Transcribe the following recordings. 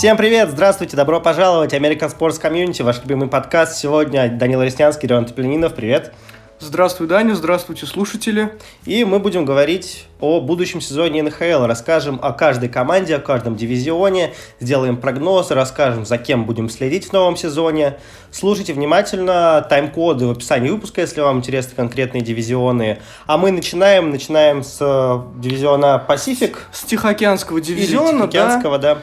Всем привет, здравствуйте, добро пожаловать, American Sports Community, ваш любимый подкаст. Сегодня Данил Реснянский, Леон Топлянинов, привет. Здравствуй, Даня, здравствуйте, слушатели. И мы будем говорить о будущем сезоне НХЛ, расскажем о каждой команде, о каждом дивизионе, сделаем прогнозы, расскажем, за кем будем следить в новом сезоне. Слушайте внимательно тайм-коды в описании выпуска, если вам интересны конкретные дивизионы. А мы начинаем, начинаем с э, дивизиона Pacific. С Тихоокеанского дивизиона, Тихоокеанского, да. да.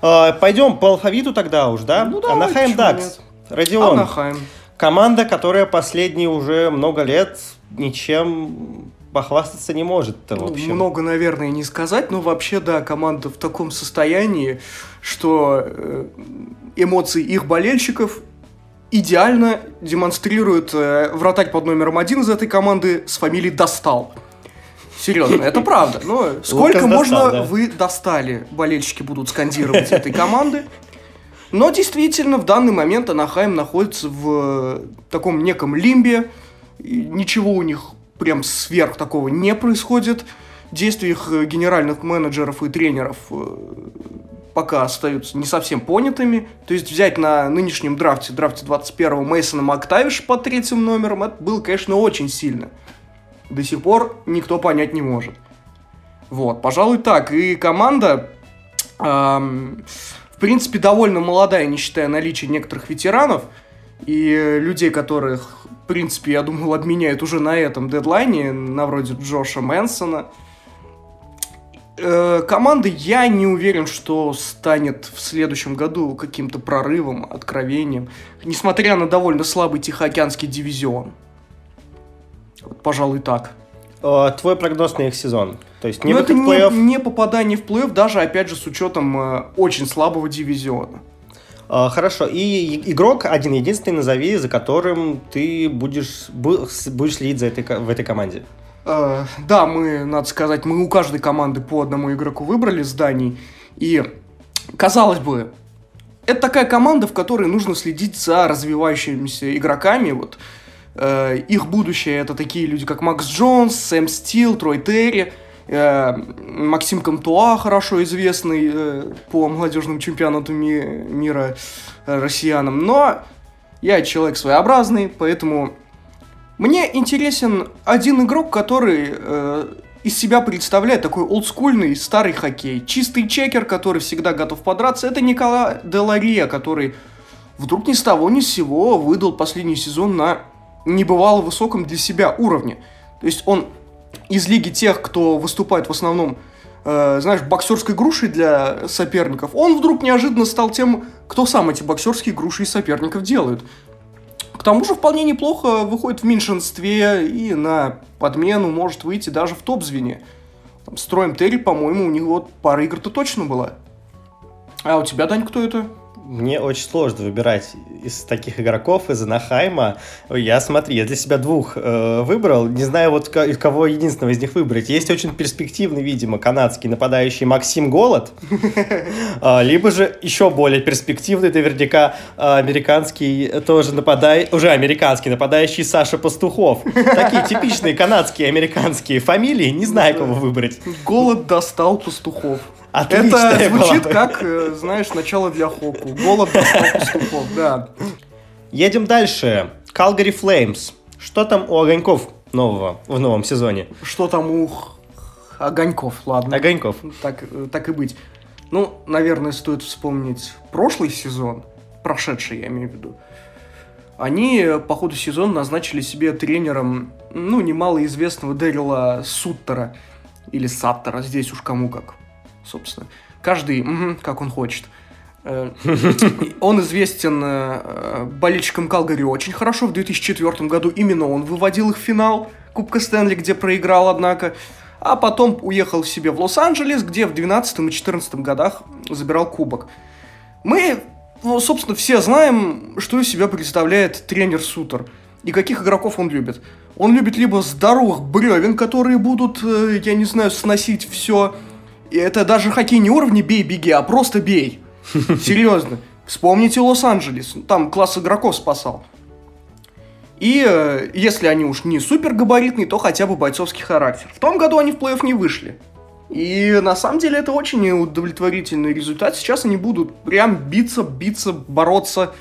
Пойдем по алфавиту тогда уж, да? Ну, давай, Анахайм Дакс. Родион. Анахайм. Команда, которая последние уже много лет ничем похвастаться не может. В Ну, общем. Много, наверное, не сказать, но вообще, да, команда в таком состоянии, что э, эмоции их болельщиков идеально демонстрируют э, вратарь под номером один из этой команды с фамилией Достал. Серьезно, это правда. Но сколько Лукас можно достал, да. вы достали, болельщики будут скандировать этой команды. Но действительно, в данный момент Анахайм находится в э, таком неком лимбе. И Ничего у них прям сверх такого не происходит. Действия их э, генеральных менеджеров и тренеров э, пока остаются не совсем понятыми. То есть взять на нынешнем драфте, драфте 21-го Мейсона Мактавиша под третьим номером, это было, конечно, очень сильно. До сих пор никто понять не может. Вот, пожалуй, так. И команда, ам, в принципе, довольно молодая, не считая наличия некоторых ветеранов и людей, которых, в принципе, я думал, обменяют уже на этом дедлайне, на вроде Джоша Мэнсона. Э, Команда, я не уверен, что станет в следующем году каким-то прорывом, откровением, несмотря на довольно слабый Тихоокеанский дивизион. Пожалуй, так. Э, Твой прогноз на их сезон. То есть не Но выход это в плей-офф. не, не попадание в плей-офф, даже, опять же, с учетом э, очень слабого дивизиона. Э, Хорошо. И игрок один единственный назови, за которым ты будешь, будешь следить за этой, в этой команде. Э, да, мы, надо сказать, мы у каждой команды по одному игроку выбрали зданий. И, казалось бы, это такая команда, в которой нужно следить за развивающимися игроками. Вот, э, их будущее это такие люди, как Макс Джонс, Сэм Стил, Трой Терри, э, Максим Камтуа, хорошо известный э, по молодежному чемпионату ми- мира э, россиянам. Но я человек своеобразный, поэтому мне интересен один игрок, который э, из себя представляет такой олдскульный старый хоккей. Чистый чекер, который всегда готов подраться. Это Никола Делария, который вдруг ни с того ни с сего выдал последний сезон на небывало высоком для себя уровне. То есть он из лиги тех, кто выступает в основном, э, знаешь, боксерской грушей для соперников, он вдруг неожиданно стал тем, кто сам эти боксерские груши из соперников делает. К тому же вполне неплохо выходит в меньшинстве и на подмену может выйти даже в топ-звене. Там, с Терри, по-моему, у него пара игр-то точно была. А у тебя, Дань, кто это? Мне очень сложно выбирать из таких игроков, из Анахайма. Я, смотри, я для себя двух э, выбрал. Не знаю, вот кого единственного из них выбрать. Есть очень перспективный, видимо, канадский нападающий Максим Голод. А, Либо же еще более перспективный, наверняка, а, американский тоже нападай... уже американский нападающий Саша Пастухов. Такие типичные канадские, американские фамилии. Не знаю, кого выбрать. Голод достал пастухов. Отличная Это звучит была. как, э, знаешь, начало для хоку. Голод пастухов, да. Едем дальше. Calgary Flames. Что там у огоньков нового в новом сезоне? Что там у огоньков, ладно. Огоньков. Так, э, так и быть. Ну, наверное, стоит вспомнить прошлый сезон, прошедший, я имею в виду. Они э, по ходу сезона назначили себе тренером, ну, немалоизвестного Дэрила Суттера. Или Саттера, здесь уж кому как, собственно. Каждый, как он хочет. Он известен э, болельщикам Калгари очень хорошо. В 2004 году именно он выводил их в финал Кубка Стэнли, где проиграл, однако. А потом уехал в себе в Лос-Анджелес, где в 12 и 2014 годах забирал кубок. Мы, ну, собственно, все знаем, что из себя представляет тренер Сутер и каких игроков он любит. Он любит либо здоровых бревен, которые будут, э, я не знаю, сносить все. И это даже хоккей не уровня бей-беги, а просто бей. Серьезно. Вспомните Лос-Анджелес. Там класс игроков спасал. И э, если они уж не супер габаритные, то хотя бы бойцовский характер. В том году они в плей-офф не вышли. И на самом деле это очень удовлетворительный результат. Сейчас они будут прям биться, биться, бороться,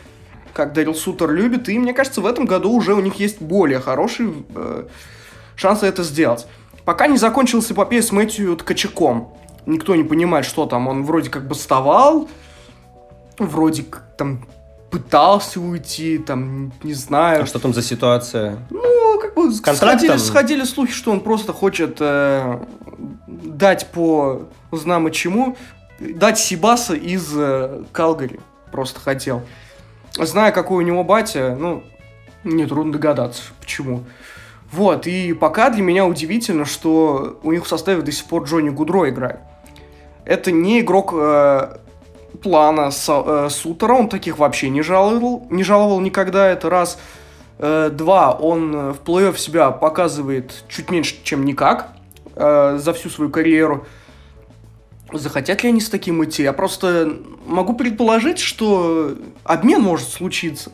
как Дэрил Сутер любит. И мне кажется, в этом году уже у них есть более хорошие э, шансы это сделать. Пока не закончился эпопея с Мэтью Ткачаком. Никто не понимает, что там. Он вроде как бастовал, вроде как там пытался уйти, там, не знаю. А что там за ситуация? Ну, как бы сходили, сходили слухи, что он просто хочет э, дать по знамо чему, дать Сибаса из э, Калгари. Просто хотел. Зная, какой у него батя, ну, нетрудно догадаться, почему. Вот, и пока для меня удивительно, что у них в составе до сих пор Джонни Гудро играет. Это не игрок э, плана с, э, Сутера, он таких вообще не жаловал, не жаловал никогда, это раз. Э, два, он э, в плей-офф себя показывает чуть меньше, чем никак э, за всю свою карьеру. Захотят ли они с таким идти? Я просто могу предположить, что обмен может случиться.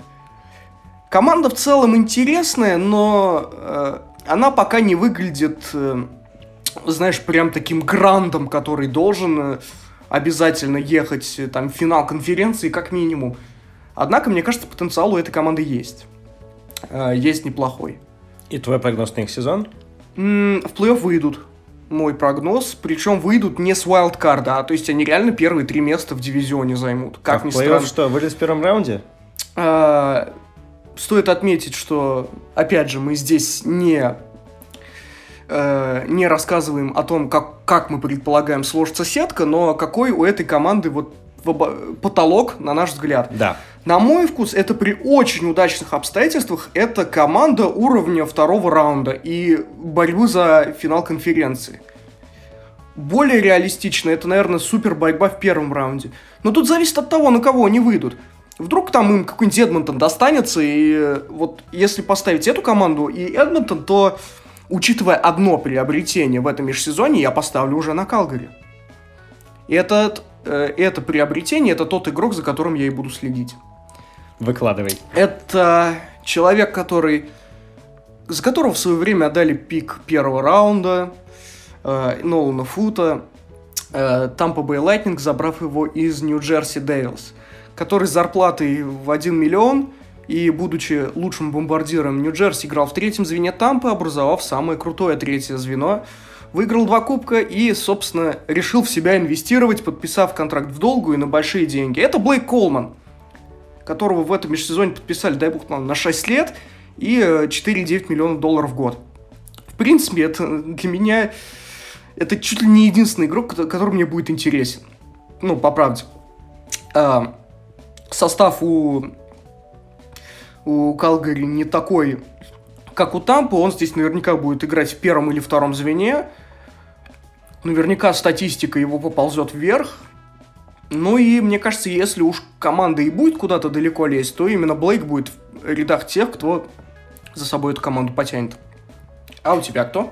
Команда в целом интересная, но э, она пока не выглядит, э, знаешь, прям таким грандом, который должен э, обязательно ехать э, там в финал конференции как минимум. Однако, мне кажется, потенциал у этой команды есть. Э, есть неплохой. И твой прогноз на их сезон? М-м, в плей-офф выйдут. Мой прогноз. Причем выйдут не с вайлдкарда, а то есть они реально первые три места в дивизионе займут. Как а ни странно. что, вылез в первом раунде? А, Стоит отметить, что, опять же, мы здесь не, э, не рассказываем о том, как, как мы предполагаем сложится сетка, но какой у этой команды вот потолок, на наш взгляд. Да. На мой вкус, это при очень удачных обстоятельствах, это команда уровня второго раунда и борьбы за финал конференции. Более реалистично, это, наверное, супер борьба в первом раунде. Но тут зависит от того, на кого они выйдут. Вдруг там им какой-нибудь Эдмонтон достанется, и э, вот если поставить эту команду и Эдмонтон, то, учитывая одно приобретение в этом межсезонье, я поставлю уже на Калгари. И этот, э, это приобретение, это тот игрок, за которым я и буду следить. Выкладывай. Это человек, который... За которого в свое время отдали пик первого раунда, э, Нолана Фута, э, Тампа Бэй Лайтнинг, забрав его из Нью-Джерси Дэвилс который с зарплатой в 1 миллион и, будучи лучшим бомбардиром Нью-Джерси, играл в третьем звене Тампы, образовав самое крутое третье звено. Выиграл два кубка и, собственно, решил в себя инвестировать, подписав контракт в долгу и на большие деньги. Это Блейк Колман, которого в этом межсезоне подписали, дай бог, на 6 лет и 4,9 э, миллионов долларов в год. В принципе, это для меня это чуть ли не единственный игрок, который мне будет интересен. Ну, по правде. А, состав у, у Калгари не такой, как у Тампа. Он здесь наверняка будет играть в первом или втором звене. Наверняка статистика его поползет вверх. Ну и мне кажется, если уж команда и будет куда-то далеко лезть, то именно Блейк будет в рядах тех, кто за собой эту команду потянет. А у тебя кто?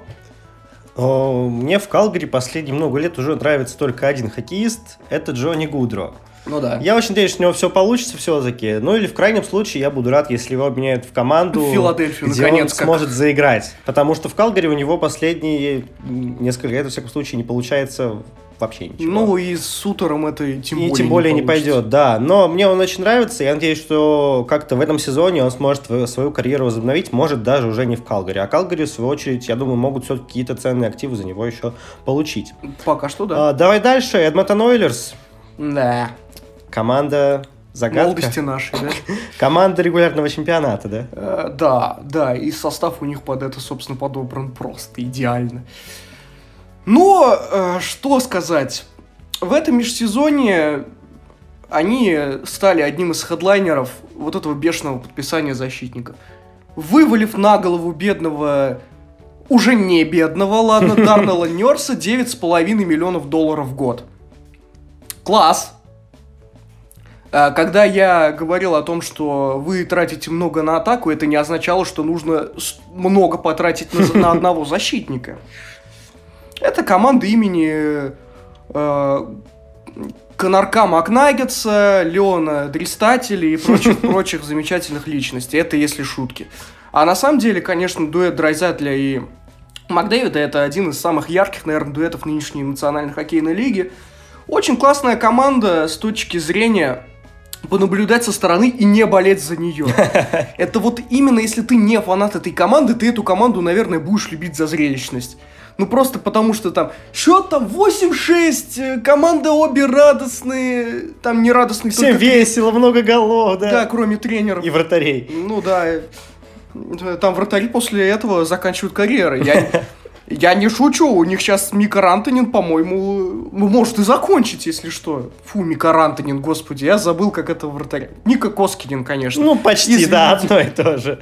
Мне в Калгари последние много лет уже нравится только один хоккеист. Это Джонни Гудро. Ну да. Я очень надеюсь, что у него все получится все-таки. Ну или в крайнем случае я буду рад, если его обменяют в команду, в Филадельфию, где наконец, он как... сможет заиграть. Потому что в Калгари у него последние несколько лет, во всяком случае, не получается вообще ничего. Ну и с Сутером это тем и более тем более не, не пойдет, да. Но мне он очень нравится, я надеюсь, что как-то в этом сезоне он сможет свою карьеру возобновить, может даже уже не в Калгари. А Калгари, в свою очередь, я думаю, могут все какие-то ценные активы за него еще получить. Пока что да. А, давай дальше, Эдмонтон Ойлерс. Да. Команда загадка. Молодости нашей, да? Команда регулярного чемпионата, да? Э, да, да, и состав у них под это, собственно, подобран просто идеально. Но, э, что сказать, в этом межсезонье они стали одним из хедлайнеров вот этого бешеного подписания защитников. Вывалив на голову бедного, уже не бедного, ладно, Дарнелла Нерса 9,5 миллионов долларов в год. Класс! А, когда я говорил о том, что вы тратите много на атаку, это не означало, что нужно много потратить на, на одного защитника. Это команда имени э, Конорка Макнаггетса, Леона Дристателя и прочих, прочих замечательных личностей. Это если шутки. А на самом деле, конечно, дуэт Драйзатля и Макдэвид это один из самых ярких, наверное, дуэтов нынешней национальной хоккейной лиги. Очень классная команда с точки зрения понаблюдать со стороны и не болеть за нее. Это вот именно если ты не фанат этой команды, ты эту команду, наверное, будешь любить за зрелищность. Ну просто потому что там, что там, 8-6, э, команда обе радостные, там не радостные. Всем весело, много голов, да. Да, кроме тренеров. И вратарей. Ну да, э, там вратари после этого заканчивают карьеры. Я, я не шучу, у них сейчас Мика Антонин, по-моему, ну, может и закончить, если что. Фу, Мика Антонин, господи, я забыл, как это вратарь. Ника Коскинин, конечно. Ну, почти, Извините. да, одно и то же.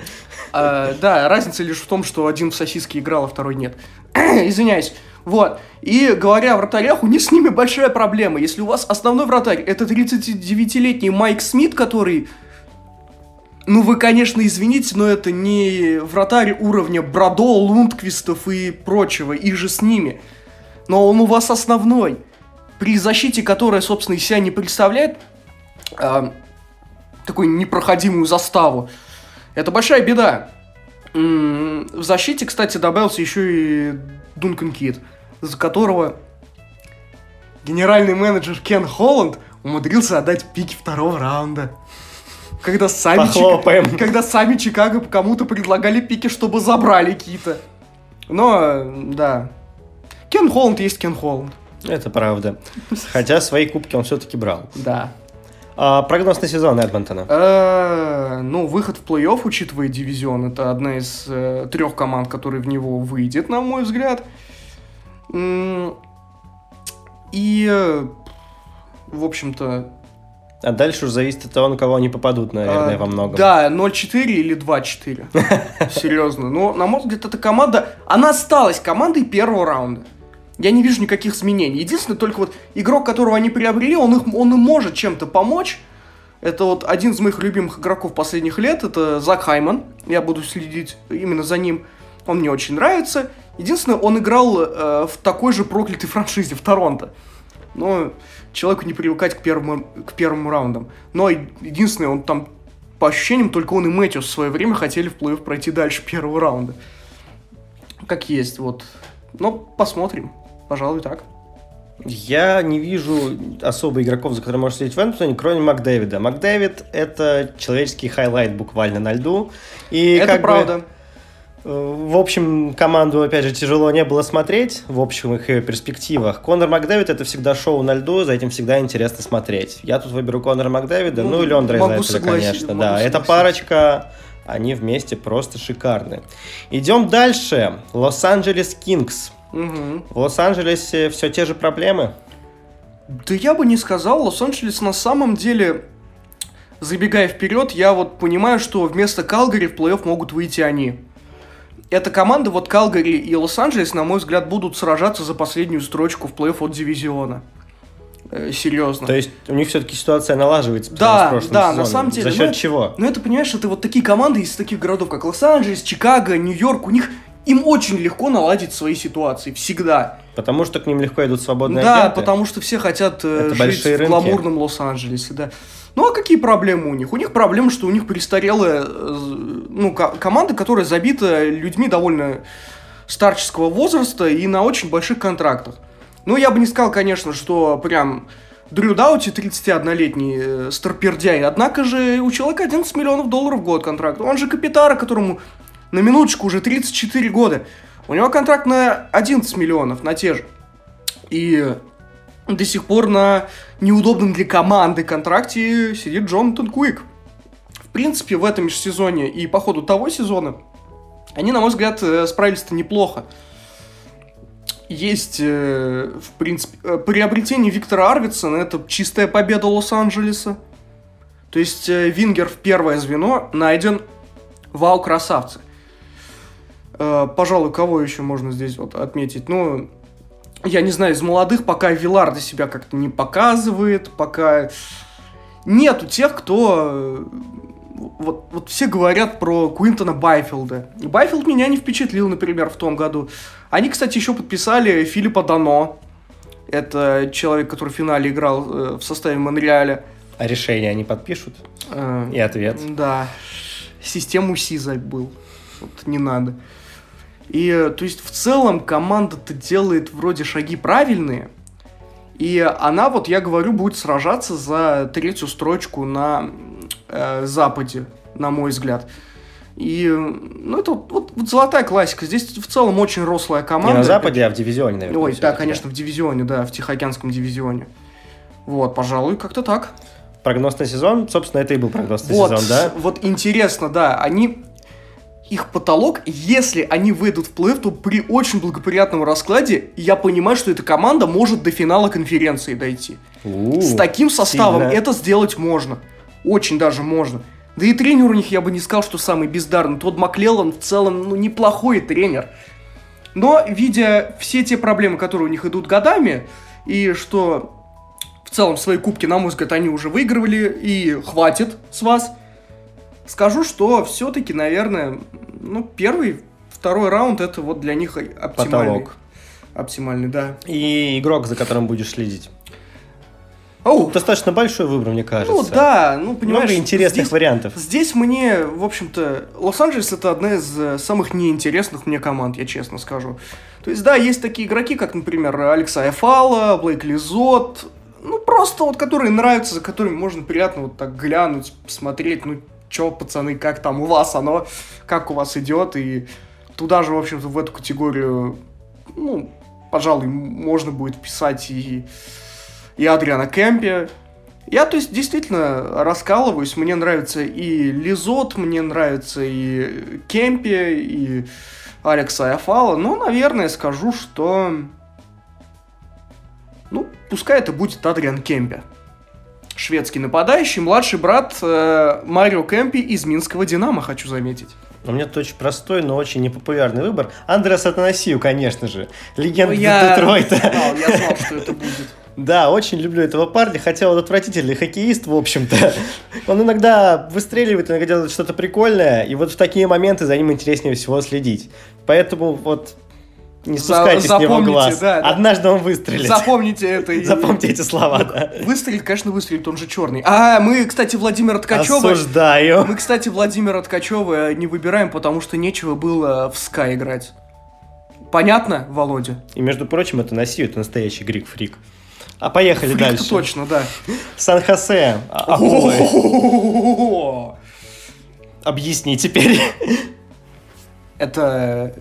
А, да, разница лишь в том, что один в сосиски играл, а второй нет. Извиняюсь. Вот. И говоря о вратарях, у них с ними большая проблема. Если у вас основной вратарь это 39-летний Майк Смит, который... Ну, вы, конечно, извините, но это не вратарь уровня Брадо, Лундквистов и прочего, и же с ними. Но он у вас основной. При защите, которая, собственно, из себя не представляет э, такую непроходимую заставу, это большая беда. В защите, кстати, добавился еще и Дункан Кит, за которого генеральный менеджер Кен Холланд умудрился отдать пики второго раунда. Когда сами, Чика... когда сами Чикаго кому-то предлагали пики, чтобы забрали Кита. Но, да. Кен Холланд есть Кен Холланд. Это правда. Хотя свои кубки он все-таки брал. Да. А, прогноз на сезон Эдмонтона? Э, ну, выход в плей-офф, учитывая дивизион, это одна из э, трех команд, которые в него выйдет, на мой взгляд. И, в общем-то... А дальше уже зависит от того, на кого они попадут, наверное, а, во многом. Да, 0-4 или 2-4. Серьезно. Но, на мой взгляд, эта команда... Она осталась командой первого раунда. Я не вижу никаких изменений. Единственное, только вот игрок, которого они приобрели, он, их, он им может чем-то помочь. Это вот один из моих любимых игроков последних лет, это Зак Хайман. Я буду следить именно за ним. Он мне очень нравится. Единственное, он играл э, в такой же проклятой франшизе, в Торонто. Но человеку не привыкать к первому, к первым раундам. Но единственное, он там, по ощущениям, только он и Мэтьюс в свое время хотели в плей пройти дальше первого раунда. Как есть, вот. Но посмотрим. Пожалуй, так. Я не вижу особо игроков, за которыми можно следить в Эдмонтоне, кроме Макдэвида. Макдэвид — это человеческий highlight буквально на льду. И это как правда. Бы, в общем, команду, опять же, тяжело не было смотреть, в общем их перспективах. Конор Макдэвид — это всегда шоу на льду, за этим всегда интересно смотреть. Я тут выберу Конора Макдэвида, ну, ну или Леона Драйзайтля, конечно. Да, эта парочка, они вместе просто шикарны. Идем дальше. Лос-Анджелес Кингс. Угу. В Лос-Анджелесе все те же проблемы? Да я бы не сказал. Лос-Анджелес на самом деле, забегая вперед, я вот понимаю, что вместо Калгари в плей-офф могут выйти они. Эта команда, вот Калгари и Лос-Анджелес, на мой взгляд, будут сражаться за последнюю строчку в плей-офф от дивизиона. Э, серьезно. То есть у них все-таки ситуация налаживается да, да, сезоном. на самом деле. За счет ну, чего? Ну это, понимаешь, это вот такие команды из таких городов, как Лос-Анджелес, Чикаго, Нью-Йорк, у них им очень легко наладить свои ситуации, всегда. Потому что к ним легко идут свободные да, агенты? Да, потому что все хотят э, жить в гламурном Лос-Анджелесе, да. Ну а какие проблемы у них? У них проблема, что у них престарелая э, ну, команда, которая забита людьми довольно старческого возраста и на очень больших контрактах. Ну, я бы не сказал, конечно, что прям Дрю Даути 31-летний э, старпердяй, однако же у человека 11 миллионов долларов в год контракт. Он же Капитара, которому на минуточку уже 34 года. У него контракт на 11 миллионов, на те же. И до сих пор на неудобном для команды контракте сидит Джонатан Куик. В принципе, в этом сезоне и по ходу того сезона они, на мой взгляд, э, справились-то неплохо. Есть, э, в принципе, э, приобретение Виктора Арвидсона, это чистая победа Лос-Анджелеса. То есть Вингер в первое звено найден. Вау, красавцы. Э, пожалуй, кого еще можно здесь вот отметить? Ну, я не знаю, из молодых пока Виларда себя как-то не показывает, пока нету тех, кто... Э, вот, вот все говорят про Куинтона Байфилда. Байфилд меня не впечатлил, например, в том году. Они, кстати, еще подписали Филиппа Дано. Это человек, который в финале играл э, в составе Монреаля. А решение они подпишут? И ответ? Да. Систему СИ забыл. Вот не надо. И, то есть, в целом команда-то делает вроде шаги правильные, и она, вот я говорю, будет сражаться за третью строчку на э, Западе, на мой взгляд. И, ну, это вот, вот, вот золотая классика. Здесь в целом очень рослая команда. Не на Западе, а в дивизионе, наверное. Ой, да, конечно, в дивизионе, да, в Тихоокеанском дивизионе. Вот, пожалуй, как-то так. Прогноз на сезон, собственно, это и был прогноз на вот, сезон, да? Вот интересно, да, они их потолок, если они выйдут в плей то при очень благоприятном раскладе, я понимаю, что эта команда может до финала конференции дойти. У-у, С таким составом сильно. это сделать можно. Очень даже можно. Да и тренер у них, я бы не сказал, что самый бездарный. Тот Маклеллан в целом, ну, неплохой тренер. Но, видя все те проблемы, которые у них идут годами, и что в целом свои кубки, на мой взгляд, они уже выигрывали, и хватит с вас, скажу, что все-таки, наверное, ну, первый, второй раунд это вот для них оптимальный. Потолок. Оптимальный, да. И игрок, за которым будешь следить. Оу, Достаточно большой выбор, мне кажется. ну да, ну понимаешь, Много интересных здесь- вариантов. Здесь мне, в общем-то, Лос-Анджелес это одна из э, самых неинтересных мне команд, я честно скажу. То есть, да, есть такие игроки, как, например, Алекса Эфала, Блейк Лизот, ну, просто вот, которые нравятся, за которыми можно приятно вот так глянуть, посмотреть, ну, чё, пацаны, как там у вас оно, как у вас идет, и туда же, в общем-то, в эту категорию, ну, пожалуй, можно будет вписать и, и Адриана Кемпи, я, то есть, действительно раскалываюсь. Мне нравится и Лизот, мне нравится и Кемпи, и Алекса Афала. Но, наверное, скажу, что... Ну, пускай это будет Адриан Кемпи. Шведский нападающий, младший брат э, Марио Кемпи из Минского Динамо, хочу заметить. У меня тут очень простой, но очень непопулярный выбор. Андрес Атанасию, конечно же. Легенда Ну, я Детройта. знал, я знал, что это будет. Да, очень люблю этого парня, хотя он отвратительный хоккеист, в общем-то. Он иногда выстреливает, иногда делает что-то прикольное, и вот в такие моменты за ним интереснее всего следить. Поэтому вот не За- спускайте с него глаз. да, да. Однажды он выстрелит. Запомните это. и- Запомните эти слова, да. Выстрелит, конечно, выстрелит, он же черный. А, мы, кстати, Владимира Ткачева... Осуждаю. Мы, кстати, Владимира Ткачева не выбираем, потому что нечего было в Sky играть. Понятно, Володя? И, между прочим, это Насию, это настоящий грик-фрик. А поехали Фрик-то дальше. точно, да. Сан-Хосе. А- Объясни теперь. Это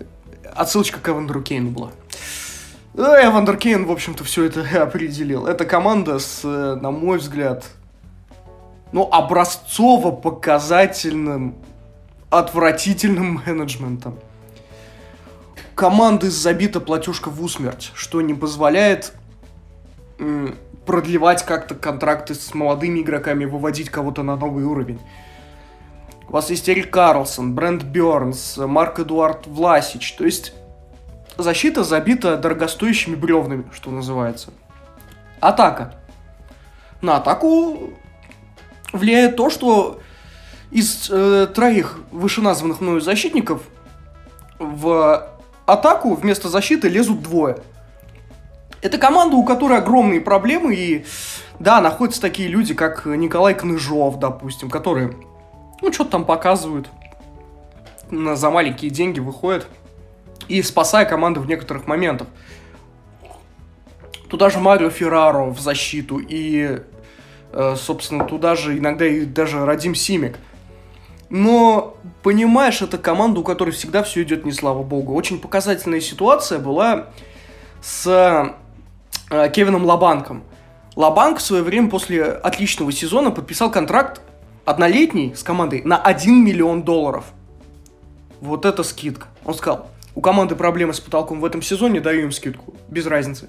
отсылочка к Эвандеру Кейну была. Эвандер Кейн, в общем-то, все это определил. Это команда с, э, на мой взгляд, ну, образцово-показательным, отвратительным менеджментом. Команды забита платежка в усмерть, что не позволяет продлевать как-то контракты с молодыми игроками, выводить кого-то на новый уровень. У вас есть Эрик Карлсон, Брент Бернс, Марк Эдуард Власич. То есть защита забита дорогостоящими бревнами, что называется. Атака. На атаку влияет то, что из э, троих вышеназванных мною защитников в атаку вместо защиты лезут двое. Это команда, у которой огромные проблемы, и да, находятся такие люди, как Николай Кныжов, допустим, которые, ну, что-то там показывают, на, за маленькие деньги выходят и спасая команду в некоторых моментах. Туда же Марио Ферраро в защиту, и, э, собственно, туда же иногда и даже Радим Симик. Но, понимаешь, это команда, у которой всегда все идет не слава богу. Очень показательная ситуация была с э, Кевином Лабанком. Лабанк в свое время после отличного сезона подписал контракт однолетний с командой на 1 миллион долларов. Вот это скидка. Он сказал, у команды проблемы с потолком в этом сезоне, даю им скидку, без разницы.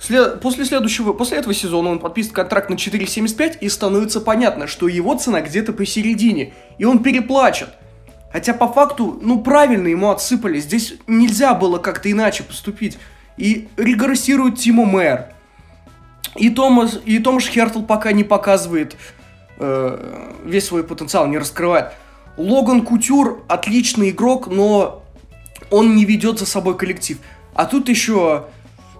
След- После следующего, после этого сезона он подписывает контракт на 4,75 и становится понятно, что его цена где-то посередине, и он переплачет. Хотя по факту, ну правильно ему отсыпали, здесь нельзя было как-то иначе поступить. И регрессирует Тимо Мэр. И Томас, и Томаш Хертл пока не показывает э, весь свой потенциал, не раскрывает. Логан Кутюр отличный игрок, но он не ведет за собой коллектив. А тут еще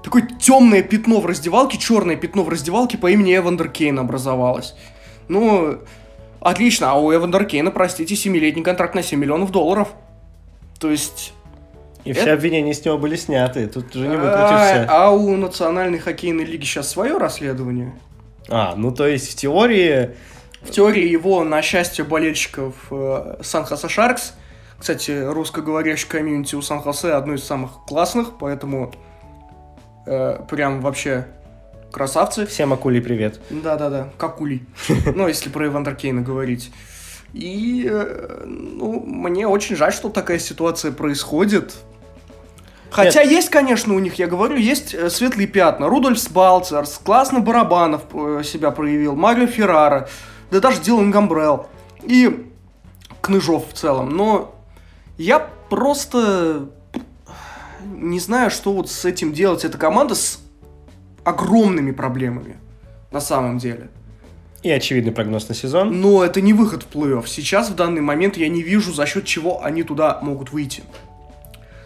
такое темное пятно в раздевалке, черное пятно в раздевалке по имени Эвандер Кейн образовалось. Ну, отлично, а у Эвандер Кейна, простите, 7-летний контракт на 7 миллионов долларов. То есть, И все обвинения с него были сняты, тут уже не А, выкрутишься. а у Национальной хоккейной лиги сейчас свое расследование. А, ну то есть в теории... В теории его, на счастье болельщиков э, Сан-Хосе Шаркс, кстати, русскоговорящий комьюнити у Сан-Хосе одно из самых классных, поэтому э, прям вообще красавцы. Всем акули привет. Да-да-да, как ули. Ну, если про Эвандер Кейна говорить. И, э, ну, мне очень жаль, что такая ситуация происходит. Хотя есть, конечно, у них, я говорю, есть э, светлые пятна. Рудольф Сбалцерс, классно Барабанов себя проявил, Марио Феррара, да даже Дилан Гамбрелл. И Кныжов в целом. Но я просто не знаю, что вот с этим делать. Эта команда с огромными проблемами. На самом деле. И очевидный прогноз на сезон. Но это не выход в плей-офф. Сейчас, в данный момент, я не вижу, за счет чего они туда могут выйти.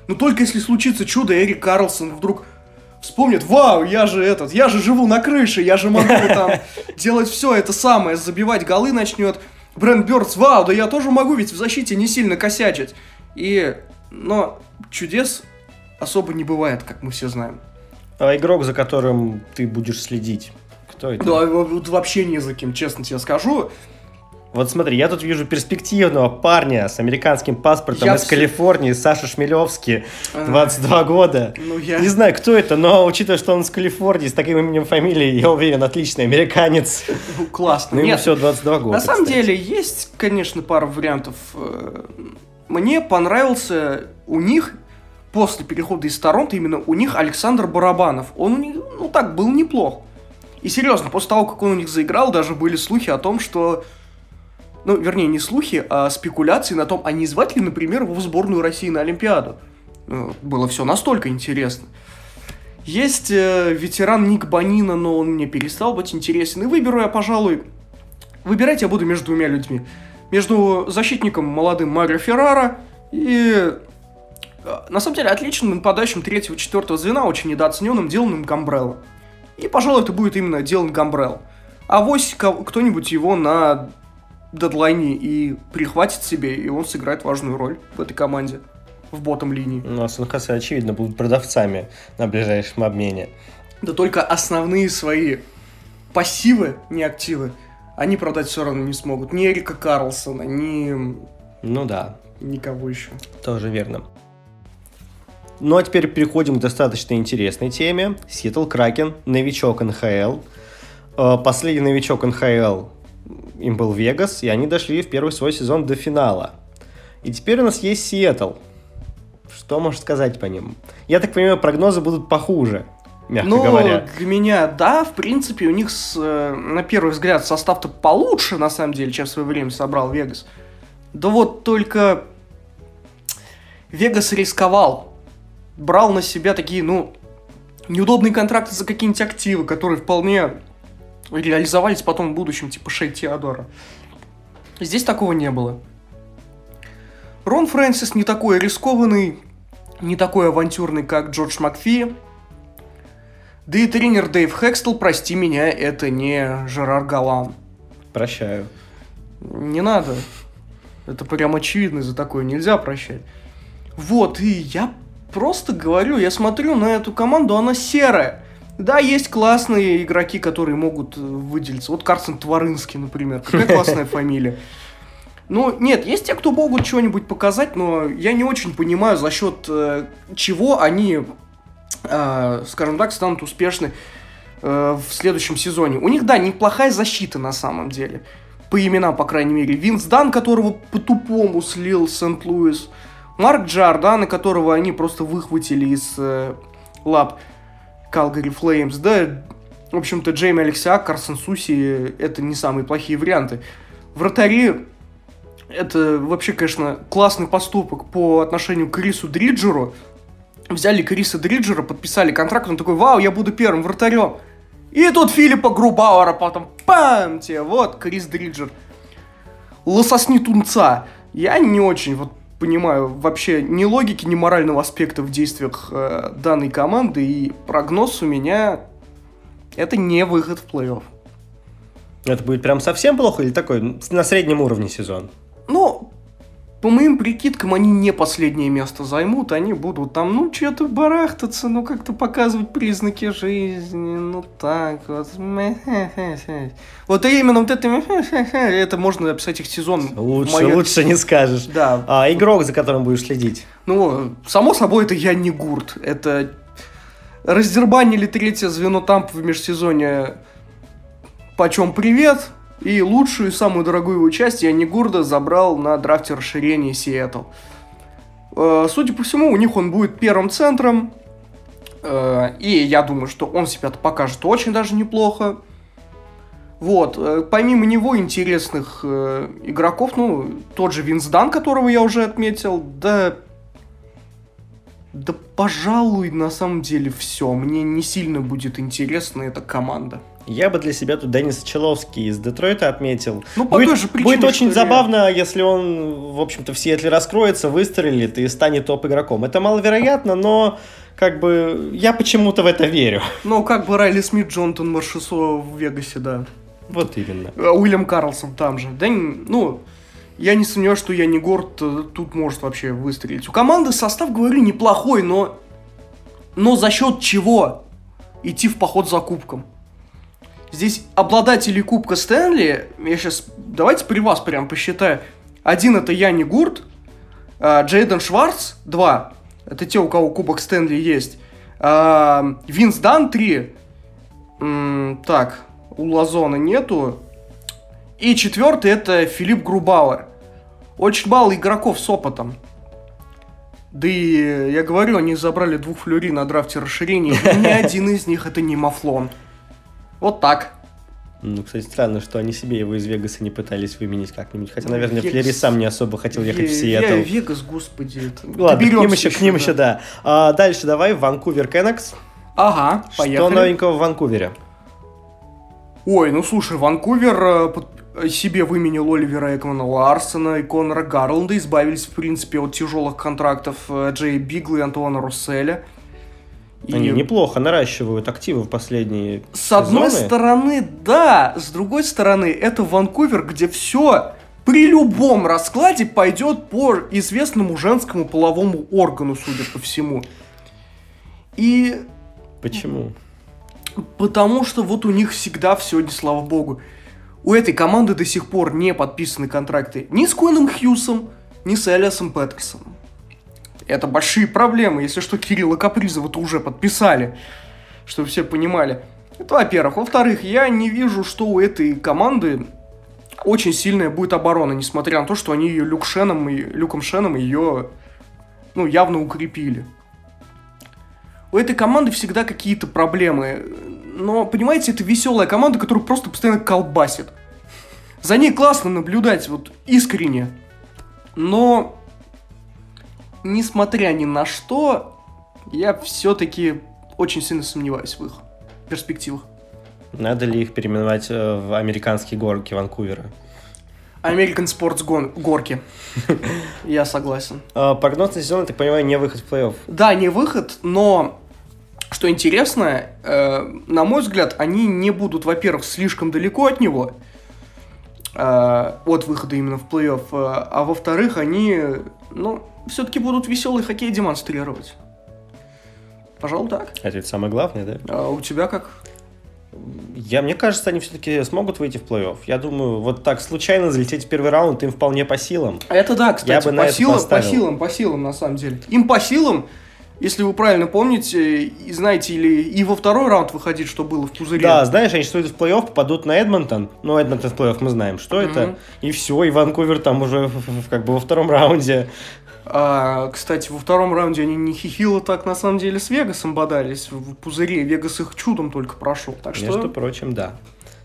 Но только если случится чудо, Эрик Карлсон вдруг вспомнит, вау, я же этот, я же живу на крыше, я же могу там делать все это самое, забивать голы начнет. Брэнд Бёрдс, вау, да я тоже могу ведь в защите не сильно косячить. И, но чудес особо не бывает, как мы все знаем. А игрок, за которым ты будешь следить, кто это? Да, вообще не за кем, честно тебе скажу. Вот смотри, я тут вижу перспективного парня с американским паспортом Я из всё- Калифорнии, Саша Шмелевский, А. 22 года. Ну, я... Не знаю, кто это, но учитывая, что он с Калифорнии, с таким именем фамилией, я уверен, отличный американец. Ну, классно. Ну, ему Нет, всего 22 года. На самом кстати. деле, есть, конечно, пара вариантов. Э, Мне понравился у них, после перехода из Торонто, именно у них Александр Барабанов. Он у них, ну так, был неплох. И серьезно, после того, как он у них заиграл, даже были слухи о том, что... Ну, вернее, не слухи, а спекуляции на том, а не звать ли, например, его в сборную России на Олимпиаду. Ну, Было все настолько интересно. Есть э, ветеран Ник Банина, но он мне перестал быть интересен. И выберу я, пожалуй, Выбирать я буду между двумя людьми. Между защитником молодым Марио Феррара и, э, на самом деле, отличным нападающим третьего-четвертого звена, очень недооцененным Диланом Гамбрелло. И, пожалуй, это будет именно Дилан Гамбрелл. А вось кто-нибудь его на дедлайне и прихватит себе, и он сыграет важную роль в этой команде, в ботом линии. Ну, а Сан-Хосе, очевидно, будут продавцами на ближайшем обмене. Да только основные свои пассивы, не активы, они продать все равно не смогут. Ни Эрика Карлсона, ни Ну да, никого еще. тоже верно. Ну а теперь переходим к достаточно интересной теме. Сиэтл Кракен, новичок НХЛ. Э, Последний новичок НХЛ им был Вегас, и они дошли в первый свой сезон до финала. И теперь у нас есть Сиэтл. Что можешь сказать по ним? Я так понимаю, прогнозы будут похуже, мягко Ну, говоря. для меня, да, в принципе, у них, с, э, на первый взгляд, состав-то получше, на самом деле, чем в свое время собрал Вегас. Да вот только Вегас рисковал. Брал на себя такие, ну, неудобные контракты за какие-нибудь активы, которые вполне реализовались потом в будущем, типа Шей Теодора. Здесь такого не было. Рон Фрэнсис не такой рискованный, не такой авантюрный, как Джордж Макфи. Да и тренер Дэйв Хэкстел, прости меня, это не Жерар Галан. Прощаю. Не надо. Это прям очевидно, за такое нельзя прощать. Вот, и я просто говорю, я смотрю на эту команду, она серая. Да, есть классные игроки, которые могут э, выделиться. Вот Карсон Тварынский, например. Какая классная фамилия. Ну, нет, есть те, кто могут что-нибудь показать, но я не очень понимаю, за счет э, чего они, э, скажем так, станут успешны э, в следующем сезоне. У них, да, неплохая защита на самом деле. По именам, по крайней мере. Винс Дан, которого по-тупому слил Сент-Луис. Марк Джордана, которого они просто выхватили из э, лап Калгари Флеймс. Да, в общем-то, Джейми Алексиак, Карсон Суси, это не самые плохие варианты. Вратари, это вообще, конечно, классный поступок по отношению к Крису Дриджеру. Взяли Криса Дриджера, подписали контракт, он такой, вау, я буду первым вратарем. И тут Филиппа Грубауэра потом, пам, тебе, вот, Крис Дриджер. Лососни тунца. Я не очень вот понимаю вообще ни логики, ни морального аспекта в действиях э, данной команды, и прогноз у меня это не выход в плей-офф. Это будет прям совсем плохо или такой на среднем уровне сезон? Ну, по моим прикидкам, они не последнее место займут, они будут там, ну, что-то барахтаться, ну, как-то показывать признаки жизни, ну, так вот. Вот именно вот это, это можно описать их сезон. Лучше, моё... лучше не скажешь. Да. А игрок, за которым будешь следить? Ну, само собой, это я не Гурт. Это раздербанили третье звено там в межсезонье. Почем привет? И лучшую самую дорогую его часть Янни Гурда забрал на драфте расширения Сиэтл. Э, судя по всему, у них он будет первым центром. Э, и я думаю, что он себя покажет очень даже неплохо. Вот, э, помимо него интересных игроков, ну, тот же Винс Дан, которого я уже отметил, да да, пожалуй, на самом деле все. Мне не сильно будет интересна эта команда. Я бы для себя тут Денис Человский из Детройта отметил. Ну, по будет, той же причине, будет очень забавно, я... если он, в общем-то, в Сиэтле раскроется, выстрелит и станет топ-игроком. Это маловероятно, но как бы я почему-то в это верю. Ну, как бы Райли Смит, Джонатан Маршесо в Вегасе, да. Вот именно. А Уильям Карлсон там же. Да, ну, я не сомневаюсь, что я не горд э, тут может вообще выстрелить. У команды состав, говорю, неплохой, но... Но за счет чего идти в поход за кубком? Здесь обладатели Кубка Стэнли, я сейчас, давайте при вас прям посчитаю. Один это Яни Гурт, а, Джейден Шварц, два. Это те, у кого Кубок Стэнли есть. А, Винс Дан, три. Так, у Лазона нету. И четвертый это Филипп Грубауэр. Очень мало игроков с опытом. Да и, я говорю, они забрали двух флюри на драфте расширения, ни один из них это не Мафлон. Вот так. Ну, кстати, странно, что они себе его из Вегаса не пытались выменить как-нибудь. Хотя, наверное, Вегас... Флери сам не особо хотел ехать в Сиэтл. Вегас, господи. Ладно, к ним еще, к ним еще, да. А, дальше давай, Ванкувер Кеннекс. Ага, поехали. Что новенького в Ванкувере? Ой, ну слушай, Ванкувер э, себе выменил Оливера Экмана Ларсона и Конора Гарланда, избавились, в принципе, от тяжелых контрактов э, Джея Бигла и Антуана Русселя. Они и... неплохо наращивают активы в последние С одной стороны, да. С другой стороны, это Ванкувер, где все при любом раскладе пойдет по известному женскому половому органу, судя по всему. И... Почему? Потому что вот у них всегда все, не слава богу. У этой команды до сих пор не подписаны контракты ни с Коином Хьюсом, ни с Элиасом Петерсоном. Это большие проблемы. Если что, Кирилла Капризова-то уже подписали. Чтобы все понимали. Это во-первых. Во-вторых, я не вижу, что у этой команды очень сильная будет оборона, несмотря на то, что они ее Люк Шеном и Люком Шеном ее ну, явно укрепили. У этой команды всегда какие-то проблемы. Но, понимаете, это веселая команда, которая просто постоянно колбасит. За ней классно наблюдать, вот искренне. Но несмотря ни на что, я все-таки очень сильно сомневаюсь в их перспективах. Надо ли их переименовать э, в американские горки Ванкувера? American Sports гон- горки. Я согласен. А, прогноз на сезон, я так понимаю, не выход в плей-офф. Да, не выход, но что интересно, э, на мой взгляд, они не будут, во-первых, слишком далеко от него, э, от выхода именно в плей-офф, э, а во-вторых, они, ну, все-таки будут веселый хоккей демонстрировать. Пожалуй, так. Это ведь самое главное, да? А у тебя как? Я, мне кажется, они все-таки смогут выйти в плей-офф. Я думаю, вот так случайно залететь в первый раунд им вполне по силам. Это да, кстати, Я бы по, на силам, по силам, по силам, на самом деле. Им по силам, если вы правильно помните, и знаете, или и во второй раунд выходить, что было в пузыре. Да, знаешь, они что в плей-офф, попадут на Эдмонтон. Ну, Эдмонтон в плей-офф мы знаем, что mm-hmm. это. И все, и Ванкувер там уже как бы во втором раунде а, кстати, во втором раунде они не хихило так на самом деле с Вегасом бодались в пузыре. Вегас их чудом только прошел. Так что... Между прочим, да.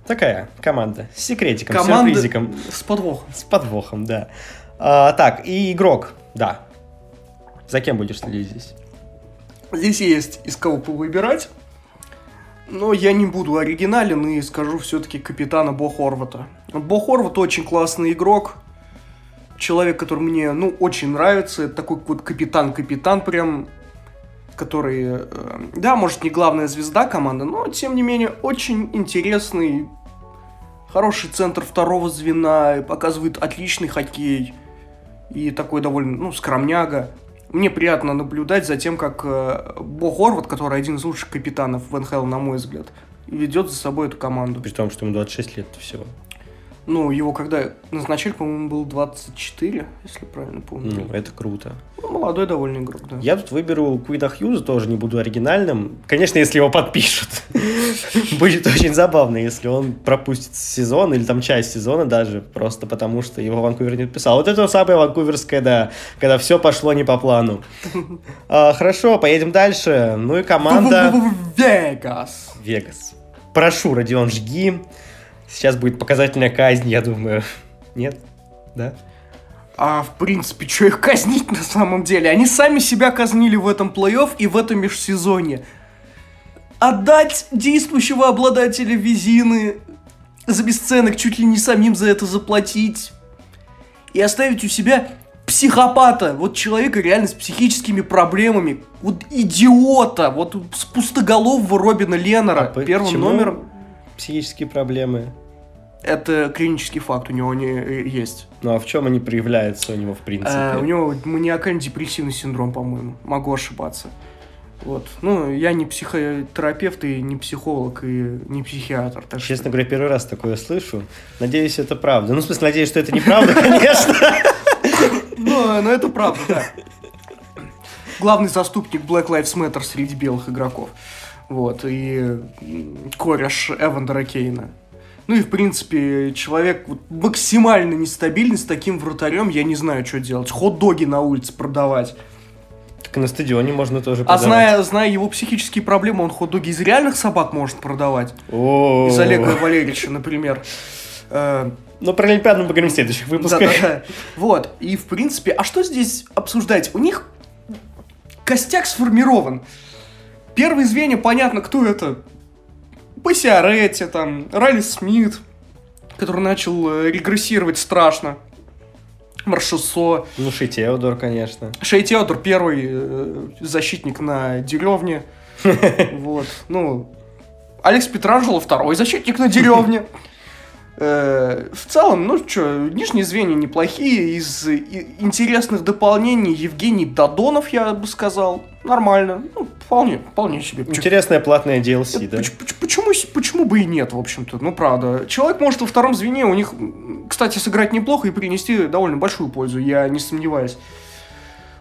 Такая команда с секретиком, команда сюрпризиком. С подвохом. С подвохом, да. А, так, и игрок, да. За кем будешь следить здесь? Здесь есть из кого выбирать. Но я не буду оригинален и скажу все-таки капитана Бо Хорвата. Бо Хорват очень классный игрок человек, который мне, ну, очень нравится. Это такой вот капитан-капитан прям, который, э, да, может, не главная звезда команды, но, тем не менее, очень интересный, хороший центр второго звена, показывает отличный хоккей. и такой довольно, ну, скромняга. Мне приятно наблюдать за тем, как э, Бо Хорват, который один из лучших капитанов в НХЛ, на мой взгляд, ведет за собой эту команду. При том, что ему 26 лет всего. Ну, его когда назначили, по-моему, был 24, если правильно помню. Ну, это круто. Ну, молодой довольно игрок, да. Я тут выберу Куида Хьюза, тоже не буду оригинальным. Конечно, если его подпишут. Будет очень забавно, если он пропустит сезон или там часть сезона даже, просто потому что его Ванкувер не подписал. Вот это самое ванкуверское, да, когда все пошло не по плану. А, хорошо, поедем дальше. Ну и команда... Вегас. Вегас. Прошу, Родион, жги. Сейчас будет показательная казнь, я думаю. Нет? Да? А в принципе, что их казнить на самом деле? Они сами себя казнили в этом плей-офф и в этом межсезонье. Отдать действующего обладателя визины за бесценок, чуть ли не самим за это заплатить. И оставить у себя психопата, вот человека реально с психическими проблемами, вот идиота, вот с пустоголового Робина Леннера А первым почему номером. Психические проблемы. Это клинический факт у него не э, есть. Ну а в чем они проявляются у него, в принципе? Э, у него маниакально-депрессивный синдром, по-моему. Могу ошибаться. Вот. Ну, я не психотерапевт и не психолог и не психиатр. Так Честно что... говоря, первый раз такое слышу. Надеюсь, это правда. Ну, в смысле, надеюсь, что это неправда, конечно. Ну, ну, это правда, да. Главный заступник Black Lives Matter среди белых игроков. Вот. И кореш Эвандера Кейна. Ну и, в принципе, человек вот максимально нестабильный с таким вратарем, я не знаю, что делать. Хот-доги на улице продавать. Так и на стадионе можно тоже А продавать. зная, зная его психические проблемы, он хот-доги из реальных собак может продавать. О, Из Олега Валерьевича, например. Э, Ну, про Олимпиаду мы поговорим в следующих выпусках. Вот. И, в принципе, а что здесь обсуждать? У них костяк сформирован. Первые звенья, понятно, кто это. Пассиаретти, там, Райли Смит, который начал э, регрессировать страшно. Маршессо. Ну, Ши Теодор, конечно. Шей Теодор первый э, защитник на деревне. Вот. Ну, Алекс Петранжело второй защитник на деревне. Э, В целом, ну что, нижние звенья неплохие. Из и- интересных дополнений Евгений Додонов, я бы сказал, нормально. Ну, вполне, вполне себе. Интересная платная DLC, да? Поч- поч- Почему, почему бы и нет, в общем-то? Ну, правда. Человек может во втором звене у них, кстати, сыграть неплохо и принести довольно большую пользу, я не сомневаюсь.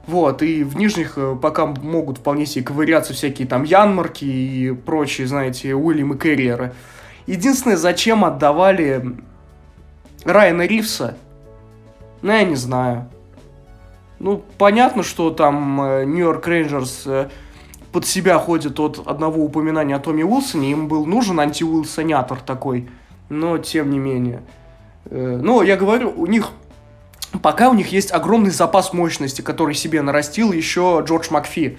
Вот, и в нижних э, пока могут вполне себе ковыряться всякие там Янмарки и прочие, знаете, Уильямы Керриеры. Единственное, зачем отдавали Райана Ривса, ну, я не знаю. Ну, понятно, что там э, Нью-Йорк Рейнджерс э, под себя ходит от одного упоминания о Томе Уилсоне, им был нужен анти-Уилсонятор такой, но тем не менее. Э, Ну, я говорю, у них пока у них есть огромный запас мощности, который себе нарастил еще Джордж Макфи.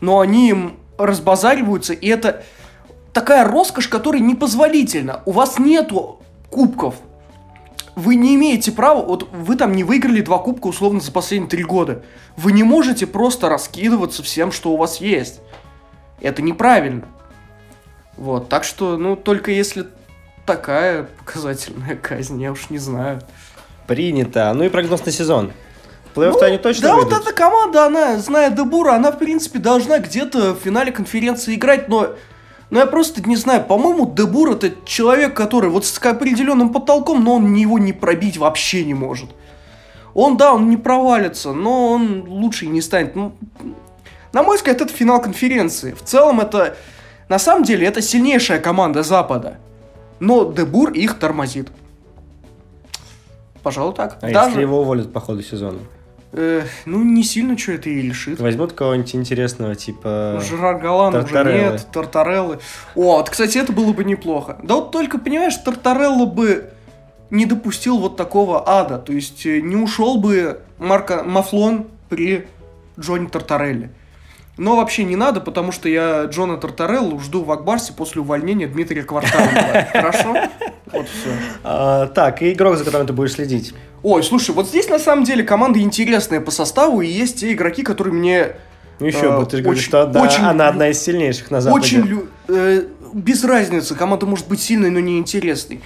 Но они им разбазариваются, и это такая роскошь, которая непозволительна. У вас нету кубков. Вы не имеете права, вот вы там не выиграли два кубка условно за последние три года. Вы не можете просто раскидываться всем, что у вас есть. Это неправильно. Вот, так что, ну, только если такая показательная казнь, я уж не знаю. Принято. Ну и прогноз на сезон. В плей-офф-то они точно да, выйдут? вот эта команда, она, зная Дебура, она, в принципе, должна где-то в финале конференции играть, но... Но я просто не знаю, по-моему, Дебур это человек, который вот с определенным потолком, но он его не пробить вообще не может. Он, да, он не провалится, но он лучше и не станет. Ну, на мой взгляд, это финал конференции. В целом, это... На самом деле, это сильнейшая команда Запада. Но Дебур их тормозит. Пожалуй, так. А Даже- если его уволят по ходу сезона? Э, ну, не сильно что это и лишит. Возьмут кого-нибудь интересного, типа... Жерар Галан уже нет, Тартареллы. О, вот, кстати, это было бы неплохо. Да вот только, понимаешь, Тартарелла бы не допустил вот такого ада. То есть э, не ушел бы Марко Мафлон при Джонни Тартарелле. Но вообще не надо, потому что я Джона Тартареллу жду в Акбарсе после увольнения Дмитрия Кварталова. Хорошо? Вот все. А, так, и игрок, за которым ты будешь следить. Ой, слушай, вот здесь на самом деле команда интересная по составу, и есть те игроки, которые мне Ну еще Э, бы, ты же говоришь, что очень она одна из сильнейших на Западе. Очень э, без разницы, команда может быть сильной, но не интересной.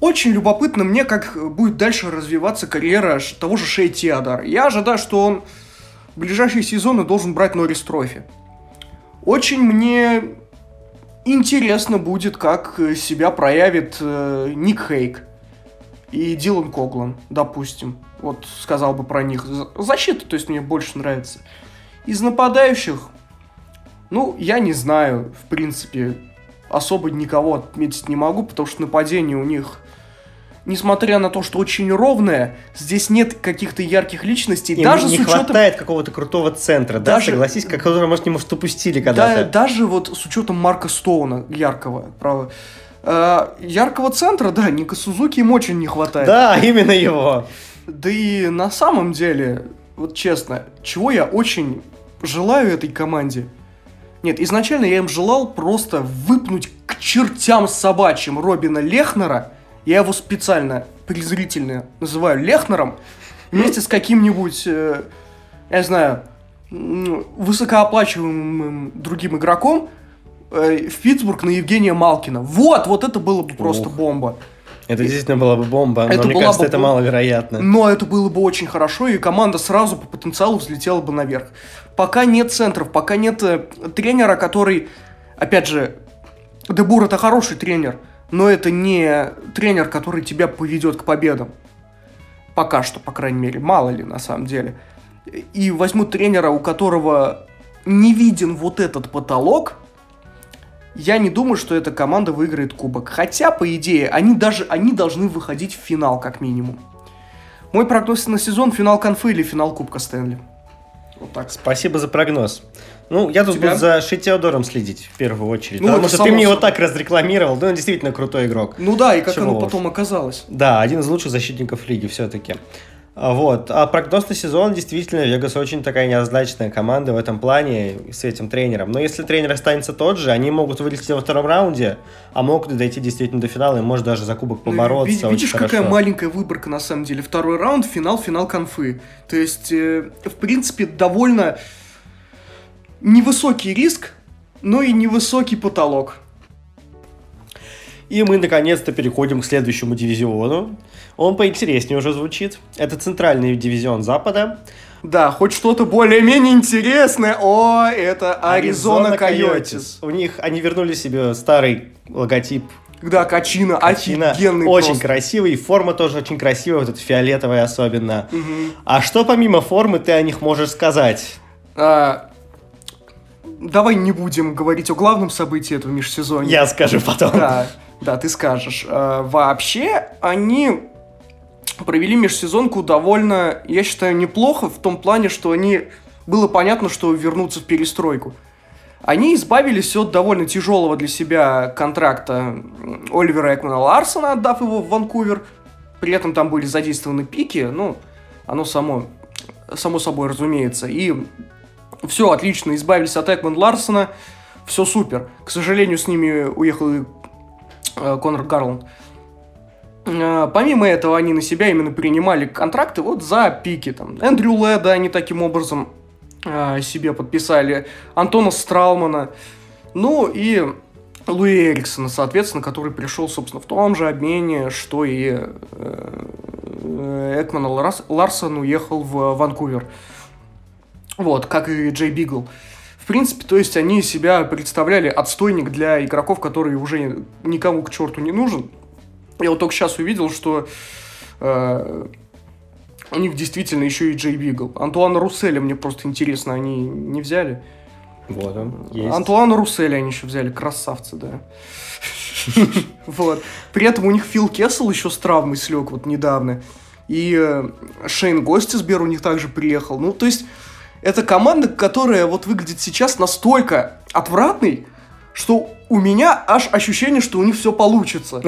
очень любопытно мне, как будет дальше развиваться карьера того же Шей Теодора. Я ожидаю, что он в ближайшие сезоны должен брать Норрис Трофи. Очень мне интересно будет, как себя проявит э, Ник Хейк и Дилан Коглан, допустим. Вот сказал бы про них. Защита, то есть мне больше нравится. Из нападающих, ну, я не знаю, в принципе, особо никого отметить не могу, потому что нападение у них несмотря на то, что очень ровное, здесь нет каких-то ярких личностей. Им даже не с учетом... хватает какого-то крутого центра, даже... да, согласись, которого, может, не может, упустили когда-то. Да, даже вот с учетом Марка Стоуна, яркого, право. Э, яркого центра, да, Ника Сузуки им очень не хватает. Да, именно его. Да и на самом деле, вот честно, чего я очень желаю этой команде? Нет, изначально я им желал просто выпнуть к чертям собачьим Робина Лехнера – я его специально презрительно называю Лехнером, вместе с каким-нибудь, э, я знаю, высокооплачиваемым другим игроком в Питтсбург на Евгения Малкина. Вот, вот это было бы просто Ух. бомба. Это действительно была бы бомба, но это мне кажется, бы... это маловероятно. Но это было бы очень хорошо, и команда сразу по потенциалу взлетела бы наверх. Пока нет центров, пока нет э, тренера, который, опять же, Дебур это хороший тренер, но это не тренер, который тебя поведет к победам. Пока что, по крайней мере, мало ли на самом деле. И возьмут тренера, у которого не виден вот этот потолок, я не думаю, что эта команда выиграет кубок. Хотя, по идее, они даже они должны выходить в финал, как минимум. Мой прогноз на сезон финал конфы или финал Кубка Стэнли. Вот так. Спасибо за прогноз. Ну, я тут Тебя? буду за Шитеодором следить в первую очередь. Ну, потому что ты мне его так разрекламировал. Да, он действительно крутой игрок. Ну да, и как Чего оно потом оказалось. Да, один из лучших защитников лиги все-таки. А, вот. А прогноз на сезон действительно Вегас очень такая неоднозначная команда в этом плане с этим тренером. Но если тренер останется тот же, они могут вылететь во втором раунде, а могут дойти действительно до финала и может даже за кубок ну, побороться. Ну, видишь, какая хорошо. маленькая выборка на самом деле. Второй раунд, финал, финал конфы. То есть, э, в принципе, довольно невысокий риск, но и невысокий потолок. И мы наконец-то переходим к следующему дивизиону. Он поинтереснее уже звучит. Это центральный дивизион Запада. Да, хоть что-то более-менее интересное. О, это Аризона Койотис. У них, они вернули себе старый логотип да, Качина, Качина офигенный Очень просто. красивый, и форма тоже очень красивая, вот эта фиолетовая особенно. Угу. А что помимо формы ты о них можешь сказать? А, давай не будем говорить о главном событии этого межсезонья. Я скажу потом. Да, да, ты скажешь. А, вообще, они провели межсезонку довольно, я считаю, неплохо в том плане, что они... Было понятно, что вернутся в перестройку. Они избавились от довольно тяжелого для себя контракта Оливера Экмана Ларсона, отдав его в Ванкувер. При этом там были задействованы пики, ну, оно само, само собой разумеется. И все отлично, избавились от Экман Ларсона, все супер. К сожалению, с ними уехал и э, Конор Гарланд. Э, помимо этого, они на себя именно принимали контракты вот за пики. Там, Эндрю Леда они таким образом э, себе подписали, Антона Страумана, ну и Луи Эриксона, соответственно, который пришел, собственно, в том же обмене, что и э, Экман Ларсон уехал в Ванкувер. Вот, как и Джей Бигл. В принципе, то есть они себя представляли отстойник для игроков, которые уже никому к черту не нужен. Я вот только сейчас увидел, что э, у них действительно еще и Джей Бигл. Антуана Русселя мне просто интересно, они не взяли. Вот он, есть. Антуана Русселя они еще взяли, красавцы, да. Вот. При этом у них Фил Кессел еще с травмой слег вот недавно. И э, Шейн Гостисбер у них также приехал. Ну, то есть, это команда, которая вот выглядит сейчас настолько отвратной, что у меня аж ощущение, что у них все получится.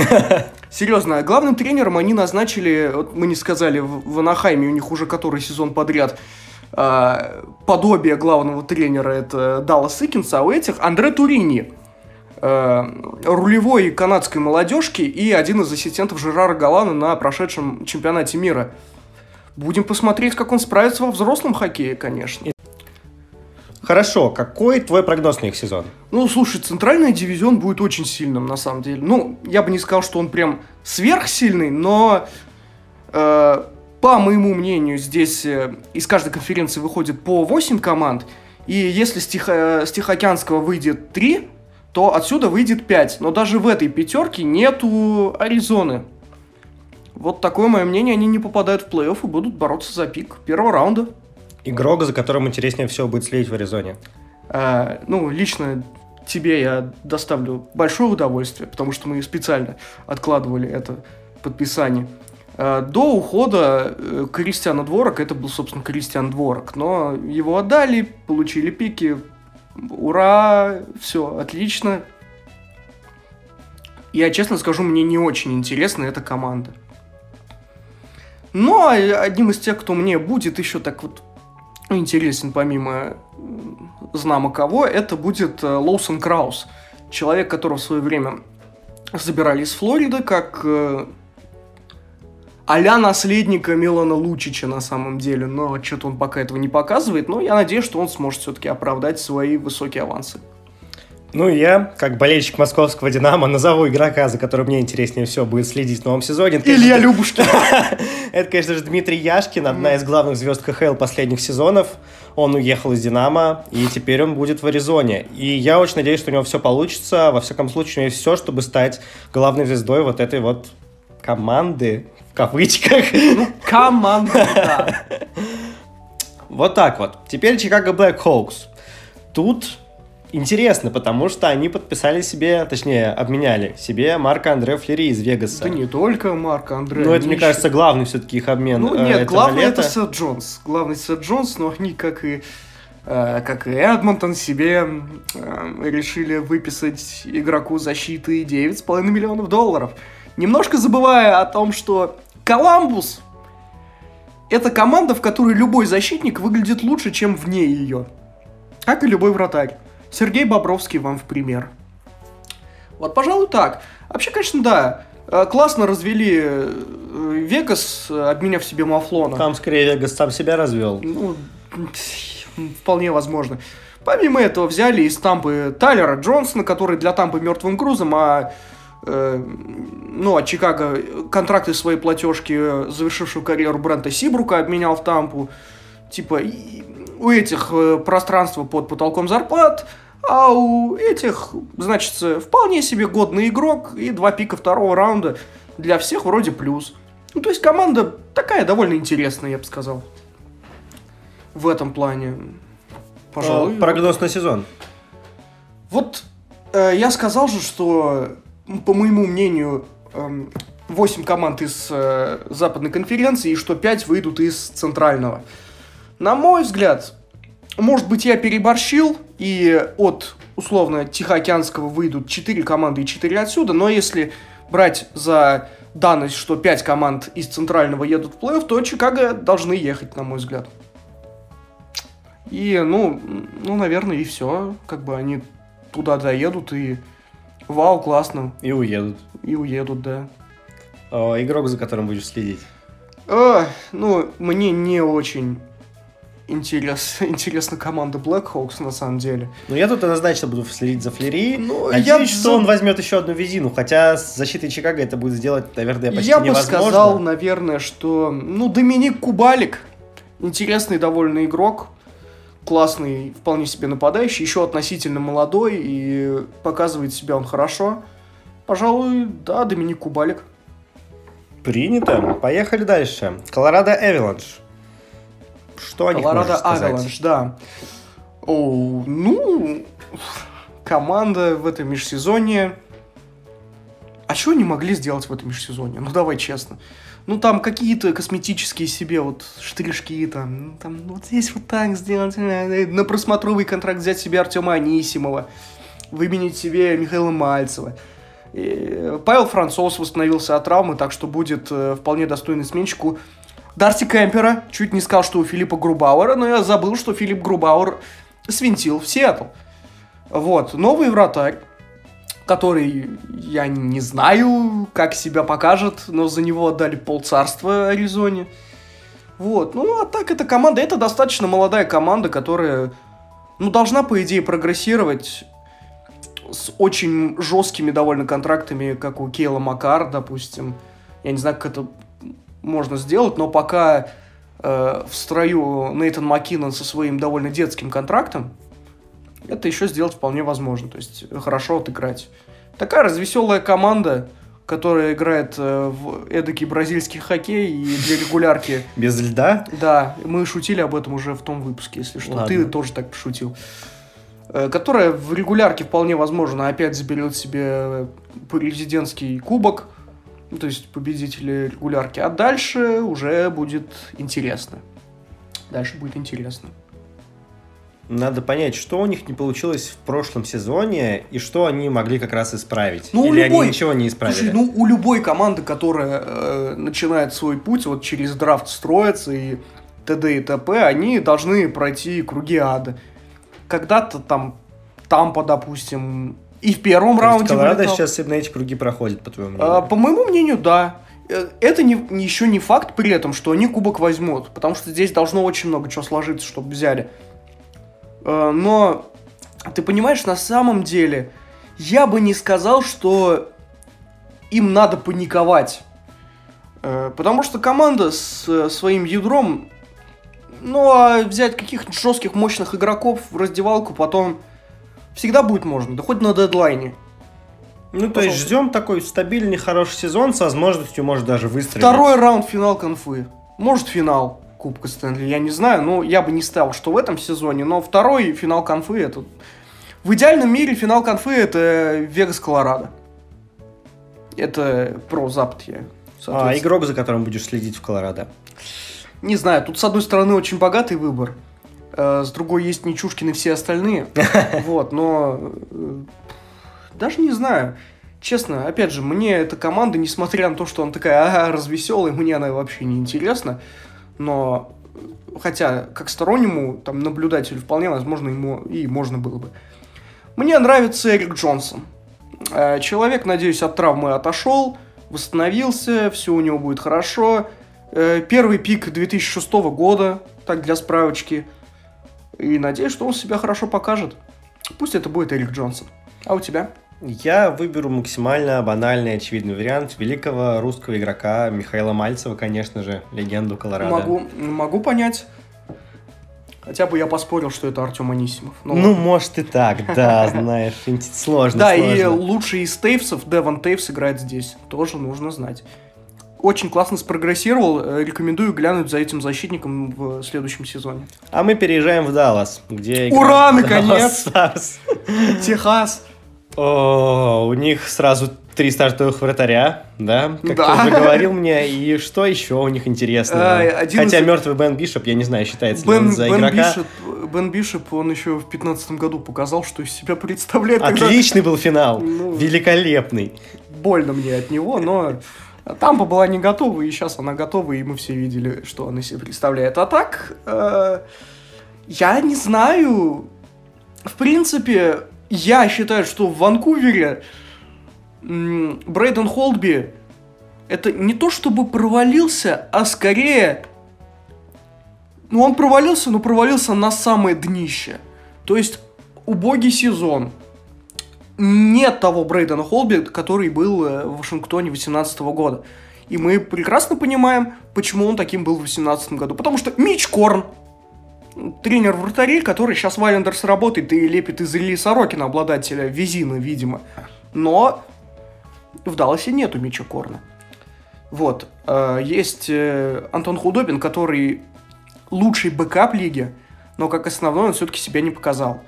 Серьезно, главным тренером они назначили, вот мы не сказали, в Анахайме у них уже который сезон подряд э, подобие главного тренера это Даллас Икинс, а у этих Андре Турини, э, рулевой канадской молодежки и один из ассистентов Жерара Галана на прошедшем чемпионате мира. Будем посмотреть, как он справится во взрослом хоккее, конечно. Хорошо, какой твой прогноз на их сезон? Ну, слушай, центральный дивизион будет очень сильным, на самом деле. Ну, я бы не сказал, что он прям сверхсильный, но, э, по моему мнению, здесь э, из каждой конференции выходит по 8 команд, и если с, Тихо, с Тихоокеанского выйдет 3, то отсюда выйдет 5. Но даже в этой пятерке нету Аризоны. Вот такое мое мнение, они не попадают в плей-офф и будут бороться за пик первого раунда. Игрок, за которым интереснее всего будет следить в Аризоне? А, ну, лично тебе я доставлю большое удовольствие, потому что мы специально откладывали это подписание. А, до ухода э, Кристиана Дворок, это был, собственно, Кристиан Дворок, но его отдали, получили пики, ура, все, отлично. Я честно скажу, мне не очень интересна эта команда. Но одним из тех, кто мне будет еще так вот интересен, помимо знамо кого, это будет э, Лоусон Краус. Человек, которого в свое время забирали из Флориды, как а наследника Милана Лучича на самом деле, но что-то он пока этого не показывает, но я надеюсь, что он сможет все-таки оправдать свои высокие авансы. Ну, я, как болельщик московского «Динамо», назову игрока, за которым мне интереснее всего будет следить в новом сезоне. Это, Илья конечно, Любушкин. Это, конечно же, Дмитрий Яшкин, одна из главных звезд КХЛ последних сезонов. Он уехал из «Динамо», и теперь он будет в Аризоне. И я очень надеюсь, что у него все получится. Во всяком случае, у него есть все, чтобы стать главной звездой вот этой вот команды, в кавычках. Ну, команда, да. Вот так вот. Теперь Чикаго Блэк Хоукс. Тут интересно, потому что они подписали себе, точнее, обменяли себе Марка Андре Флери из Вегаса. Да не только Марка Андре. Ну, это, мне кажется, главный все-таки их обмен Ну, нет, главный лета. это Сет Джонс. Главный Сет Джонс, но они, как и э, как и Эдмонтон, себе э, решили выписать игроку защиты 9,5 миллионов долларов. Немножко забывая о том, что Коламбус это команда, в которой любой защитник выглядит лучше, чем вне ее. Как и любой вратарь. Сергей Бобровский вам в пример. Вот, пожалуй, так. Вообще, конечно, да. Э, классно развели э, Вегас, обменяв себе Мафлона. Там, скорее, Вегас сам себя развел. Ну, вполне возможно. Помимо этого, взяли из Тампы Тайлера Джонсона, который для Тампы мертвым грузом, а э, ну, от Чикаго контракты своей платежки завершившего карьеру Брента Сибрука обменял в Тампу. Типа, у этих э, пространство под потолком зарплат, а у этих, значит, вполне себе годный игрок и два пика второго раунда для всех вроде плюс. Ну, то есть команда такая довольно интересная, я бы сказал. В этом плане. Пожалуй. Прогноз на сезон. Вот э, я сказал же, что, по моему мнению, э, эм, 8 команд из э, западной конференции и что 5 выйдут из центрального. На мой взгляд, может быть, я переборщил, и от, условно, Тихоокеанского выйдут 4 команды и 4 отсюда, но если брать за данность, что 5 команд из центрального едут в плей-офф, то Чикаго должны ехать, на мой взгляд. И, ну, ну, наверное, и все. Как бы они туда доедут и вау, классно. И уедут. И уедут, да. О, игрок, за которым будешь следить? О, ну, мне не очень интерес, интересна команда Blackhawks на самом деле. Ну, я тут однозначно буду следить за Флери. Ну, Надеюсь, я что он возьмет еще одну визину, хотя с защитой Чикаго это будет сделать, наверное, почти я невозможно. Я бы сказал, наверное, что, ну, Доминик Кубалик, интересный довольно игрок, классный, вполне себе нападающий, еще относительно молодой, и показывает себя он хорошо. Пожалуй, да, Доминик Кубалик. Принято. Поехали дальше. Колорадо Эвиланш. Что о них Колорадо Аваланш, да. О, ну, команда в этом межсезонье... А что они могли сделать в этом межсезонье? Ну, давай честно. Ну, там какие-то косметические себе вот штришки, там, ну, там, вот здесь вот так сделать, э, на просмотровый контракт взять себе Артема Анисимова, выменить себе Михаила Мальцева. И Павел Францоз восстановился от травмы, так что будет э, вполне достойный сменщику Дарси Кемпера. Чуть не сказал, что у Филиппа Грубауэра, но я забыл, что Филипп Грубауэр свинтил в Сиэтл. Вот, новый вратарь, который я не знаю, как себя покажет, но за него отдали полцарства Аризоне. Вот, ну а так эта команда, это достаточно молодая команда, которая ну, должна, по идее, прогрессировать с очень жесткими довольно контрактами, как у Кейла Макар, допустим. Я не знаю, как это можно сделать, но пока э, в строю Нейтан Маккинон со своим довольно детским контрактом, это еще сделать вполне возможно. То есть хорошо отыграть. Такая развеселая команда, которая играет э, в эдакий бразильский хоккей и для регулярки. Без льда? Да, мы шутили об этом уже в том выпуске, если что. Ладно. Ты тоже так пошутил. Э, Которая в регулярке вполне возможно опять заберет себе президентский кубок, ну, то есть победители регулярки. А дальше уже будет интересно. Дальше будет интересно. Надо понять, что у них не получилось в прошлом сезоне и что они могли как раз исправить. Ну, Или любой- они ничего не исправили. Слушай, ну у любой команды, которая э, начинает свой путь, вот через драфт строится и т.д. и т.п., они должны пройти круги ада. Когда-то там Тампа, допустим, и в первом То есть раунде Колорадо вылетал. сейчас на эти круги проходит, по твоему мнению. А, по моему мнению, да. Э, Это не, еще не факт при этом, что они кубок возьмут, потому что здесь должно очень много чего сложиться, чтобы взяли. Э, Но ты понимаешь, на самом деле, я бы не сказал, что им надо паниковать. Э, Потому что команда с своим ядром, ну а взять каких-нибудь жестких, мощных игроков в раздевалку потом всегда будет можно, да хоть на дедлайне. Ну, то есть ждем такой стабильный, хороший сезон с возможностью, может, даже выстрелить. Второй раунд финал конфы. Может финал Кубка Стэнли, я не знаю, но я бы не ставил, что в этом сезоне, но второй финал конфы это... В идеальном мире финал конфы это Вегас Колорадо. Это про Запад я. А, игрок, за которым будешь следить в Колорадо. Не знаю, тут с одной стороны очень богатый выбор, с другой есть Нечушкин и все остальные. Вот, но э, даже не знаю. Честно, опять же, мне эта команда, несмотря на то, что она такая ага, развеселая, мне она вообще не интересна. Но, э, хотя, как стороннему там, наблюдателю, вполне возможно, ему и можно было бы. Мне нравится Эрик Джонсон. Э, Человек, надеюсь, от травмы отошел, восстановился, все у него будет хорошо. Э, Первый пик 2006 года, так для справочки. И надеюсь, что он себя хорошо покажет. Пусть это будет Эрик Джонсон. А у тебя? Я выберу максимально банальный, очевидный вариант великого русского игрока Михаила Мальцева, конечно же, легенду Колорадо. Могу, могу понять. Хотя бы я поспорил, что это Артем Анисимов. Ну, Ну, ладно. может и так, да, знаешь, сложно, да, и лучший из Тейвсов, Девон Тейвс, играет здесь. Тоже нужно знать. Очень классно спрогрессировал. Э, Рекомендую глянуть за этим защитником в следующем сезоне. А мы переезжаем в Даллас, где... Ура, наконец! Техас. О, у них сразу три стартовых вратаря, да? Как Да. ты уже говорил мне. И что еще у них интересного? Э, один Хотя из- мертвый Бен Бишоп, я не знаю, считается ли Бен, он за Бен игрока. Бишоп, Бен Бишоп, он еще в 15 году показал, что из себя представляет. когда- Отличный был финал. Ну. Великолепный. Больно мне от него, но Тампа была не готова, и сейчас она готова, и мы все видели, что она из себя представляет. А так, э, я не знаю. В принципе, я считаю, что в Ванкувере Брейден Холдби это не то чтобы провалился, а скорее... Ну, он провалился, но провалился на самое днище. То есть, убогий сезон. Нет того Брейдена Холби, который был э, в Вашингтоне 2018 года. И мы прекрасно понимаем, почему он таким был в 2018 году. Потому что Мич Корн, тренер вратарей, который сейчас в Айлендерс работает и лепит из Ильи Сорокина, обладателя Везины, видимо. Но в Далласе нету Мича Корна. Вот. э, Есть э, Антон Худобин, который лучший backup лиги, но как основной он все-таки себя не показал.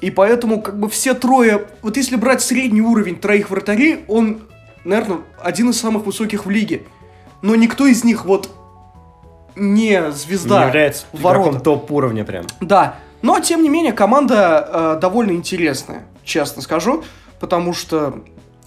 И поэтому как бы все трое, вот если брать средний уровень троих вратарей, он, наверное, один из самых высоких в лиге. Но никто из них вот не звезда. Не является ворота. топ-уровня прям. Да, но тем не менее команда э, довольно интересная, честно скажу, потому что,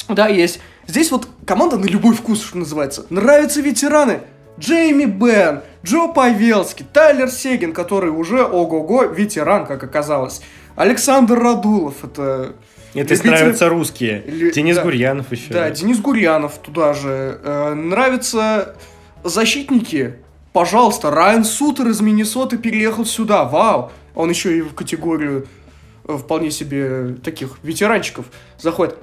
да, есть. Здесь вот команда на любой вкус, что называется. Нравятся ветераны. Джейми Бен, Джо Павелский, Тайлер Сегин, который уже, ого-го, ветеран, как оказалось. Александр Радулов, это... Это любитель- нравятся русские. Лю- Денис да. Гурьянов еще. Да, Денис Гурьянов туда же. Э, нравятся защитники. Пожалуйста, Райан Сутер из Миннесоты переехал сюда. Вау. Он еще и в категорию э, вполне себе таких ветеранчиков заходит.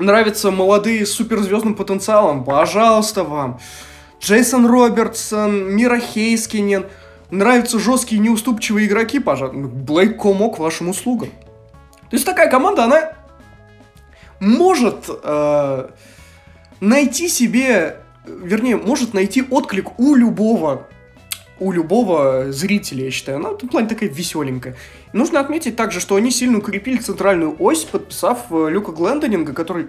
Нравятся молодые с суперзвездным потенциалом? Пожалуйста вам. Джейсон Робертсон, Мира Хейскинен. Нравятся жесткие неуступчивые игроки? Пожалуйста. Блейк Комо к вашим услугам. То есть такая команда, она может э, найти себе, вернее, может найти отклик у любого у любого зрителя, я считаю. Она в этом плане такая веселенькая. Нужно отметить также, что они сильно укрепили центральную ось, подписав э, Люка Глендонинга, который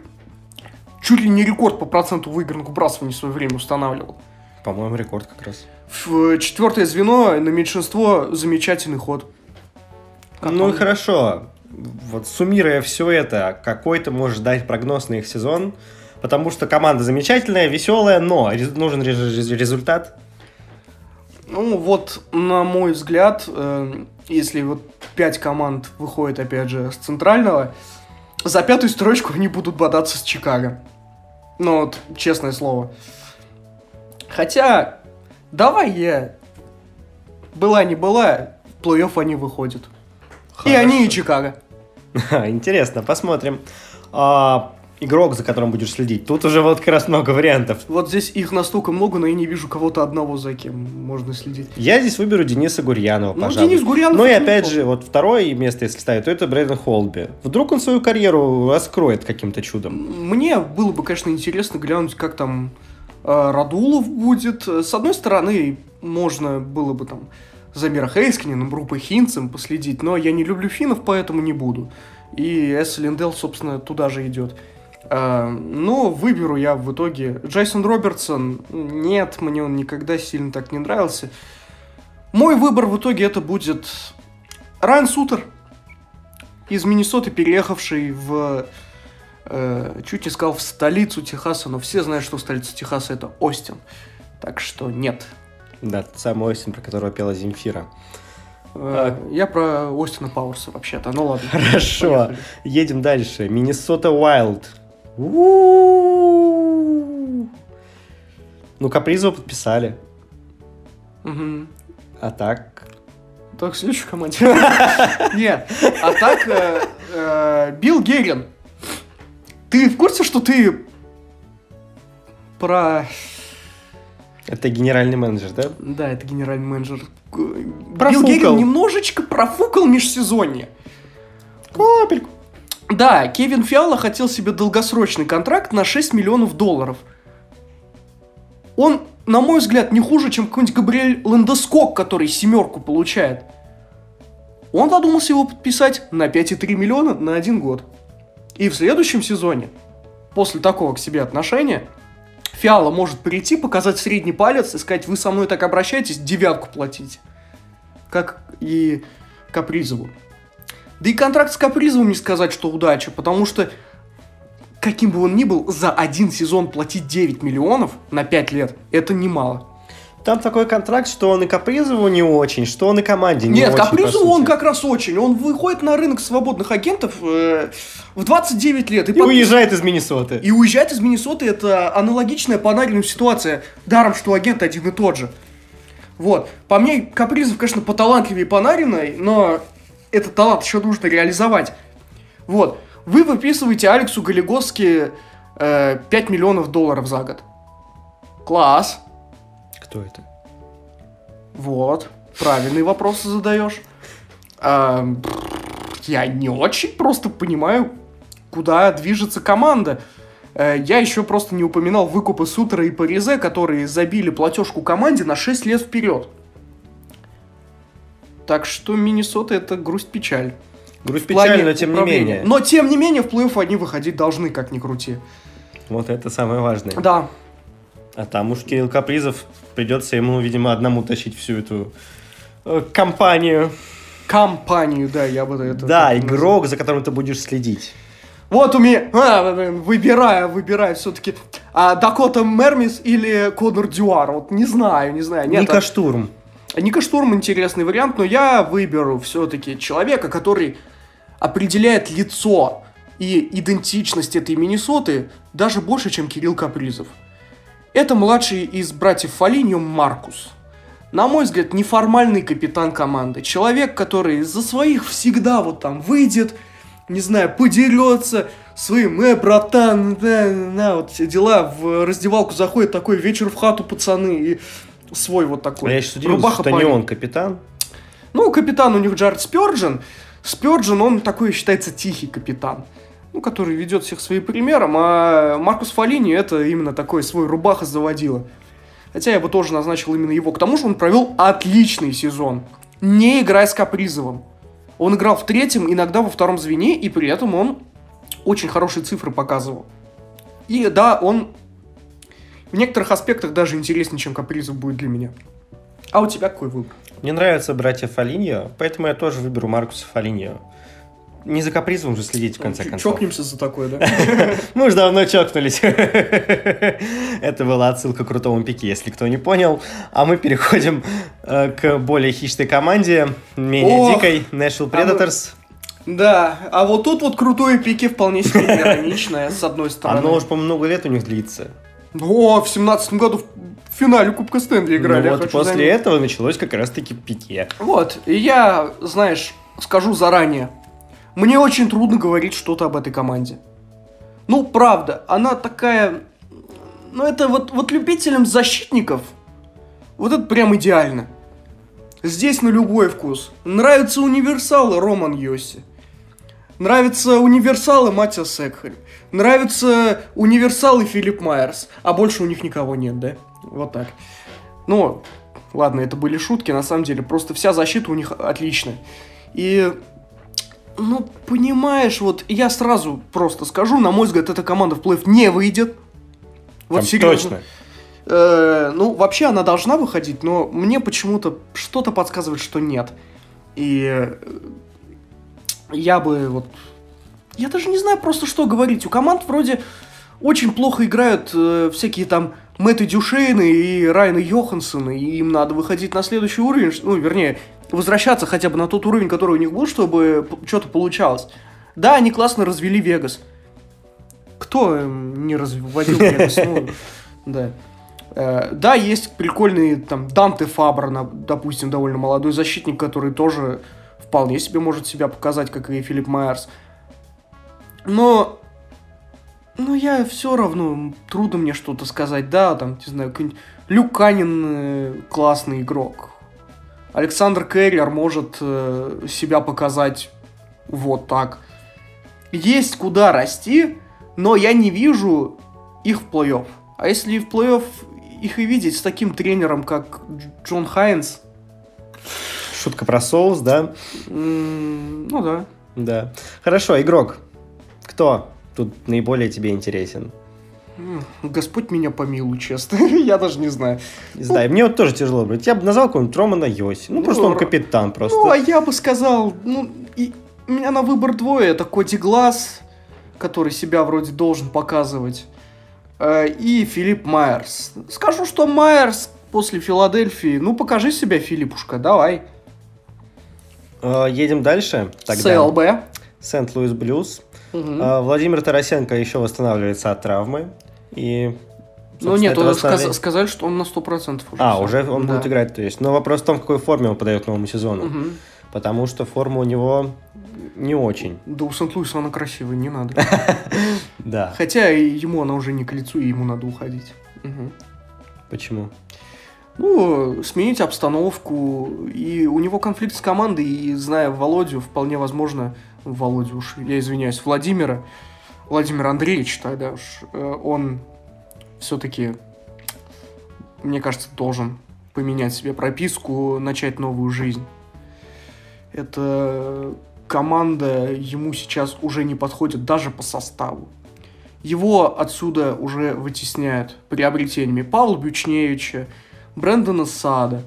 чуть ли не рекорд по проценту выигранных выбрасываний в свое время устанавливал. По-моему, рекорд как раз. В э, четвертое звено на меньшинство замечательный ход. Как ну и хорошо. Вот суммируя все это, какой ты можешь дать прогноз на их сезон? Потому что команда замечательная, веселая, но нужен результат. Ну, вот, на мой взгляд, э, если вот пять команд выходит, опять же, с центрального, за пятую строчку они будут бодаться с Чикаго. Ну, вот, честное слово. Хотя, давай я... Была не была, в плей-офф они выходят. Хорошо. И они, и Чикаго. Интересно, посмотрим. А, игрок, за которым будешь следить. Тут уже вот как раз много вариантов. Вот здесь их настолько много, но я не вижу кого-то одного, за кем можно следить. Я здесь выберу Дениса Гурьянова, ну, пожалуй. Денис Гурьянов... Ну и опять же, вот второе место, если ставить, то это Брэден Холби. Вдруг он свою карьеру раскроет каким-то чудом. Мне было бы, конечно, интересно глянуть, как там Радулов будет. С одной стороны, можно было бы там за Мира Хейскинином, Рупой Хинцем последить, но я не люблю финнов, поэтому не буду. И Эс Линдел, собственно, туда же идет. Uh, ну, выберу я в итоге Джейсон Робертсон. Нет, мне он никогда сильно так не нравился. Мой выбор в итоге это будет Райан Сутер из Миннесоты, переехавший в... Uh, чуть не сказал в столицу Техаса, но все знают, что столица Техаса это Остин. Так что нет. Да, тот самый Остин, про которого пела Земфира. Uh, я про Остина Пауэрса вообще-то, ну ладно. Хорошо, поехали. едем дальше. Миннесота Уайлд ну, Капризова подписали. Угу. А так... Так, следующий команде. Нет, а так э, э, Билл Герин. Ты в курсе, что ты про... Это генеральный менеджер, да? Да, это генеральный менеджер. Билл Герин немножечко профукал межсезонье. Капельку. Да, Кевин Фиала хотел себе долгосрочный контракт на 6 миллионов долларов. Он, на мой взгляд, не хуже, чем какой-нибудь Габриэль Ландескок, который семерку получает. Он задумался его подписать на 5,3 миллиона на один год. И в следующем сезоне, после такого к себе отношения, Фиала может прийти, показать средний палец и сказать, вы со мной так обращаетесь, девятку платите. Как и Капризову. Да и контракт с Капризовым не сказать, что удача, потому что каким бы он ни был, за один сезон платить 9 миллионов на 5 лет, это немало. Там такой контракт, что он и Капризову не очень, что он и команде не Нет, очень. Нет, Капризову он как раз очень. Он выходит на рынок свободных агентов э, в 29 лет. И, и под... уезжает из Миннесоты. И уезжает из Миннесоты. Это аналогичная по Нагину ситуация. Даром, что агент один и тот же. Вот. По мне, Капризов, конечно, поталантливее Панариной, но этот талант еще нужно реализовать. Вот. Вы выписываете Алексу Галигоски э, 5 миллионов долларов за год. Класс. Кто это? Вот. Правильные вопросы задаешь. А, я не очень просто понимаю, куда движется команда. Э, я еще просто не упоминал выкупы Сутера и Паризе, которые забили платежку команде на 6 лет вперед. Так что Миннесота это грусть-печаль. Грусть-печаль, но тем не менее. Но тем не менее в плей-офф они выходить должны, как ни крути. Вот это самое важное. Да. А там уж Кирилл Капризов придется ему, видимо, одному тащить всю эту э, компанию. Компанию, да, я бы это... Да, игрок, за которым ты будешь следить. Вот у меня, а, выбираю, выбираю все-таки а, Дакота Мермис или Конор Дюар. Вот не знаю, не знаю. Нет, Ника а... Штурм. Ника Штурм интересный вариант, но я выберу все-таки человека, который определяет лицо и идентичность этой Миннесоты даже больше, чем Кирилл Капризов. Это младший из братьев Фолиньо Маркус. на мой взгляд, неформальный капитан команды. Человек, который за своих всегда вот там выйдет, не знаю, подерется своим, э, братан, да, на, вот все дела, в раздевалку заходит такой вечер в хату, пацаны, и свой вот такой. А я сейчас удивился, что не он капитан. Ну, капитан у них Джаред Спёрджин. Спёрджин, он такой считается тихий капитан. Ну, который ведет всех своим примером, а Маркус Фалини это именно такой свой рубаха заводила. Хотя я бы тоже назначил именно его. К тому же он провел отличный сезон, не играя с Капризовым. Он играл в третьем, иногда во втором звене, и при этом он очень хорошие цифры показывал. И да, он в некоторых аспектах даже интереснее, чем Капризов будет для меня. А у тебя какой выбор? Мне нравятся братья Фалиньо, поэтому я тоже выберу Маркуса Фалиньо. Не за капризом же следить, в конце концов. Чокнемся за такое, да? Мы уже давно чокнулись. Это была отсылка к крутому пике, если кто не понял. А мы переходим э, к более хищной команде, менее дикой, Nashville а Predators. Да, а вот тут вот крутое пике вполне себе ироничное, с одной стороны. Оно уже, по много лет у них длится. Ну, в семнадцатом году в финале Кубка Стэнли играли. Ну, вот после заметить. этого началось как раз-таки пике. Вот, и я, знаешь, скажу заранее, мне очень трудно говорить что-то об этой команде. Ну, правда, она такая... Ну, это вот, вот любителям защитников, вот это прям идеально. Здесь на любой вкус. Нравятся универсалы Роман Йоси. Нравятся универсалы Матиас Секхель. Нравятся универсалы Филипп Майерс. А больше у них никого нет, да? Вот так. Ну, ладно, это были шутки, на самом деле. Просто вся защита у них отличная. И ну, понимаешь, вот я сразу просто скажу, на мой взгляд, эта команда в плей не выйдет. Вот Там серьезно. Точно. Э, ну, вообще она должна выходить, но мне почему-то что-то подсказывает, что нет. И э, я бы вот... Я даже не знаю просто, что говорить. У команд вроде очень плохо играют э, всякие там Мэтты Дюшейны и Райана Йоханссон, и им надо выходить на следующий уровень, ну, вернее, возвращаться хотя бы на тот уровень, который у них был, чтобы что-то получалось. Да, они классно развели Вегас. Кто не разводил Вегас? Ну, да. Э, да, есть прикольный там Данте Фабр, допустим, довольно молодой защитник, который тоже вполне себе может себя показать, как и Филипп Майерс. Но но я все равно, трудно мне что-то сказать, да, там, не знаю, Люк Канин э, классный игрок, Александр Керрер может э, себя показать вот так. Есть куда расти, но я не вижу их в плей-офф. А если в плей-офф их и видеть с таким тренером, как Джон Хайнс... Шутка про соус, да? ну да. Да. Хорошо, игрок. Кто тут наиболее тебе интересен? Господь меня помилуй, честно. я даже не знаю. Не знаю, мне вот тоже тяжело брать. Я бы назвал какого-нибудь Романа Йоси. Ну, ну, просто он капитан просто. Ну, а я бы сказал, ну, и, у меня на выбор двое. Это Коди Глаз, который себя вроде должен показывать, э, и Филипп Майерс. Скажу, что Майерс после Филадельфии, ну, покажи себя, Филиппушка, давай. Э, едем дальше. Тогда. СЛБ. Сент-Луис Блюз. Угу. Владимир Тарасенко еще восстанавливается от травмы. И ну нет, он сказ- сказали, что он на 100% уже. А, все. уже он да. будет играть, то есть. Но вопрос в том, в какой форме он подает к новому сезону. Угу. Потому что форма у него не очень. Да у Сент-Луиса она красивая, не надо. Да. Хотя ему она уже не к лицу, и ему надо уходить. Почему? Ну, сменить обстановку. И у него конфликт с командой, и зная Володю, вполне возможно, Володю уж, я извиняюсь, Владимира, Владимир Андреевич тогда уж, э, он все-таки, мне кажется, должен поменять себе прописку, начать новую жизнь. Эта команда ему сейчас уже не подходит даже по составу. Его отсюда уже вытесняют приобретениями Павла Бючневича, Брэндона Сада.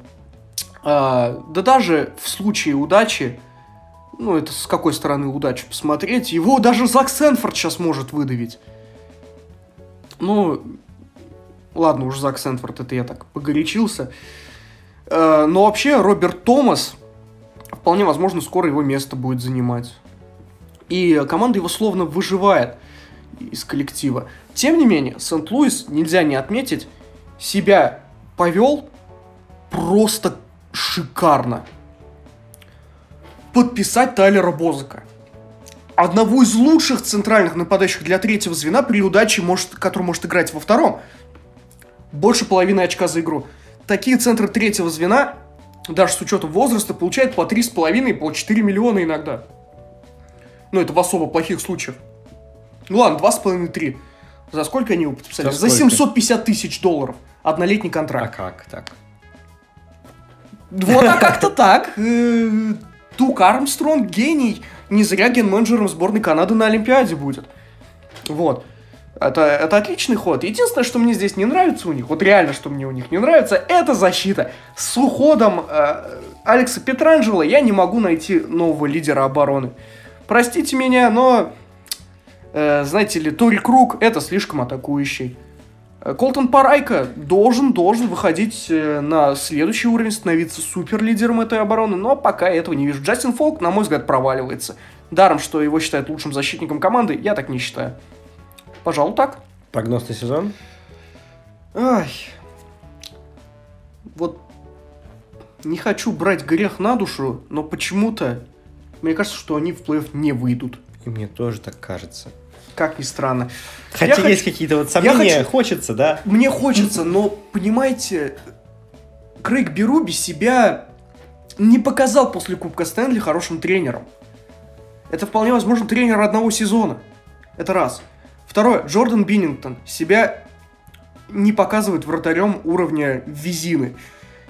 А, да даже в случае удачи ну, это с какой стороны удачи посмотреть, его даже Зак Сенфорд сейчас может выдавить. Ну, ладно, уж Зак Сенфорд, это я так погорячился. Э, но вообще Роберт Томас вполне возможно скоро его место будет занимать. И команда его словно выживает из коллектива. Тем не менее, Сент-Луис, нельзя не отметить, себя повел просто шикарно. Подписать Тайлера Бозака. Одного из лучших центральных нападающих для третьего звена при удаче, может, который может играть во втором. Больше половины очка за игру. Такие центры третьего звена, даже с учетом возраста, получают по 3,5 и по 4 миллиона иногда. Ну, это в особо плохих случаях. Ну ладно, 2,5-3. За сколько они его подписали? За За, сколько? 750 тысяч долларов. Однолетний А контракт. как так? Вот, а как-то так. Тук Армстронг гений. Не зря ген-менеджером сборной Канады на Олимпиаде будет. Вот. Это, это отличный ход. Единственное, что мне здесь не нравится у них, вот реально, что мне у них не нравится, это защита. С уходом э, Алекса Петранджела я не могу найти нового лидера обороны. Простите меня, но, э, знаете ли, Тори Круг это слишком атакующий. Э, Колтон Парайка должен, должен выходить э, на следующий уровень, становиться суперлидером этой обороны, но пока я этого не вижу. Джастин Фолк, на мой взгляд, проваливается. Даром, что его считают лучшим защитником команды, я так не считаю. Пожалуй, так. Прогноз на сезон? Ай. Вот не хочу брать грех на душу, но почему-то мне кажется, что они в плей-офф не выйдут. И мне тоже так кажется. Как ни странно. Хотя Я есть хочу- какие-то вот сомнения, хочу- хочется, да? Мне хочется, но, понимаете, Крейг Беруби себя не показал после Кубка Стэнли хорошим тренером. Это вполне возможно тренер одного сезона. Это раз. Второе. Джордан Биннингтон себя не показывает вратарем уровня Визины.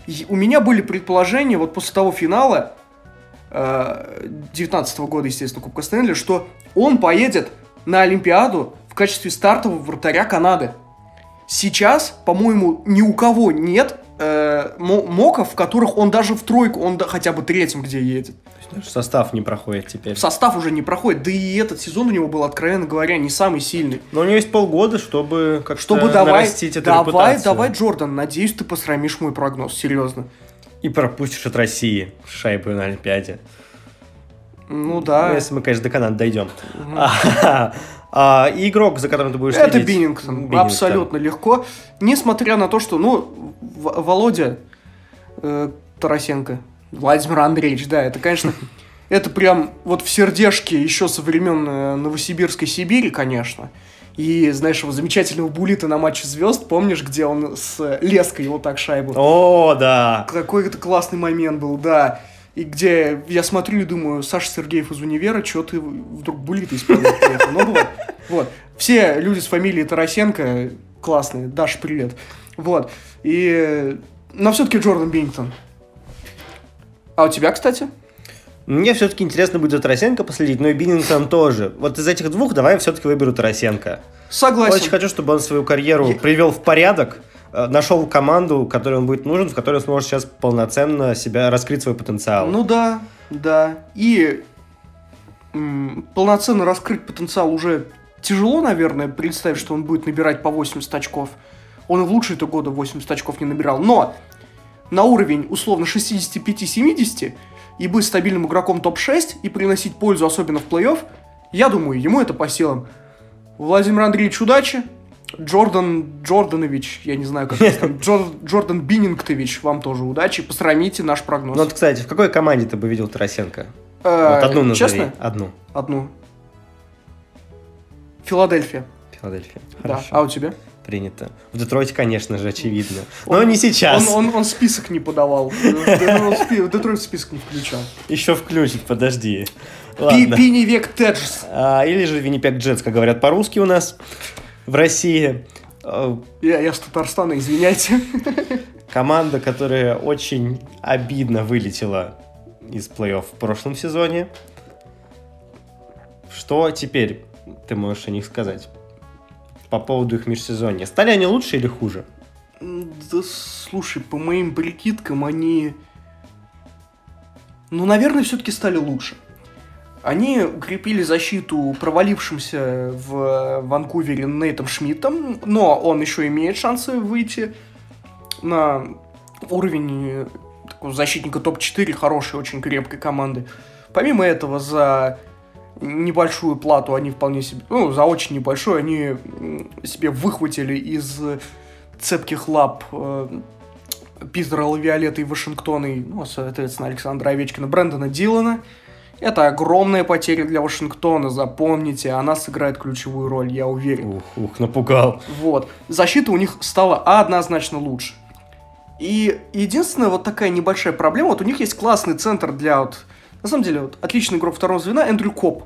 И у меня были предположения вот после того финала 19 года, естественно, Кубка Стэнли, что он поедет на Олимпиаду в качестве стартового вратаря Канады. Сейчас, по-моему, ни у кого нет э, мо- моков, в которых он даже в тройку, он да- хотя бы третьим где едет. То есть даже состав не проходит теперь. В состав уже не проходит, да и этот сезон у него был, откровенно говоря, не самый сильный. Но у него есть полгода, чтобы как-то Чтобы давай, нарастить эту давай, репутацию. давай, Джордан, надеюсь, ты посрамишь мой прогноз, серьезно. И пропустишь от России шайбу на Олимпиаде. Ну Ну, да, если мы, конечно, до Канады дойдем. А, а, и игрок, за которым ты будешь это следить? Биннингтон, Биннингтон. абсолютно легко. Несмотря на то, что, ну, В- Володя э, Тарасенко, Владимир Андреевич, да, это, конечно, это прям вот в сердежке еще со времен э, Новосибирской Сибири, конечно. И, знаешь, его замечательного булита на матче звезд, помнишь, где он с Леской вот так шайбу? О, да. Какой это классный момент был, да. И где я смотрю и думаю, Саша Сергеев из универа, что ты вдруг булит исполнять приехал? Ну. Вот. Все люди с фамилией Тарасенко классные. Даша, привет. Вот. И... Но все-таки Джордан Биннингтон. А у тебя, кстати? Мне все-таки интересно будет за Тарасенко последить, но и Биннингтон тоже. Вот из этих двух давай все-таки выберу Тарасенко. Согласен. Очень хочу, чтобы он свою карьеру Я- привел в порядок, нашел команду, которой он будет нужен, в которой он сможет сейчас полноценно себя раскрыть свой потенциал. Ну да, да. И полноценно раскрыть потенциал уже тяжело, наверное, представить, что он будет набирать по 80 очков. Он в лучшие-то годы 80 очков не набирал. Но на уровень условно 65-70 и быть стабильным игроком топ-6 и приносить пользу, особенно в плей-офф, я думаю, ему это по силам. Владимир Андреевич, удачи. Джордан Джорданович, я не знаю, как это там, Джор- Джордан Биннингтович, вам тоже удачи. Посрамите наш прогноз. Ну вот, кстати, в какой команде ты бы видел Тарасенко? Э, вот одну назови. Честно? Одну. Одну. Филадельфия. Филадельфия. Да. Хорошо. А у тебя? Принято. В Детройте, конечно же, очевидно. Но Он- не сейчас. Он, он, он список не подавал. В Детройт список не включал. Еще включить, подожди. Пи- Ладно. Пини век Теджес. А, или же Виннипек Джетс, как говорят по-русски у нас в России. А, Я, я с Татарстана, извиняйте. Команда, которая очень обидно вылетела из плей-офф в прошлом сезоне. Что теперь ты можешь о них сказать? По поводу их межсезонья. Стали они лучше или хуже? Да слушай, по моим прикидкам, они... Ну, наверное, все-таки стали лучше. Они укрепили защиту провалившимся в Ванкувере Нейтом Шмидтом, но он еще имеет шансы выйти на уровень э, такого защитника топ-4 хорошей, очень крепкой команды. Помимо этого, за небольшую плату они вполне себе, ну, за очень небольшую, они себе выхватили из цепких лап э, Питера Лавиолета и Вашингтона, и, ну, соответственно, Александра Овечкина, Брэндона Дилана. Это огромная потеря для Вашингтона, запомните, она сыграет ключевую роль, я уверен. Ух, ух, напугал. Вот. Защита у них стала однозначно лучше. И единственная вот такая небольшая проблема, вот у них есть классный центр для вот, на самом деле, вот отличный игрок второго звена Эндрю Коп.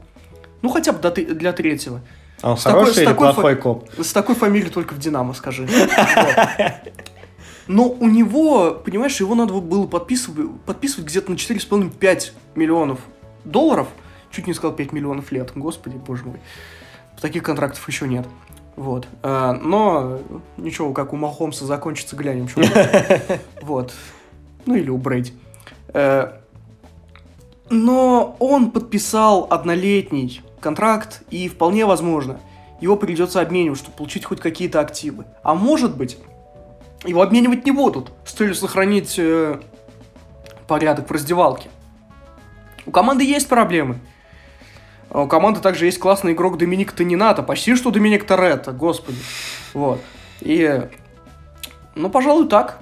Ну, хотя бы для третьего. А он с хороший такой, или такой плохой фа- коп? С такой фамилией только в Динамо, скажи. Но у него, понимаешь, его надо было подписывать, подписывать где-то на 4,5-5 миллионов долларов. Чуть не сказал 5 миллионов лет. Господи, боже мой. Таких контрактов еще нет. Вот. А, но ничего, как у Махомса закончится, глянем. Вот. Ну или у Брэди. Э, но он подписал однолетний контракт, и вполне возможно, его придется обменивать, чтобы получить хоть какие-то активы. А может быть, его обменивать не будут, с целью сохранить э, порядок в раздевалке. У команды есть проблемы. А у команды также есть классный игрок Доминик Танината, почти что Доминик Торетто, господи. Вот. И, ну, пожалуй, так.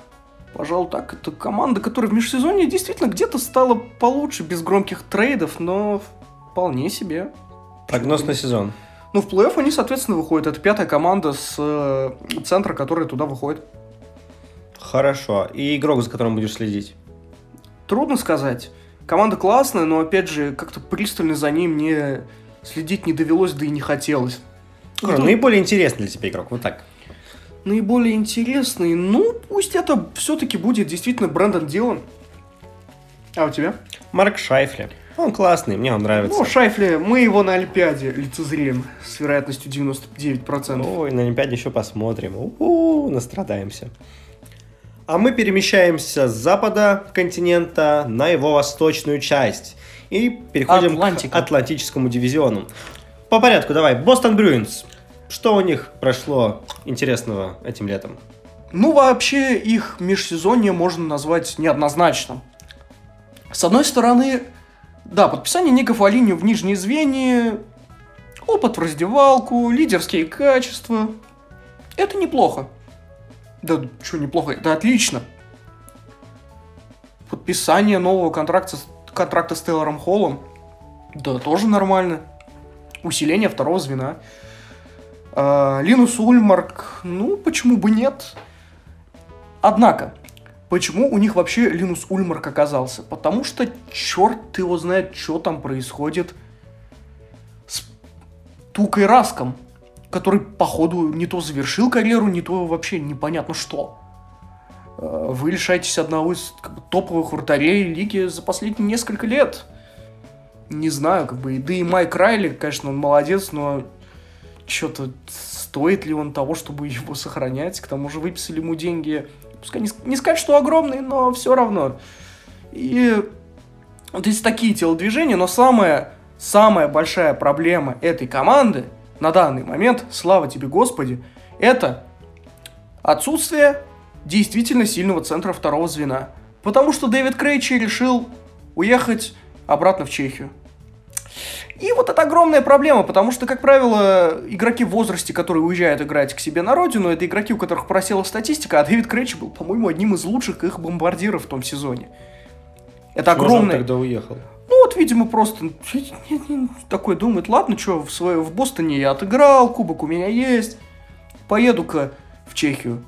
Пожалуй, так. Это команда, которая в межсезонье действительно где-то стала получше, без громких трейдов, но вполне себе. Прогноз на сезон. Ну, в плей-офф они, соответственно, выходят. Это пятая команда с э, центра, которая туда выходит. Хорошо. И игрок, за которым будешь следить? Трудно сказать. Команда классная, но, опять же, как-то пристально за ней мне следить не довелось, да и не хотелось. Ну, Кто... Наиболее интересный для тебя игрок, вот так. Наиболее интересный, ну, пусть это все-таки будет действительно Брэндон Дилан. А у тебя? Марк Шайфли. Он классный, мне он нравится. Ну, Шайфли, мы его на Олимпиаде лицезреем с вероятностью 99%. Ой, на Олимпиаде еще посмотрим. У-у-у, настрадаемся. А мы перемещаемся с запада континента на его восточную часть. И переходим Атлантика. к Атлантическому дивизиону. По порядку, давай. Бостон Брюинс. Что у них прошло интересного этим летом? Ну, вообще, их межсезонье можно назвать неоднозначным. С одной стороны, да, подписание Ника Фолини в нижние звенья, опыт в раздевалку, лидерские качества. Это неплохо. Да, что неплохо, это отлично. Подписание нового контракта, контракта с Тейлором Холлом, да, тоже нормально. Усиление второго звена. А, Линус Ульмарк, ну, почему бы нет? Однако, почему у них вообще Линус Ульмарк оказался? Потому что черт его знает, что там происходит с Тукой Раском который, походу, не то завершил карьеру, не то вообще непонятно что. Э, вы лишаетесь одного из как бы, топовых вратарей лиги за последние несколько лет. Не знаю, как бы, да и Майк Райли, конечно, он молодец, но что-то стоит ли он того, чтобы его сохранять? К тому же выписали ему деньги, пускай не, не сказать, что огромные, но все равно. И вот есть такие телодвижения, но самая, самая большая проблема этой команды – на данный момент, слава тебе Господи, это отсутствие действительно сильного центра второго звена. Потому что Дэвид Крейчи решил уехать обратно в Чехию. И вот это огромная проблема, потому что, как правило, игроки в возрасте, которые уезжают играть к себе на родину, это игроки, у которых просела статистика, а Дэвид Крейчи был, по-моему, одним из лучших их бомбардиров в том сезоне. Это огромное... он тогда уехал? Ну вот, видимо, просто такой думает, ладно, что, в, свое, в Бостоне я отыграл, кубок у меня есть, поеду-ка в Чехию.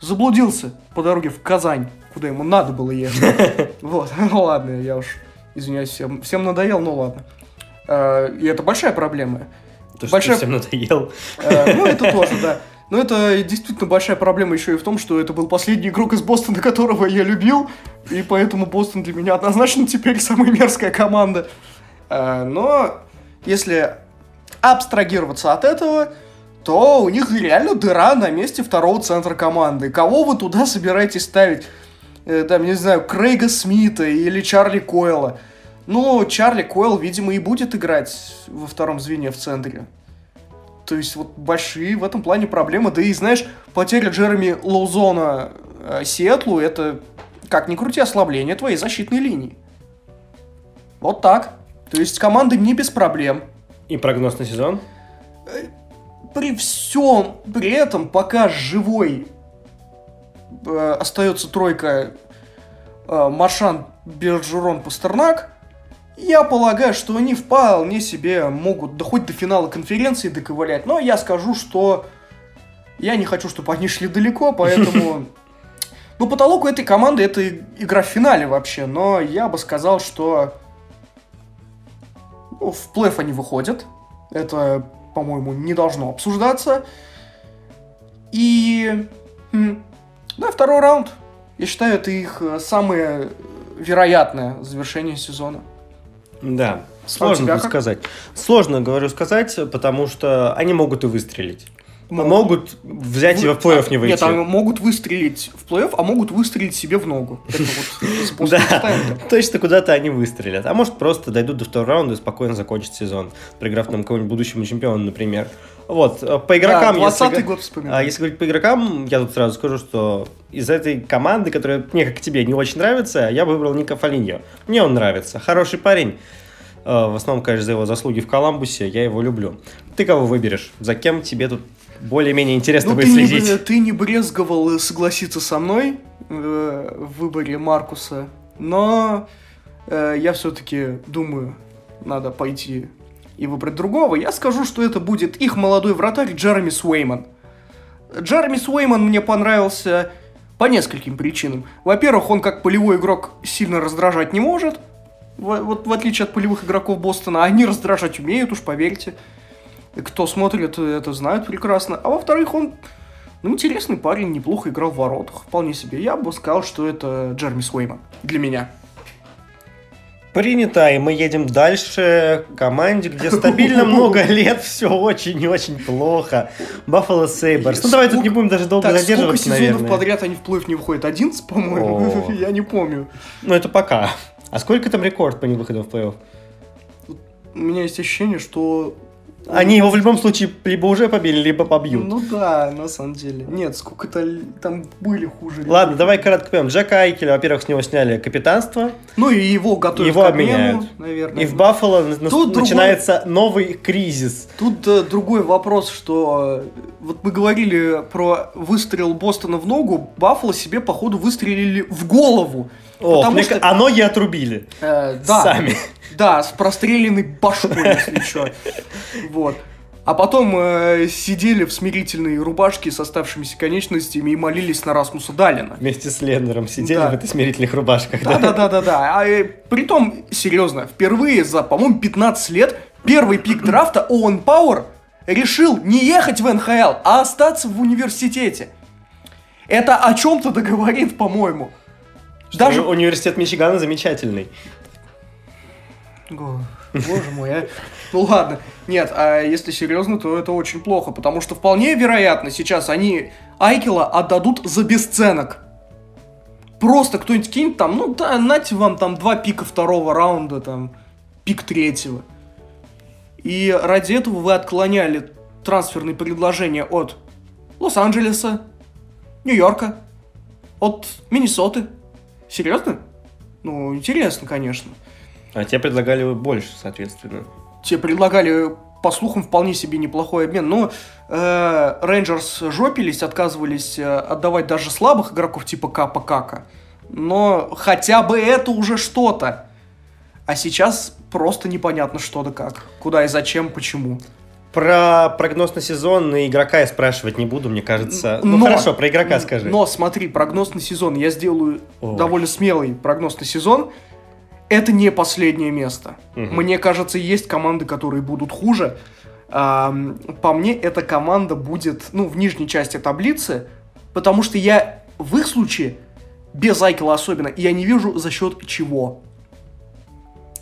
Заблудился по дороге в Казань, куда ему надо было ехать. Вот, ну ладно, я уж, извиняюсь, всем, всем надоел, ну ладно. А, и это большая проблема. То, большая... что всем надоел. А, ну, это тоже, да. Но это действительно большая проблема еще и в том, что это был последний игрок из Бостона, которого я любил, и поэтому Бостон для меня однозначно теперь самая мерзкая команда. А, но если абстрагироваться от этого, то у них реально дыра на месте второго центра команды. Кого вы туда собираетесь ставить? Э, там, не знаю, Крейга Смита или Чарли Койла. Ну, Чарли Койл, видимо, и будет играть во втором звене в центре. То есть вот большие в этом плане проблемы. Да и знаешь, потеря Джереми Лоузона э, Сиэтлу это, как ни крути, ослабление твоей защитной линии. Вот так. То есть команды не без проблем. И прогноз на сезон? Э, при всем при этом, пока живой э, остается тройка э, Маршан, Бержерон, Пастернак, я полагаю, что они вполне себе могут да хоть до финала конференции доковылять, но я скажу, что я не хочу, чтобы они шли далеко, поэтому... Ну, потолок у этой команды это игра в финале вообще, но я бы сказал, что ну, в плей они выходят. Это, по-моему, не должно обсуждаться. И... Да, второй раунд. Я считаю, это их э, самое вероятное завершение сезона. Да, а сложно а сказать. Сложно, говорю, сказать, потому что они могут и выстрелить. Могут, могут взять Вы... его в плей-офф не выйти. Нет, а могут выстрелить в плей-офф, а могут выстрелить себе в ногу. Это вот Да, точно куда-то они выстрелят. А может просто дойдут до второго раунда и спокойно закончат сезон, проиграв нам кого нибудь будущему чемпиону, например. Вот, э, по игрокам... Да, если, год вспоминаю. А если говорить по игрокам, я тут сразу скажу, что из этой команды, которая мне, как тебе, не очень нравится, я выбрал Ника Фолиньо. Мне он нравится. Хороший парень. Э, в основном, конечно, за его заслуги в Коламбусе. Я его люблю. Ты кого выберешь? За кем тебе тут более-менее интересно ну, будет ты следить. Не, ты не брезговал согласиться со мной э, в выборе Маркуса, но э, я все-таки думаю, надо пойти и выбрать другого. Я скажу, что это будет их молодой вратарь Джереми Суэйман. Джереми Суэйман мне понравился по нескольким причинам. Во-первых, он как полевой игрок сильно раздражать не может. Вот в отличие от полевых игроков Бостона, они раздражать умеют, уж поверьте. Кто смотрит, это знают прекрасно. А во-вторых, он ну, интересный парень, неплохо играл в воротах, вполне себе. Я бы сказал, что это Джерми Суэйман для меня. Принято, и мы едем дальше к команде, где стабильно много лет все очень и очень плохо. Баффало Сейберс. Ну давай тут не будем даже долго так, задерживаться, сколько сезонов подряд они в плей не выходят? 11, по-моему? Я не помню. Ну это пока. А сколько там рекорд по невыходам в плей-офф? У меня есть ощущение, что они его в любом случае либо уже побили, либо побьют. Ну да, на самом деле. Нет, сколько-то там были хуже. Ладно, давай кратко поймем. Джека Айкеля, во-первых, с него сняли капитанство. Ну и его готовят Его обменяют. наверное. И в Баффало Тут начинается другой... новый кризис. Тут э, другой вопрос, что э, вот мы говорили про выстрел Бостона в ногу, Баффало себе, походу, выстрелили в голову. О, потому мне... что... а ноги отрубили. Э, да. Сами. Да, с простреленной башкой, если что. Вот. А потом э, сидели в смирительной рубашке с оставшимися конечностями и молились на Расмуса Далина. Вместе с Леннером сидели да. в этой смирительных рубашках. Да, да, да, да, да. А э, притом, серьезно, впервые за, по-моему, 15 лет первый пик драфта Оуэн Пауэр решил не ехать в НХЛ, а остаться в университете. Это о чем-то договорит, по-моему. Даже университет Мичигана замечательный. Боже мой, а. Ну ладно. Нет, а если серьезно, то это очень плохо, потому что вполне вероятно сейчас они Айкела отдадут за бесценок. Просто кто-нибудь кинет там, ну да, нате вам там два пика второго раунда, там, пик третьего. И ради этого вы отклоняли трансферные предложения от Лос-Анджелеса, Нью-Йорка, от Миннесоты. Серьезно? Ну, интересно, конечно. А тебе предлагали больше, соответственно. Тебе предлагали, по слухам, вполне себе неплохой обмен. Но э, Рейнджерс жопились, отказывались э, отдавать даже слабых игроков типа Капа Кака. Но хотя бы это уже что-то. А сейчас просто непонятно что да как. Куда и зачем, почему. Про прогноз на сезон на игрока я спрашивать не буду, мне кажется. Ну но, хорошо, про игрока скажи. Но смотри, прогноз на сезон. Я сделаю Ой. довольно смелый прогноз на сезон это не последнее место. Угу. Мне кажется, есть команды, которые будут хуже. А, по мне, эта команда будет, ну, в нижней части таблицы, потому что я в их случае, без Айкела особенно, я не вижу за счет чего.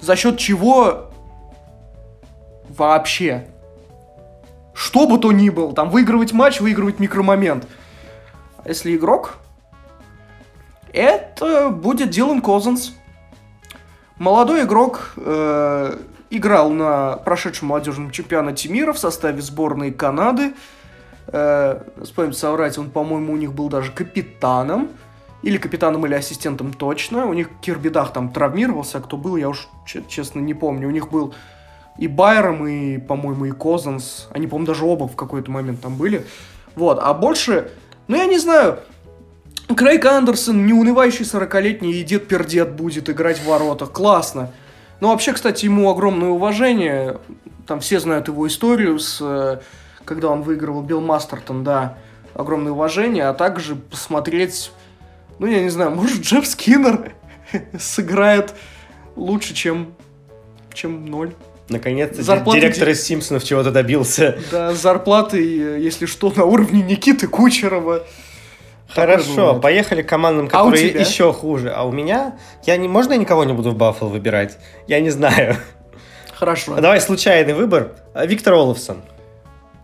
За счет чего вообще. Что бы то ни было, там выигрывать матч, выигрывать микромомент. А если игрок, это будет Дилан Козенс. Молодой игрок э, играл на прошедшем молодежном чемпионате мира в составе сборной Канады. Э, вспомнить соврать, он, по-моему, у них был даже капитаном. Или капитаном, или ассистентом точно. У них Кирбидах там травмировался, а кто был, я уж честно не помню. У них был и Байером, и, по-моему, и Козанс. Они, по-моему, даже оба в какой-то момент там были. Вот, а больше, ну, я не знаю, Крейг Андерсон, неунывающий 40-летний дед-пердед будет играть в воротах. Классно. Ну, вообще, кстати, ему огромное уважение. Там все знают его историю с... э, Когда он выигрывал Билл Мастертон, да. Огромное уважение. А также посмотреть... Ну, я не знаю, может, Джефф Скиннер сыграет лучше, чем... чем ноль. Наконец-то Зарплаты директор из Симпсонов чего-то добился. Да, с зарплатой, э, если что, на уровне Никиты Кучерова. Хорошо, поехали к командам, А которые тебя? еще хуже. А у меня... Я не... Можно я никого не буду в Баффало выбирать? Я не знаю. Хорошо. Давай случайный выбор. А, Виктор Олафсон.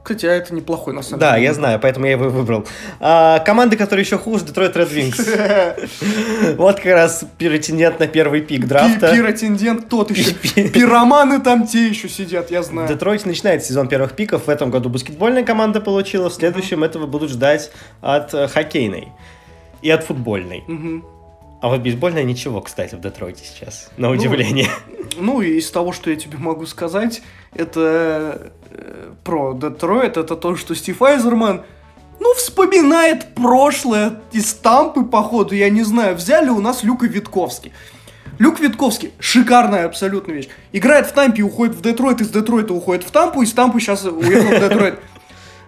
Кстати, а это неплохой, на самом Да, деле. я знаю, поэтому я его выбрал. А, команды, которые еще хуже, Детройт Ред Wings. Вот как раз претендент на первый пик драфта. Пи- Пиротендент тот еще. Пи- Пироманы там те еще сидят, я знаю. В Детройте начинается сезон первых пиков. В этом году баскетбольная команда получила, в следующем этого будут ждать от э, хоккейной и от футбольной. А вот бейсбольная ничего, кстати, в Детройте сейчас, на Ну, удивление. Ну, и из того, что я тебе могу сказать, это про Детройт, это то, что Стив Айзерман, ну, вспоминает прошлое из Тампы, походу, я не знаю, взяли у нас Люка Витковский. Люк Витковский, шикарная абсолютно вещь. Играет в Тампе, уходит в Детройт, из Детройта уходит в Тампу, из Тампы сейчас уехал в Детройт.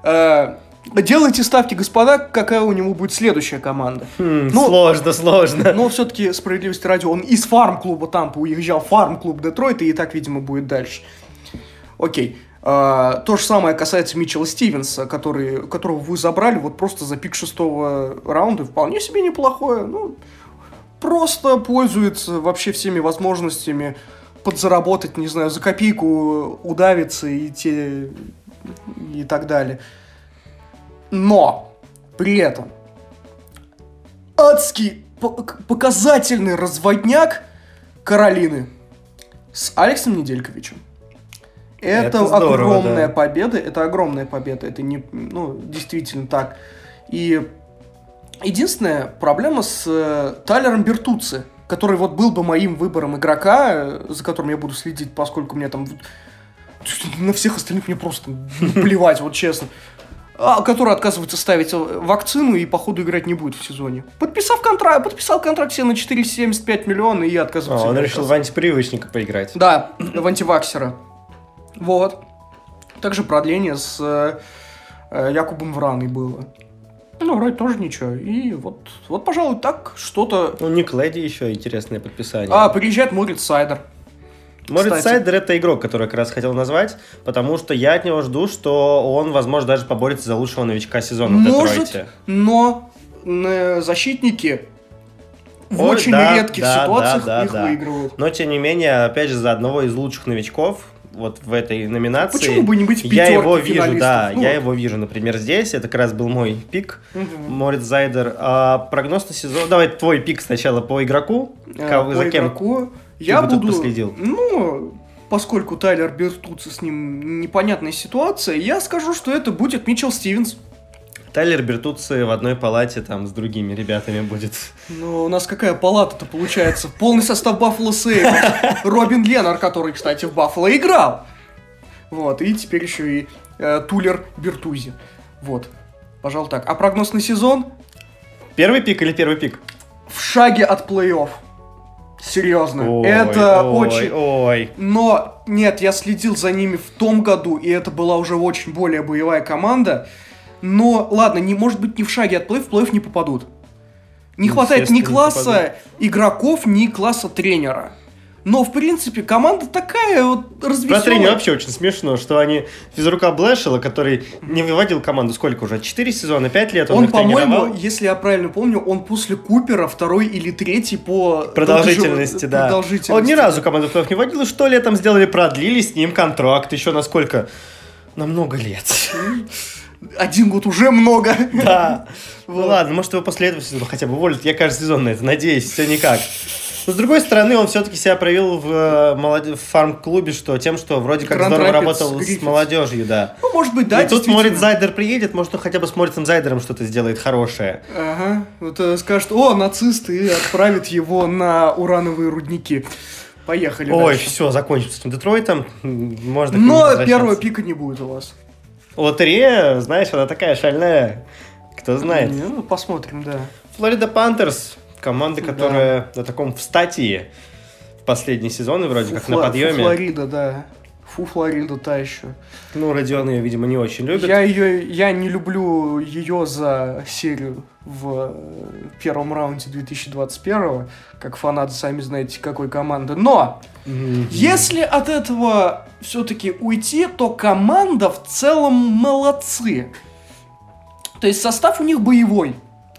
Э, Делайте ставки, господа, какая у него будет следующая команда. Хм, Ну, сложно, сложно. Но все-таки справедливости ради, он из фарм-клуба Тампа уезжал фарм-клуб Детройта, и так, видимо, будет дальше. Окей. А, то же самое касается Митчелла Стивенса, который, которого вы забрали вот просто за пик шестого раунда. Вполне себе неплохое. Ну, просто пользуется вообще всеми возможностями подзаработать, не знаю, за копейку удавиться и те и так далее. Но при этом адский показательный разводняк Каролины с Алексом Недельковичем. Это, Это здорово, огромная да. победа, это огромная победа, это не, ну, действительно так. И единственная проблема с э, Тайлером Бертуци, который вот был бы моим выбором игрока, э, за которым я буду следить, поскольку мне там на всех остальных мне просто плевать, вот честно. А, который отказывается ставить э, вакцину и, походу, играть не будет в сезоне. Подписав контракт, подписал контракт себе на 4,75 миллиона и А, отказывается. он играть. решил в антипривычника поиграть. Да, в антиваксера. Вот. Также продление с э, э, Якубом Враной было. Ну, вроде тоже ничего. И вот, вот, пожалуй, так что-то... Ну, Ник Леди еще интересное подписание. А, приезжает Морец Сайдер. Кстати. Сайдер это игрок, который я как раз хотел назвать, потому что я от него жду, что он, возможно, даже поборется за лучшего новичка сезона в Может, Детройте. но э, защитники в Ой, очень да, редких да, ситуациях да, да, их да. выигрывают. Но, тем не менее, опять же, за одного из лучших новичков вот в этой номинации. Почему бы не быть в Я его вижу, да, Ну я вот. его вижу, например, здесь. Это как раз был мой пик. Мгм. Морец Зайдер. А прогноз на сезон... Давай твой пик сначала по игроку. Э, Кого- по за кем игроку я буду... последил? Ну, поскольку Тайлер Бертуци с ним непонятная ситуация, я скажу, что это будет Митчелл Стивенс. Тайлер Бертуци в одной палате там с другими ребятами будет. Ну, у нас какая палата-то получается? Полный состав Баффало Сейв. Робин Ленар, который, кстати, в Баффало играл. Вот, и теперь еще и э, Тулер Бертузи. Вот, пожалуй, так. А прогноз на сезон? Первый пик или первый пик? В шаге от плей-офф. Серьезно. Ой, это ой, очень... Ой, Но нет, я следил за ними в том году, и это была уже очень более боевая команда. Но ладно, не может быть не в шаге от плей в плей не попадут. Не хватает ни класса игроков, ни класса тренера. Но, в принципе, команда такая вот Про развеселая. тренера вообще очень смешно, что они физрука Блэшела, который не выводил команду сколько уже? Четыре сезона, пять лет он, Он, по-моему, если я правильно помню, он после Купера второй или третий по Продолжительности, долгожи- да. продолжительности. Он ни разу команду в не водил, и что летом сделали? Продлили с ним контракт еще на сколько? На много лет. Один год уже много. Да. Ну ладно, может его после этого сезона хотя бы уволят. Я каждый сезон на это надеюсь, все никак. Но с другой стороны, он все-таки себя проявил в, э, молоде- в фарм-клубе, что тем, что вроде как Grand здорово Rapids работал с Griffins. молодежью, да. Ну, может быть, да, и тут. Морец Зайдер приедет, может, он хотя бы с Морицем Зайдером что-то сделает хорошее. Ага, вот э, скажет, о, нацисты, и отправит его на урановые рудники. Поехали Ой, дальше. все, закончим с этим Детройтом. Можно Но первого пика не будет у вас. Лотерея, знаешь, она такая шальная. Кто знает. Ну, посмотрим, да. Флорида Пантерс, команда, которая на таком в статии в последние сезоны вроде Фу, как на Фла- подъеме. Фу, Флорида, да. Фу, Флорида та еще. Ну, Родион ее, видимо, не очень любит. Я ее, я не люблю ее за серию в э, первом раунде 2021 как фанаты, сами знаете, какой команды. Но Мгм. если от этого все-таки уйти, то команда в целом молодцы. То есть состав у них боевой,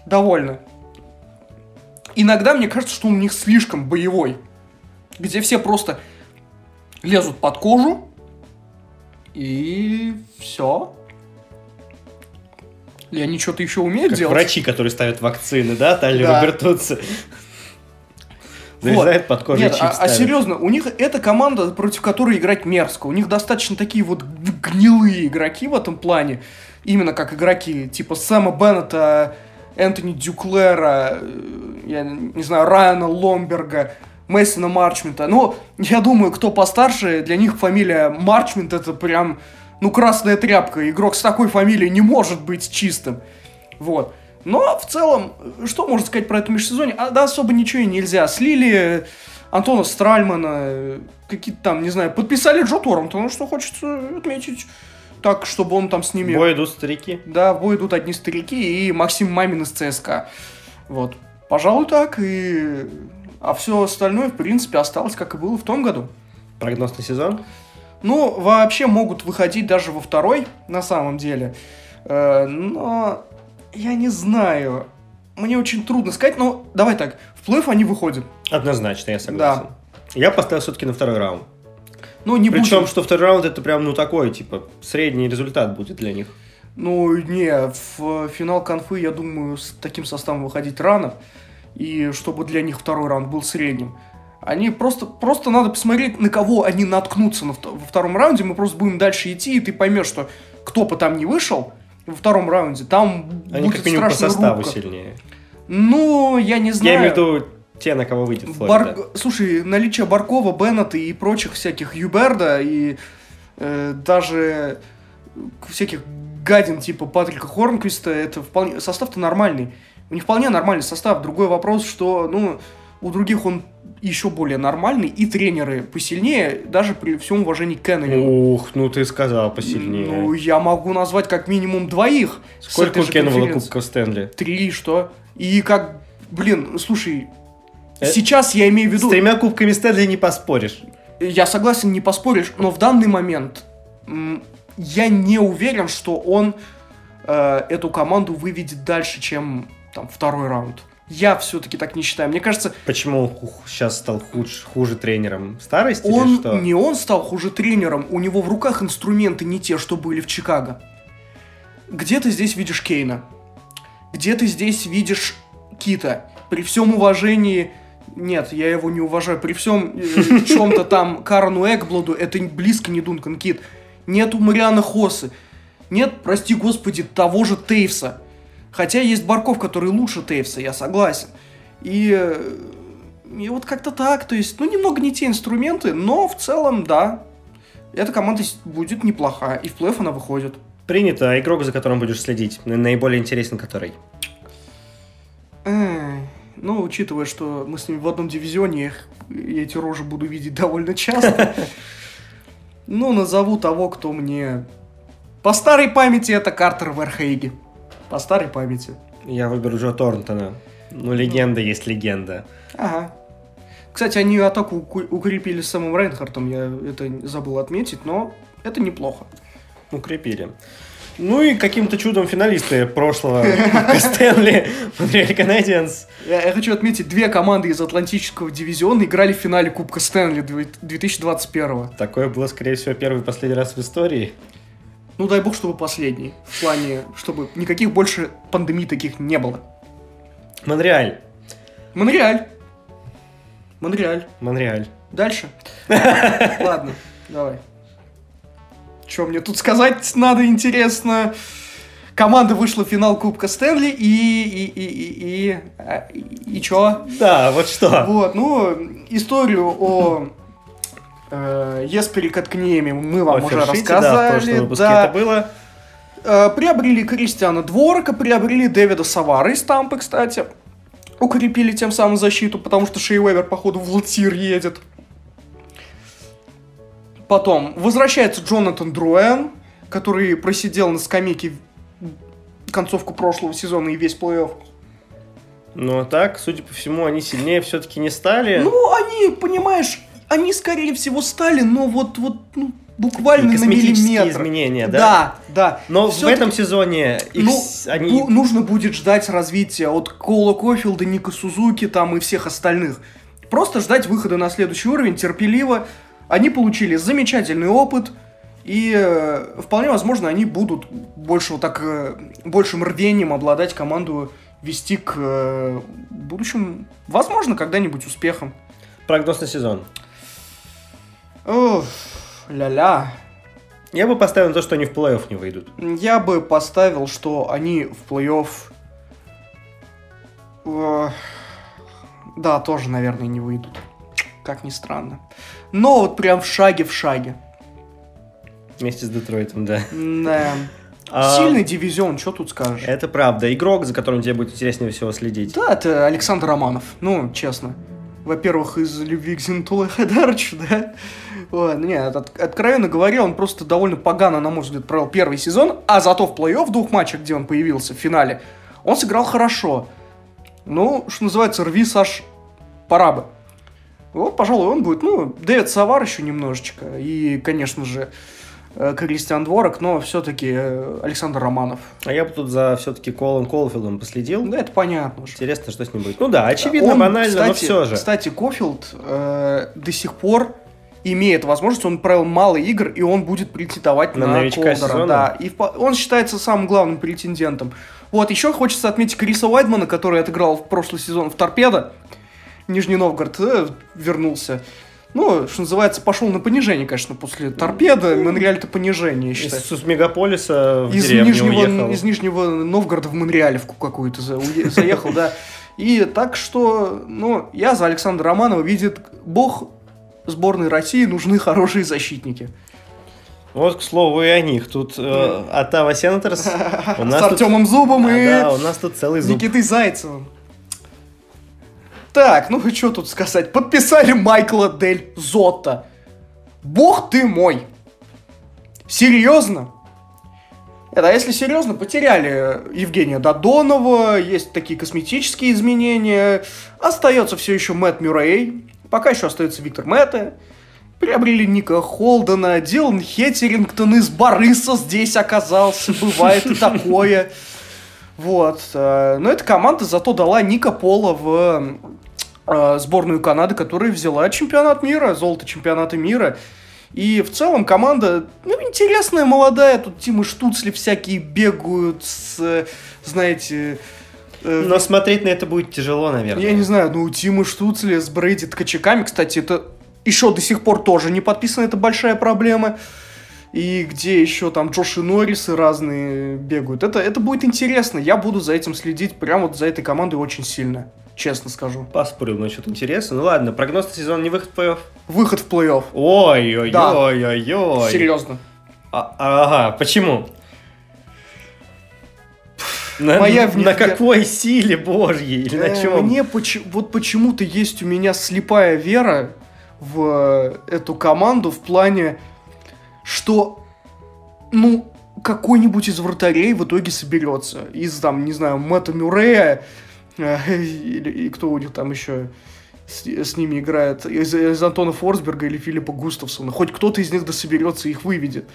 довольно. Иногда мне кажется, что у них слишком боевой, где все просто лезут под кожу и все. И они что-то еще умеют Как делать. врачи, которые ставят вакцины, да, Тайлер Да. Робертутся. Вот. Зарезает под кожей Нет, а, а серьезно, у них эта команда, против которой играть мерзко. У них достаточно такие вот гнилые игроки в этом плане. Именно как игроки типа Сэма Беннета, Энтони Дюклера, э, я не знаю, Райана Ломберга, Мейсона Марчмента. Ну, я думаю, кто постарше, для них фамилия Марчмент это прям, ну, красная тряпка. Игрок с такой фамилией не может быть чистым. Вот. Но в целом, что можно сказать про это межсезонье? А, да, особо ничего и нельзя. Слили Антона Стральмана, какие-то там, не знаю, подписали Джо Торрентона, что хочется отметить. Так, чтобы он там с ними... В бой идут старики. Да, в бой идут одни старики и Максим Мамин из ЦСКА. Вот. Пожалуй, так. И... А все остальное, в принципе, осталось, как и было в том году. Прогноз на сезон. Ну, вообще могут выходить даже во второй, на самом деле. Э, но я не знаю. Мне очень трудно сказать, но давай так. В плей они выходят. Однозначно, я согласен. Я поставил все-таки на второй раунд. Ну, не Причем, будем- что второй раунд это прям, ну, такой, типа, средний результат будет для них. Ну, не, в финал конфы, я думаю, с таким составом выходить рано. И чтобы для них второй раунд был средним. Они просто, просто надо посмотреть, на кого они наткнутся на во втором раунде. Мы просто будем дальше идти, и ты поймешь, что кто бы там не вышел во втором раунде, там Они будет как минимум по составу рубка. сильнее. Ну, я не знаю. Я имею в виду те, на кого выйдет Флорида. Бар- Слушай, наличие Баркова, Беннета и прочих всяких Юберда и э, даже всяких гадин типа Патрика Хорнквиста, это вполне... Состав-то нормальный. У них вполне нормальный состав. Другой вопрос, что, ну, у других он еще более нормальный, и тренеры посильнее, даже при всем уважении к Кеннелю. Ух, ну ты сказал посильнее. Ну, я могу назвать как минимум двоих. Сколько у конференции. кубков Стэнли? Три, что? И как, блин, слушай, Э, сейчас я имею в виду... С тремя кубками Стэнли не поспоришь. Я согласен, не поспоришь, но в данный момент я не уверен, что он э, эту команду выведет дальше, чем там второй раунд. Я все-таки так не считаю. Мне кажется, Почему он сейчас стал худж- хуже тренером? Старость или он что? не он стал хуже тренером, у него в руках инструменты не те, что были в Чикаго. Где ты здесь видишь Кейна? Где ты здесь видишь Кита? При всем уважении... Нет, я его не уважаю. При всем э, чем-то там Карну Экблоду, это близко не Дункан Кит. Нету Мариана Хосы. Нет, прости господи, того же Тейвса. Хотя есть Барков, который лучше Тейвса, я согласен. И, э, и вот как-то так, то есть, ну, немного не те инструменты, но в целом, да, эта команда будет неплохая, и в плей она выходит. Принято, а игрок, за которым будешь следить, на- наиболее интересен который? Ну, учитывая, что мы с ними в одном дивизионе, я эти рожи буду видеть довольно часто. Ну, назову того, кто мне... По старой памяти это Картер Верхейги. По старой памяти. Я выберу Джо Торнтона. Ну, легенда есть легенда. Ага. Кстати, они атаку укрепили с самым Рейнхартом, я это забыл отметить, но это неплохо. Укрепили. Ну и каким-то чудом финалисты прошлого Стэнли Монреаль Канадиенс. Я, хочу отметить, две команды из Атлантического дивизиона играли в финале Кубка Стэнли две- 2021. Такое было, скорее всего, первый и последний раз в истории. Ну, дай бог, чтобы последний. В плане, чтобы никаких больше пандемий таких не было. Монреаль. Монреаль. Монреаль. Монреаль. Дальше. Ладно, давай. Что мне тут сказать надо, интересно? Команда вышла в финал Кубка Стэнли и... И, и, и, и, а, и, и чё? Да, вот что. Вот, ну, историю о э, Еспере Каткнеме мы вам уже Офершите, да, в рассказали. прошлом выпуске да. это было. Э, приобрели Кристиана Дворока, приобрели Дэвида Савара из Тампы, кстати. укрепили тем самым защиту, потому что Шей Уэбер, походу, в Латир едет. Потом возвращается Джонатан Друэн, который просидел на скамейке концовку прошлого сезона и весь плей-офф. Ну, а так, судя по всему, они сильнее все-таки не стали. Ну, они, понимаешь, они, скорее всего, стали, но вот, вот, ну, буквально на миллиметр. изменения, да? Да, да. Но в Всё-таки- этом сезоне их Ну, они... бу- нужно будет ждать развития от Коула Кофилда, Ника Сузуки там и всех остальных. Просто ждать выхода на следующий уровень терпеливо. Они получили замечательный опыт, и э, вполне возможно они будут больше вот так, э, большим рвением обладать команду вести к э, будущим, возможно, когда-нибудь успехам. Прогноз на сезон. Ля-ля. Я бы поставил на то, что они в плей-офф не выйдут. Я бы поставил, что они в плей-офф... э, Да, тоже, наверное, не выйдут. Как ни странно. Но вот прям в шаге в шаге. Вместе с Детройтом, да. Да. А, Сильный дивизион, что тут скажешь? Это правда. Игрок, за которым тебе будет интереснее всего следить. Да, это Александр Романов. Ну, честно. Во-первых, из любви к Зинтуле Хадарычу, да? Ладно, нет, от- откровенно говоря, он просто довольно погано, на мой взгляд, провел первый сезон, а зато в плей-офф в двух матчах, где он появился в финале, он сыграл хорошо. Ну, что называется, рви, Саш, пора бы. Вот, пожалуй, он будет, ну, Дэвид Савар еще немножечко, и, конечно же, э, Кристиан Дворок, но все-таки Александр Романов. А я бы тут за все-таки Колом Колфилдом последил. Да, это понятно уже. Интересно, что с ним будет. Ну да, очевидно, Он, банально, но кстати, все же. Кстати, Кофилд э, до сих пор имеет возможность, он провел мало игр, и он будет претендовать На на, новичка Колдера. Да, и он считается самым главным претендентом. Вот, еще хочется отметить Криса Уайдмана, который отыграл в прошлый сезон в Торпедо. Нижний Новгород э, вернулся. Ну, что называется, пошел на понижение, конечно, после Торпеда. Монреаль это понижение, я считаю. Из, из мегаполиса в Из деревню Нижнего, уехал. из Нижнего Новгорода в Монреалевку какую-то заехал, да. И так что, ну, я за Александра Романова видит Бог сборной России нужны хорошие защитники. Вот, к слову, и о них. Тут э, Оттава Сенаторс. С тут- Артемом Зубом А, и Да, у нас тут целый зуб. Никитой Зайцевым. Так, ну что тут сказать? Подписали Майкла Дель Зотто. Бог ты мой. Серьезно? Это, а если серьезно, потеряли Евгения Додонова, есть такие косметические изменения. Остается все еще Мэтт Мюррей. Пока еще остается Виктор Мэтта. Приобрели Ника Холдена, Дилан Хеттерингтон из Барыса здесь оказался. Бывает и такое. Вот. э, Но эта команда зато дала Ника Пола в э, сборную Канады, которая взяла чемпионат мира, золото чемпионата мира. И в целом команда, ну, интересная, молодая. Тут Тима Штуцли всякие бегают с, знаете... э, Но смотреть на это будет тяжело, наверное. я не знаю, ну, у Тима Штуцли с Брейди Ткачаками, кстати, это еще до сих пор тоже не подписано, это большая проблема. И где еще там Джоши Норрисы разные бегают. Это, это будет интересно. Я буду за этим следить, прям вот за этой командой очень сильно. Честно скажу. Поспорил насчет интереса. Ну ладно, прогноз на сезон не выход в плей-офф. Выход в плей-офф. Ой-ой-ой-ой-ой. Серьезно. А- ага, почему? На, Моя на в них- какой силе божьей? Или на Э, чем? Мне почи- вот почему-то есть у меня слепая вера в э, эту команду в плане, что, ну, какой-нибудь из вратарей в итоге соберется. Из, там, не знаю, Мэтта Мюррея, э, или и кто у них там еще с, с ними играет, из, из Антона Форсберга или Филиппа Густавсона. Хоть кто-то из них дособерется и их выведет.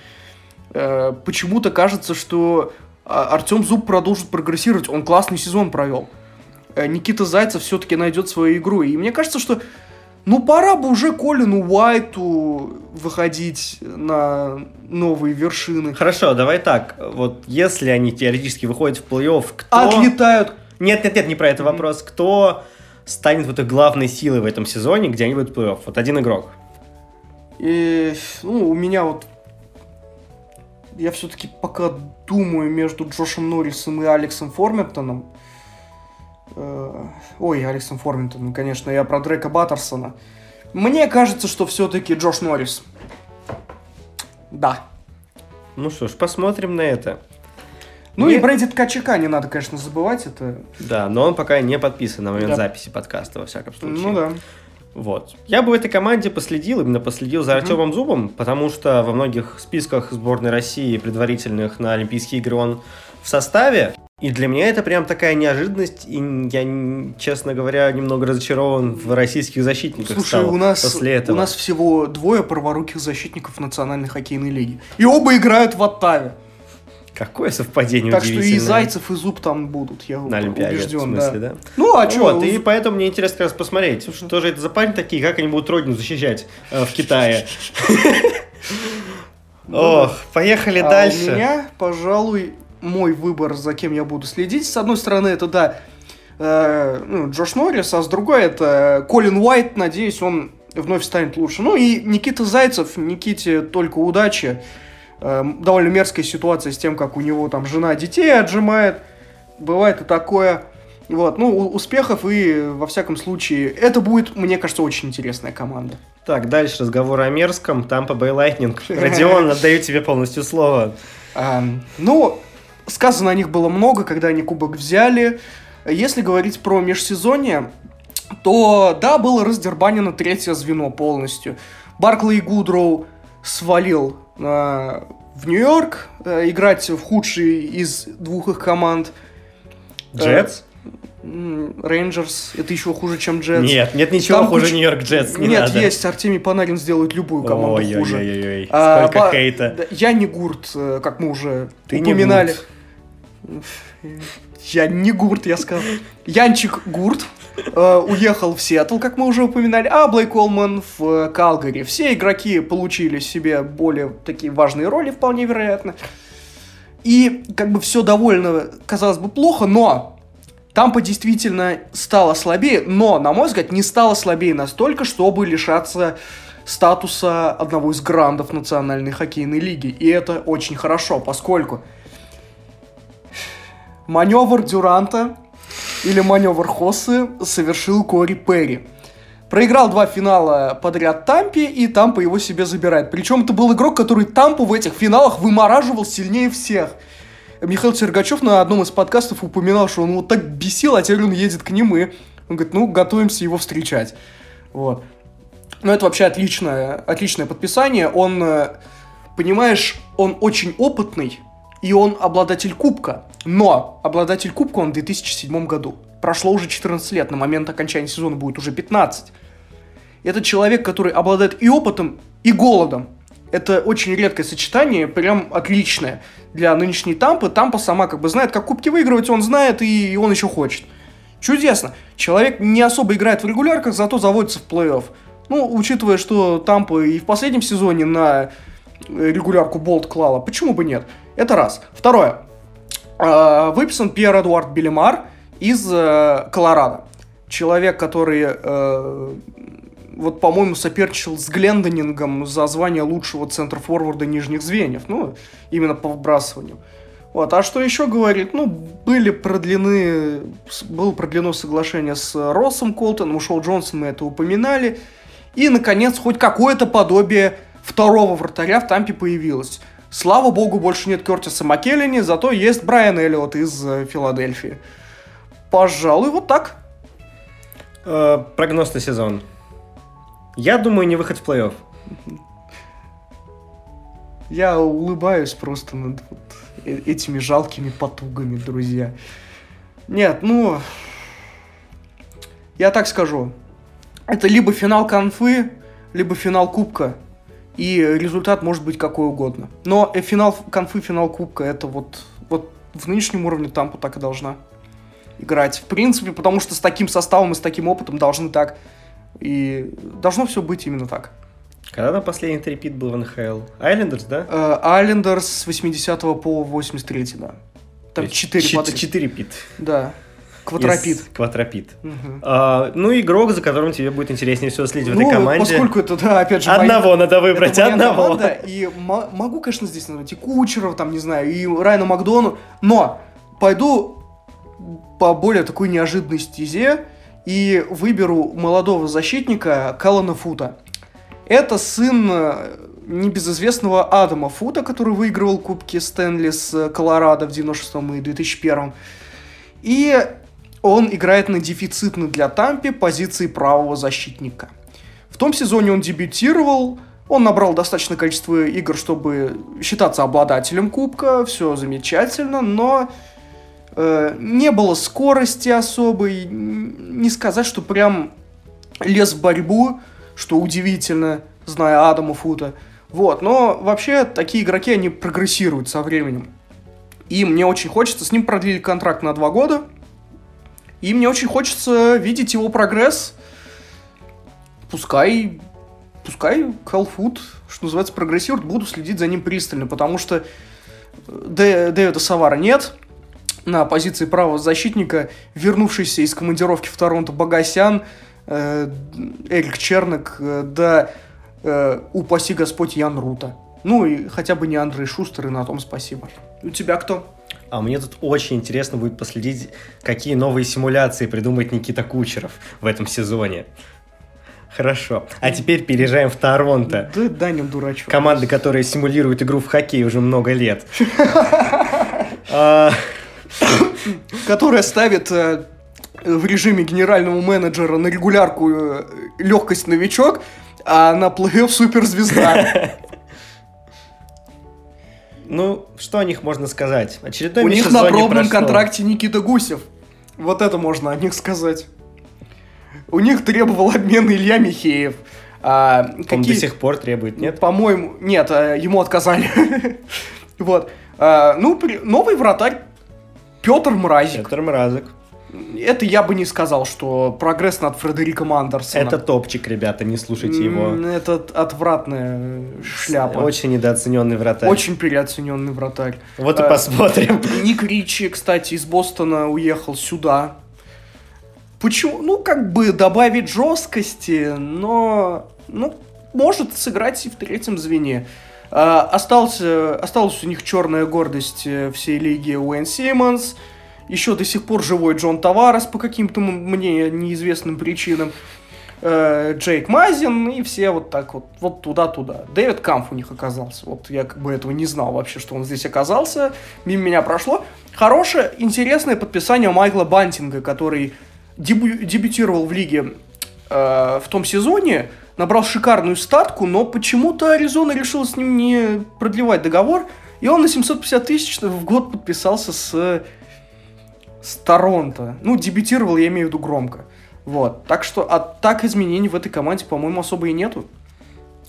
Э, Почему-то кажется, что Артем Зуб продолжит прогрессировать. Он классный сезон провел. Э, Никита Зайцев все-таки найдет свою игру. И мне кажется, что ну пора бы уже Колину Уайту выходить на новые вершины. Хорошо, давай так. Вот если они теоретически выходят в плей-офф, кто... Отлетают. Нет, нет, нет, не про это вопрос. Кто станет вот этой главной силой в этом сезоне, где они будут в плей-офф? Вот один игрок. И, ну, у меня вот... Я все-таки пока думаю между Джошем Норрисом и Алексом Форментоном. Э, Ой, Алексом Форментоном, конечно, я про Дрека Баттерсона. Мне кажется, что все-таки Джош Норрис. Да. Ну что ж, посмотрим на это. Ну Мне- и Брэди Ткачака не надо, конечно, забывать, это... Да, но он пока не подписан на момент Да. записи подкаста, во всяком случае. Ну да. Вот. Я бы в этой команде последил, именно последил за. Артемом Зубом, потому что во многих списках сборной России предварительных на Олимпийские игры он в составе. И для меня это прям такая неожиданность, и я, честно говоря, немного разочарован в российских защитниках Слушай, стал у нас, после этого. у нас всего двое праворуких защитников Национальной хоккейной лиги. И оба играют в Оттаве. Какое совпадение Так что и. Зайцев, и Зуб там будут, я на Олимпиаде, убежден. в смысле, да. да? Ну, а что? вот, и поэтому мне интересно как раз посмотреть, что же это за парни такие, как они будут родину защищать э, в Китае. Ох, поехали А дальше. у меня, пожалуй, мой выбор, за кем я буду следить. С одной стороны, это, да, э, ну, Джош Норрис, а с другой, это Колин Уайт. Надеюсь, он вновь станет лучше. Ну и Никита Зайцев, Никите только удачи. Э, довольно мерзкая ситуация с тем, как у него там жена детей отжимает. Бывает и такое. Вот, ну, успехов и, во всяком случае, это будет, мне кажется, очень интересная команда. Так, дальше разговор о мерзком. Тампа Бэй Лайтнинг. Родион, отдаю тебе полностью слово. Ам, ну, сказано о них было много, когда они кубок взяли. Если говорить про межсезонье, то да, было раздербанено третье звено полностью. Барклей Гудроу свалил в Нью-Йорк э, играть в худший из двух их команд. Джетс? М, Рейнджерс, это еще хуже, чем Джетс. Нет, нет ничего Там хуже куча- Нью-Йорк Джетс, не Нет, надо. есть, Артемий Панарин сделает любую команду хуже. Ой-ой-ой, А, сколько ба- хейта. да, Я не Гурд, э, как мы уже Ты не упоминали. Гурд. Я не Гурд, я сказал. Янчик Гурд э, уехал в Сиэтл, как мы уже упоминали, а Блейк Колман в э, Калгари. Все игроки получили себе более такие важные роли, вполне вероятно. И как бы все довольно, казалось бы, плохо, но Тампа действительно стала слабее, но, на мой взгляд, не стала слабее настолько, чтобы лишаться статуса одного из грандов Национальной хоккейной лиги. И это очень хорошо, поскольку маневр Дюранта или маневр Хоссы совершил Кори Перри. Проиграл два финала подряд Тампе, и Тампа его себе забирает. Причем это был игрок, который Тампу в этих финалах вымораживал сильнее всех. Михаил Сергачев на одном из подкастов упоминал, что он вот так бесил, а теперь он едет к ним, и он говорит, ну, готовимся его встречать. Вот. Ну, это вообще отличное, отличное подписание. Он, э, понимаешь, он очень опытный, и он обладатель кубка. Но обладатель кубка он в 2007 году. Прошло уже 14 лет, на момент окончания сезона будет уже 15. Это человек, который обладает и опытом, и голодом. Это очень редкое сочетание, прям отличное для нынешней Тампы. Тампа сама как бы знает, как кубки выигрывать, он знает, и он еще хочет. Чудесно. Человек не особо играет в регулярках, зато заводится в плей-офф. Ну, учитывая, что Тампа и в последнем сезоне на э, регулярку Болт клала, почему бы нет? Это раз. Второе. А, Выписан Пьер Эдуард Белемар из э, Колорадо. Человек, который, э, вот, по-моему, соперничал с Глендонингом за звание лучшего центр-форварда нижних звеньев. Ну, именно по вбрасыванию. Вот, а что еще говорит? Ну, были продлены, было продлено соглашение с Россом Колтоном, ушел Джонсон, мы это упоминали. И, наконец, хоть какое-то подобие второго вратаря в Тампе появилось. Слава богу, больше нет Кертиса Маккеллини, зато есть Брайан Эллиот из э, Филадельфии. Пожалуй, вот так. Э, Прогноз на сезон. Я думаю, не выход в плей-офф. Я улыбаюсь просто над вот э- этими жалкими потугами, друзья. Нет, ну... Я так скажу. Это либо финал конфы, либо финал кубка. И результат может быть какой угодно. Но э, финал конфы, финал кубка, это вот, вот в нынешнем уровне Тампа так и должна играть. В принципе, потому что с таким составом и с таким опытом должны так. И должно все быть именно так. Когда там последний трипит был в НХЛ? Айлендерс, да? Э, Айлендерс с 80 по 83, да. Там 4 подряд. 4 пит. Да. Квадропит. Из Квадропит. Мгм. А, ну, игрок, за которым тебе будет интереснее всего следить в этой Ну, команде. поскольку это, да, опять же... Одного моя- надо выбрать, это одного. команда, и мо- могу, конечно, здесь назвать и Кучеров, там, не знаю, и Райана Макдону, но пойду по более такой неожиданной стезе и выберу молодого защитника Калана Фута. Это сын э, небезызвестного Адама Фута, который выигрывал Кубки Стэнли с Колорадо в 96 и 2001. И он играет на дефицитной для Тампи позиции правого защитника. В том сезоне он дебютировал, он набрал достаточное количество игр, чтобы считаться обладателем кубка, все замечательно, но э, не было скорости особой, не сказать, что прям лез в борьбу, что удивительно, зная Адама Фута. Вот, но вообще такие игроки, они прогрессируют со временем. И мне очень хочется, с ним продлили контракт на два года, и мне очень хочется видеть его прогресс. Пускай, пускай Хелфуд, что называется, прогрессирует, буду следить за ним пристально, потому что Дэ, Дэвида Савара нет, на позиции правого защитника, вернувшийся из командировки в Торонто Багасян, э, Эрик Чернок, э, да э, упаси Господь Ян Рута. Ну и хотя бы не Андрей Шустер, и на том спасибо. У тебя кто? А мне тут очень интересно будет последить, какие новые симуляции придумает Никита Кучеров в этом сезоне. Хорошо. А теперь переезжаем в Торонто. Да, Даня дурачок. Команда, которая симулирует игру в хоккей уже много лет. А, Которая ставит э, в режиме генерального менеджера на регулярку э, легкость новичок, а на плей-офф суперзвезда. Ну, что о них можно сказать? Очередной У них на пробном контракте Никита Гусев. Вот это можно о них сказать. У них требовал обмен Илья Михеев. А, Он какие... до сих пор требует, нет? По-моему, нет, э, ему отказали. Вот. А, Ну, при- новый вратарь Петр Мразик. Петр Мразок. Это я бы не сказал, что прогресс над Фредериком Андерсоном. Это топчик, ребята, не слушайте его. Это отвратная шляпа. Очень недооцененный вратарь. Очень переоцененный вратарь. Вот и Э, посмотрим. Ник Ричи, кстати, из Бостона уехал сюда. Почему? Ну, как бы добавить жесткости, но... Ну, может сыграть и в третьем звене. А, остался, осталась у них черная гордость э, всей лиги Уэйн Симмонс. Еще до сих пор живой Джон Таварес по каким-то мне неизвестным причинам. Э, Джейк Мазин и все вот так вот, вот туда-туда. Дэвид Камф у них оказался. Вот я как бы этого не знал вообще, что он здесь оказался. Мимо меня прошло. Хорошее, интересное подписание Майкла Бантинга, который дебю- дебютировал в лиге э, в том сезоне, набрал шикарную статку, но почему-то Аризона решила с ним не продлевать договор, и он на 750 тысяч в год подписался с, с Торонто. Ну, дебютировал, я имею в виду громко. Вот. Так что, а так изменений в этой команде, по-моему, особо и нету.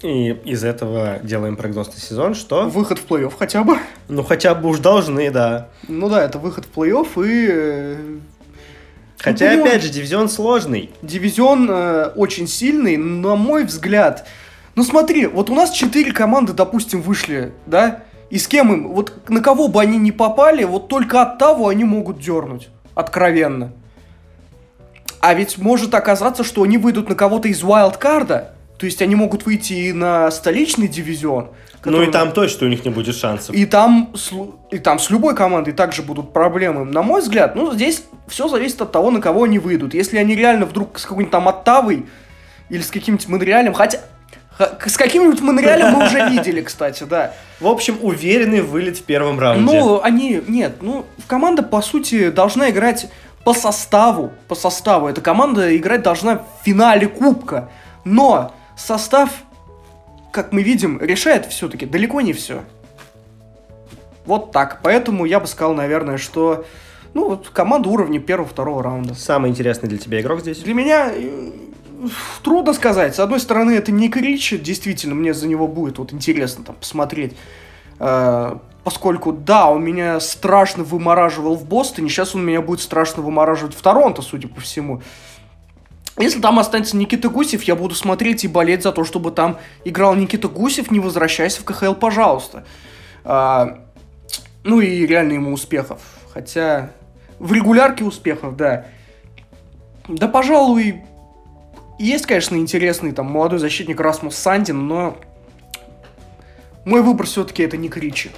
И из этого делаем прогноз на сезон, что? Выход в плей-офф хотя бы. Ну, хотя бы уж должны, да. Ну да, это выход в плей-офф и... э, Хотя, Ну, опять же, дивизион сложный. Дивизион э, очень сильный, на мой взгляд. Ну смотри, вот у нас четыре команды, допустим, вышли, да? И с кем им? Вот на кого бы они не попали, вот только от того они могут дернуть. Откровенно. А ведь может оказаться, что они выйдут на кого-то из вайлдкарда. То есть они могут выйти и на столичный дивизион. Ну который- и там точно у них не будет шансов. и там, с и там с любой командой также будут проблемы. На мой взгляд, ну, здесь все зависит от того, на кого они выйдут. Если они реально вдруг с какой-нибудь там Оттавой или с каким-нибудь Монреалем, хотя... С каким-нибудь Монреалем мы уже видели, кстати, да. В общем, уверенный вылет в первом раунде. Ну, они... Нет, ну, команда, по сути, должна играть по составу. По составу. Эта команда играть должна в финале Кубка. Но состав, как мы видим, решает все-таки далеко не все. Вот так. Поэтому я бы сказал, наверное, что... Ну, вот команда уровня первого-второго раунда. Самый интересный для тебя игрок здесь? Для меня э, трудно сказать. С одной стороны, это Ник Ричи, действительно, мне за него будет вот интересно там посмотреть. Э, поскольку, да, он меня страшно вымораживал в Бостоне, сейчас он меня будет страшно вымораживать в Торонто, судя по всему. Если там останется Никита Гусев, я буду смотреть и болеть за то, чтобы там играл Никита Гусев, не возвращайся в КХЛ, пожалуйста. А, ну и реально ему успехов. Хотя в регулярке успехов, да. Да, пожалуй, есть, конечно, интересный там молодой защитник Расмус Сандин, но мой выбор все-таки это не Ричи.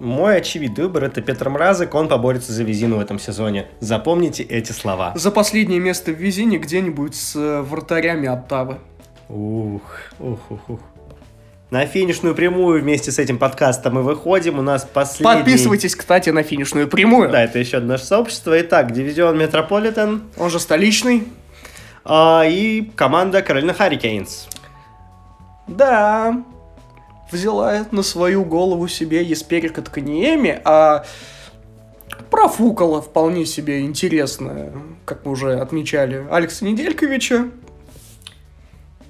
Мой очевидный выбор это Петр Мразок, он поборется за визину в этом сезоне. Запомните эти слова. За последнее место в Визине где-нибудь с э, вратарями Оттавы. Ух, ух, ух, ух. На финишную прямую вместе с этим подкастом мы выходим. У нас последний... Подписывайтесь, кстати, на финишную прямую. Да, это еще одно наше сообщество. Итак, дивизион Метрополитен. Он же столичный. А, и команда Каролина Харрикейнс. Да, взяла на свою голову себе Есперика Тканиеми, а профукала вполне себе интересно, как мы уже отмечали, Алекса Недельковича.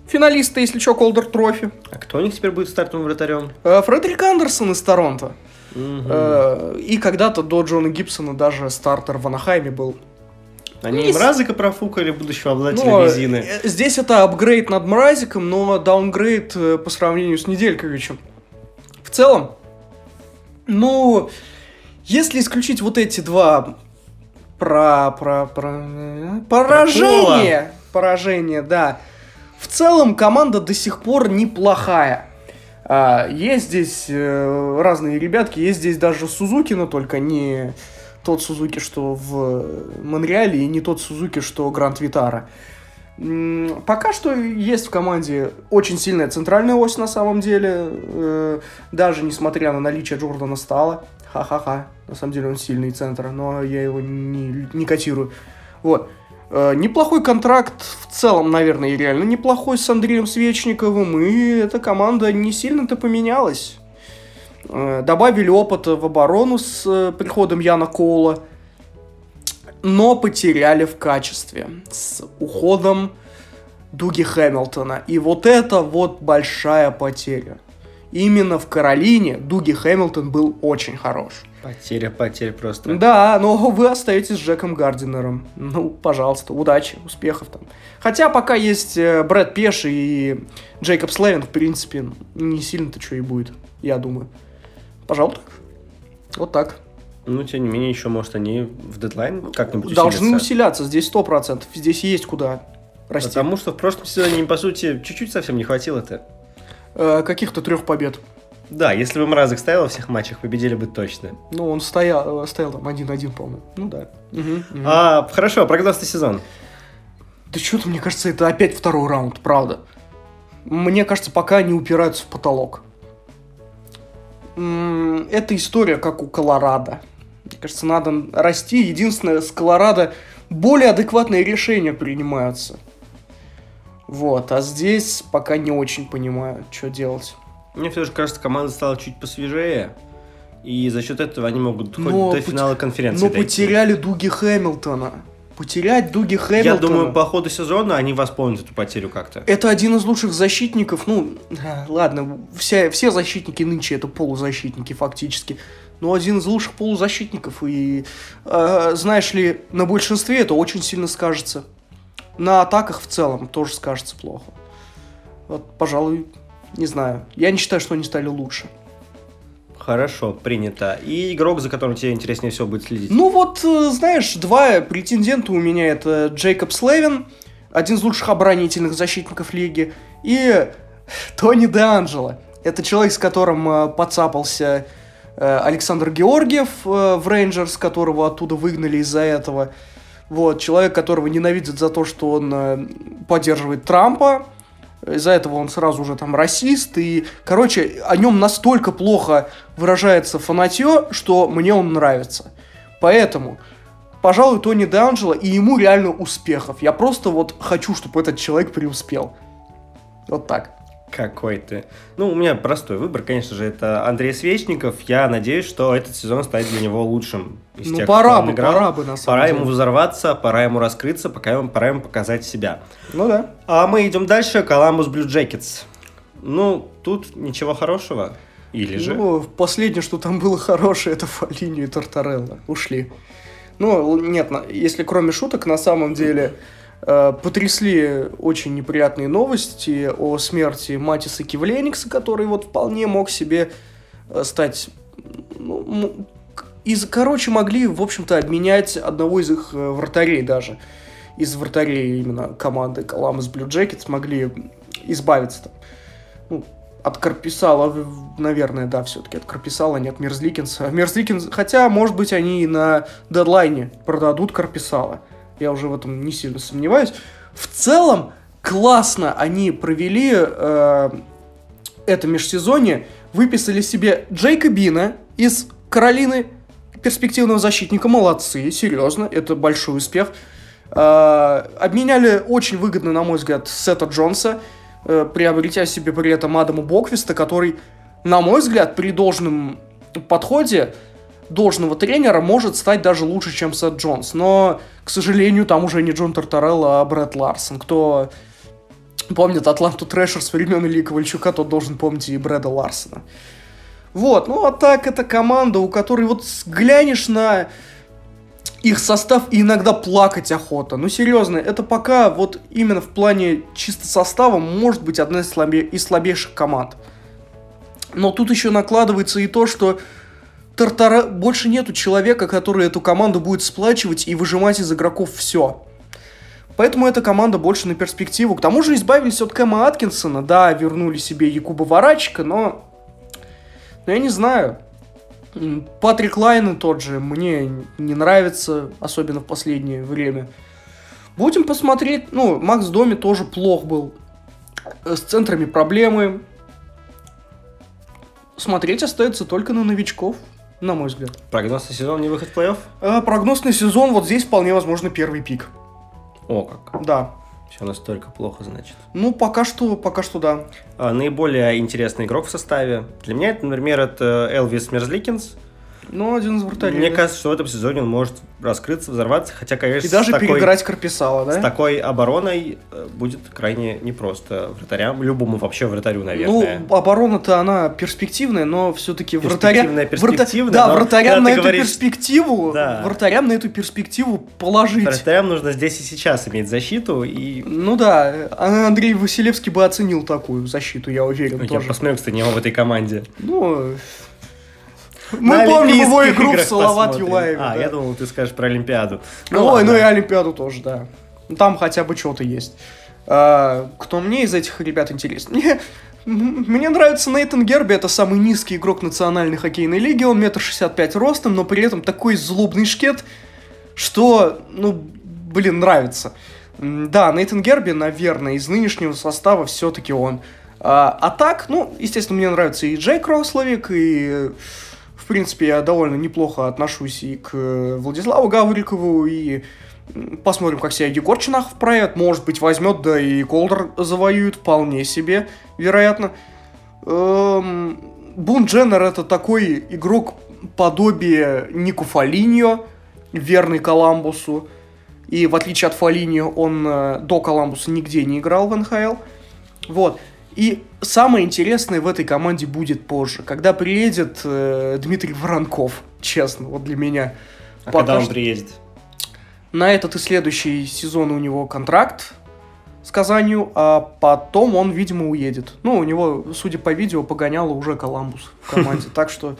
Финалиста, если что, Колдер Трофи. А кто у них теперь будет стартовым вратарем? Э, Фредерик Андерсон из Торонто. Э, И когда-то до Джона Гибсона даже стартер в Анахайме был. Они есть- Мразика профукали, будущего обладателя Ну, Везины. э, Здесь это апгрейд над Мразиком, но downgrade э, по сравнению с Недельковичем. В целом, ну, если исключить вот эти два про, про, про, э, поражения, поражения, да, в целом команда до сих пор неплохая. А, есть здесь э, разные ребятки, есть здесь даже Сузуки, но только не тот Сузуки, что в Монреале, и не тот Сузуки, что Гранд Витара. Пока что есть в команде очень сильная центральная ось на самом деле, э, даже несмотря на наличие Джордана Стала. Ха-ха-ха, на самом деле он сильный центр, но я его не, не котирую. Вот. Э, Неплохой контракт в целом, наверное, и реально неплохой с Андреем Свечниковым, и эта команда не сильно-то поменялась. Э, Добавили опыта в оборону с э, приходом Яна Коула, но потеряли в качестве с уходом Дуги Хэмилтона. И вот это вот большая потеря. Именно в Каролине Дуги Хэмилтон был очень хорош. Потеря, потеря просто. Да, но вы остаетесь с Джеком Гардинером. Ну, пожалуйста, удачи, успехов там. Хотя пока есть э, Брэд Пеш и Джейкоб Слевин, в принципе, не сильно-то что и будет, я думаю. Пожалуй, так. Вот так. Ну, тем не менее, еще, может, они в дедлайн как-нибудь Должны усилятся. усиляться, здесь сто процентов. Здесь есть куда расти. Потому что в прошлом сезоне по сути, чуть-чуть совсем не хватило-то. Э, каких-то трех побед. Да, если бы Мразик стоял во всех матчах, победили бы точно. Ну, он стоял, э, стоял там 1-1, по-моему. Ну да. Мгм, мгм. А, хорошо, прогноз на сезон. Да что-то, мне кажется, это опять второй раунд, правда. Мне кажется, пока они упираются в потолок. М, Это история, как у Колорадо. Мне кажется, надо расти. Единственное, с Колорадо более адекватные решения принимаются. Вот, а здесь пока не очень понимаю, что делать. Мне все же кажется, команда стала чуть посвежее. И за счет этого они могут хоть Но до пот- финала конференции Но дойти. потеряли Дуги Хэмилтона. Потерять Дуги Хэмилтона. Я думаю, по ходу сезона они восполнят эту потерю как-то. Это один из лучших защитников. Ну, ладно, вся, все защитники нынче это полузащитники фактически. Но один из лучших полузащитников. И, э, знаешь ли, на большинстве это очень сильно скажется. На атаках в целом тоже скажется плохо. Вот, пожалуй, не знаю. Я не считаю, что они стали лучше. Хорошо, принято. И игрок, за которым тебе интереснее всего будет следить. Ну вот, э, знаешь, два претендента у меня это Джейкоб Слевин, один из лучших оборонительных защитников лиги, и Тони Де Анджело. Это человек, с которым э, подцапался э, Александр Георгиев в Рейнджерс, которого оттуда выгнали из-за этого. Вот, человек, которого ненавидят за то, что он поддерживает Трампа. Из-за этого он сразу же там расист. И, короче, о нем настолько плохо выражается фанатье, что мне он нравится. Поэтому, пожалуй, Тони Д'Анджело, и ему реально успехов. Я просто вот хочу, чтобы этот человек преуспел. Вот так. Какой ты. Ну, у меня простой выбор, конечно же, это Андрей Свечников. Я надеюсь, что этот сезон станет для него лучшим из Ну, тех, пора бы, играл. пора бы, на самом Пора деле. ему взорваться, пора ему раскрыться, пока ему, пора ему показать себя. Ну да. А мы идем дальше. Коламбус Блю Джекетс. Ну, тут ничего хорошего. Или же... Ну, последнее, что там было хорошее, это Фоллини и Тартарелла. Ушли. Ну, нет, если кроме шуток, на самом деле потрясли очень неприятные новости о смерти Матиса Кивленикса, который вот вполне мог себе э, стать... ну, из, короче, могли, в общем-то, обменять одного из их э, вратарей даже. Из вратарей именно команды Columbus Blue Jackets могли избавиться там. Ну, от Карписала, наверное, да, все-таки от Карписала, не от Мерзликинса. Мерзликинс, хотя, может быть, они и на дедлайне продадут Карписала. Я уже в этом не сильно сомневаюсь. В целом, классно они провели э, это межсезонье выписали себе Джейка Бина из Каролины, перспективного защитника. Молодцы, серьезно, это большой успех. А, обменяли очень выгодно, на мой взгляд, Сета Джонса, э, приобретя себе при этом Адаму Боквиста, который, на мой взгляд, при должном подходе должного тренера может стать даже лучше, чем Сет Джонс. Но, к сожалению, там уже не Джон Тартарелло, а Брэд Ларсон. Кто помнит Атланту Трэшер с времен Ильи Ковальчука, тот должен помнить и Брэда Ларсона. Вот, ну а так это команда, у которой вот глянешь на их состав и иногда плакать охота. Ну серьезно, это пока вот именно в плане чисто состава может быть одна из, слабе... из слабейших команд. Но тут еще накладывается и то, что Тартара... больше нету человека, который эту команду будет сплачивать и выжимать из игроков все. Поэтому эта команда больше на перспективу. К тому же избавились от Кэма Аткинсона. Да, вернули себе Якуба Варачика, но... Но я не знаю. Патрик Лайне тот же мне не нравится, особенно в последнее время. Будем посмотреть. Ну, Макс Доми тоже плох был. С центрами проблемы. Смотреть остается только на новичков, на мой взгляд. Прогноз на сезон, не выход в плей-офф? А, прогноз на сезон, вот здесь вполне возможно первый пик. О, как. Да. Все настолько плохо, значит. Ну, пока что, пока что да. А, наиболее интересный игрок в составе. Для меня это, например, это Элвис Мерзликинс. Ну, один из вратарей. Мне кажется, что в этом сезоне он может раскрыться, взорваться, хотя, конечно, И даже такой, переиграть Карписала, да? с такой обороной э, будет крайне непросто вратарям, любому вообще вратарю, Ну, наверное. оборона-то она перспективная, но все-таки вратаря... Перспективная, Да, вратарям на эту говоришь- перспективу, Да. вратарям на эту перспективу положить. Вратарям нужно здесь и сейчас иметь защиту, и Ну да, а Андрей Василевский бы оценил такую защиту, я уверен, я тоже. посмотрю, кстати, его в этой команде. Ну, мы помним его игру в Салават. Юлаеве. А, я думал, ты скажешь про Олимпиаду. Ой, ладно. ну и Олимпиаду тоже, да. Ну, Там хотя бы что-то есть. А, кто мне из этих ребят интересен? Мне, мне нравится Нейтан Герби, это самый низкий игрок национальной хоккейной лиги, он метр шестьдесят пять ростом, но при этом такой злобный шкет, что, ну, блин, нравится. Да, Нейтан Герби, наверное, из нынешнего состава все-таки он. А, а так, ну, естественно, мне нравится и Джейк Рословик, и, принципе, я довольно неплохо отношусь и к э, Владиславу Гаврикову, и посмотрим, как себя Егор Чинахов. Может быть, возьмет, да и Колдер завоюет, вполне себе, вероятно. Эм, Бун Дженнер это такой игрок подобие Нику Фолиньо, верный Коламбусу. И в отличие от Фолиньо, он э, до Коламбуса нигде не играл в НХЛ. Вот. И самое интересное в этой команде будет позже, когда приедет э, Дмитрий Воронков, честно, вот для меня. А Пока когда он приедет? На этот и следующий сезон у него контракт с Казанью, а потом он, видимо, уедет. Ну, у него, судя по видео, погоняло уже Коламбус в команде, так что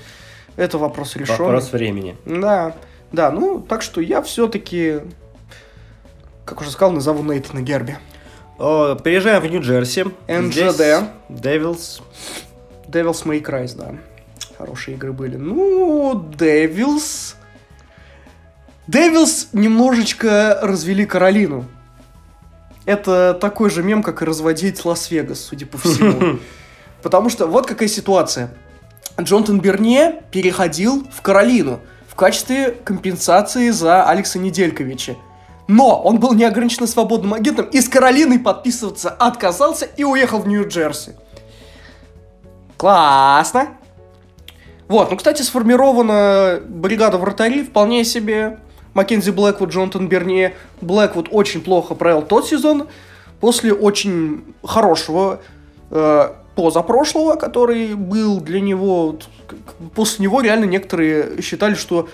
это вопрос решен. Вопрос времени. Да, да, ну, так что я все-таки, как уже сказал, назову Нейтана Герби. О, Переезжаем в Нью-Джерси. НЖД. Девилс. Devils May Cry, да. Хорошие игры были. Ну, Devils... Devils немножечко развели Каролину. Это такой же мем, как и разводить Лас-Вегас, судя по всему. Потому что вот какая ситуация. Джонатан Бернье переходил в Каролину в качестве компенсации за Алекса Недельковича. Но он был неограниченно свободным агентом и с Каролиной подписываться отказался и уехал в Нью-Джерси. Классно. Вот, ну, кстати, сформирована бригада вратарей вполне себе. Маккензи Блэквуд, Джонатан Берне. Блэквуд очень плохо провел тот сезон. После очень хорошего э, позапрошлого, который был для него... После него реально некоторые считали, что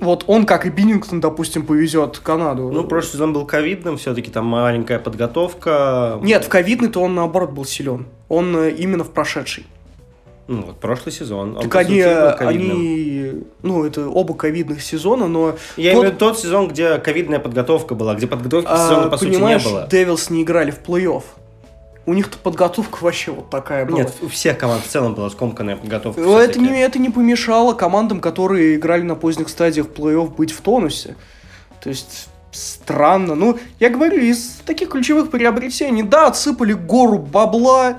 вот он, как и Биннингтон, допустим, повезет Канаду. Ну, прошлый сезон был ковидным, все-таки там маленькая подготовка. Нет, в ковидный-то он, наоборот, был силен. Он э, именно в прошедший. Ну, вот прошлый сезон. Он, Так они, э, они, ну, это оба ковидных сезона, но... Я тот- имею в виду тот сезон, где ковидная подготовка была, где подготовки а, сезону, по сути, не было. Девилс не играли в плей-офф. У них-то подготовка вообще вот такая была. Нет, у всех команд в целом была скомканная подготовка. Но это не, это не помешало командам, которые играли на поздних стадиях плей-офф, быть в тонусе. То есть, странно. Ну, я говорю, из таких ключевых приобретений, да, отсыпали гору бабла,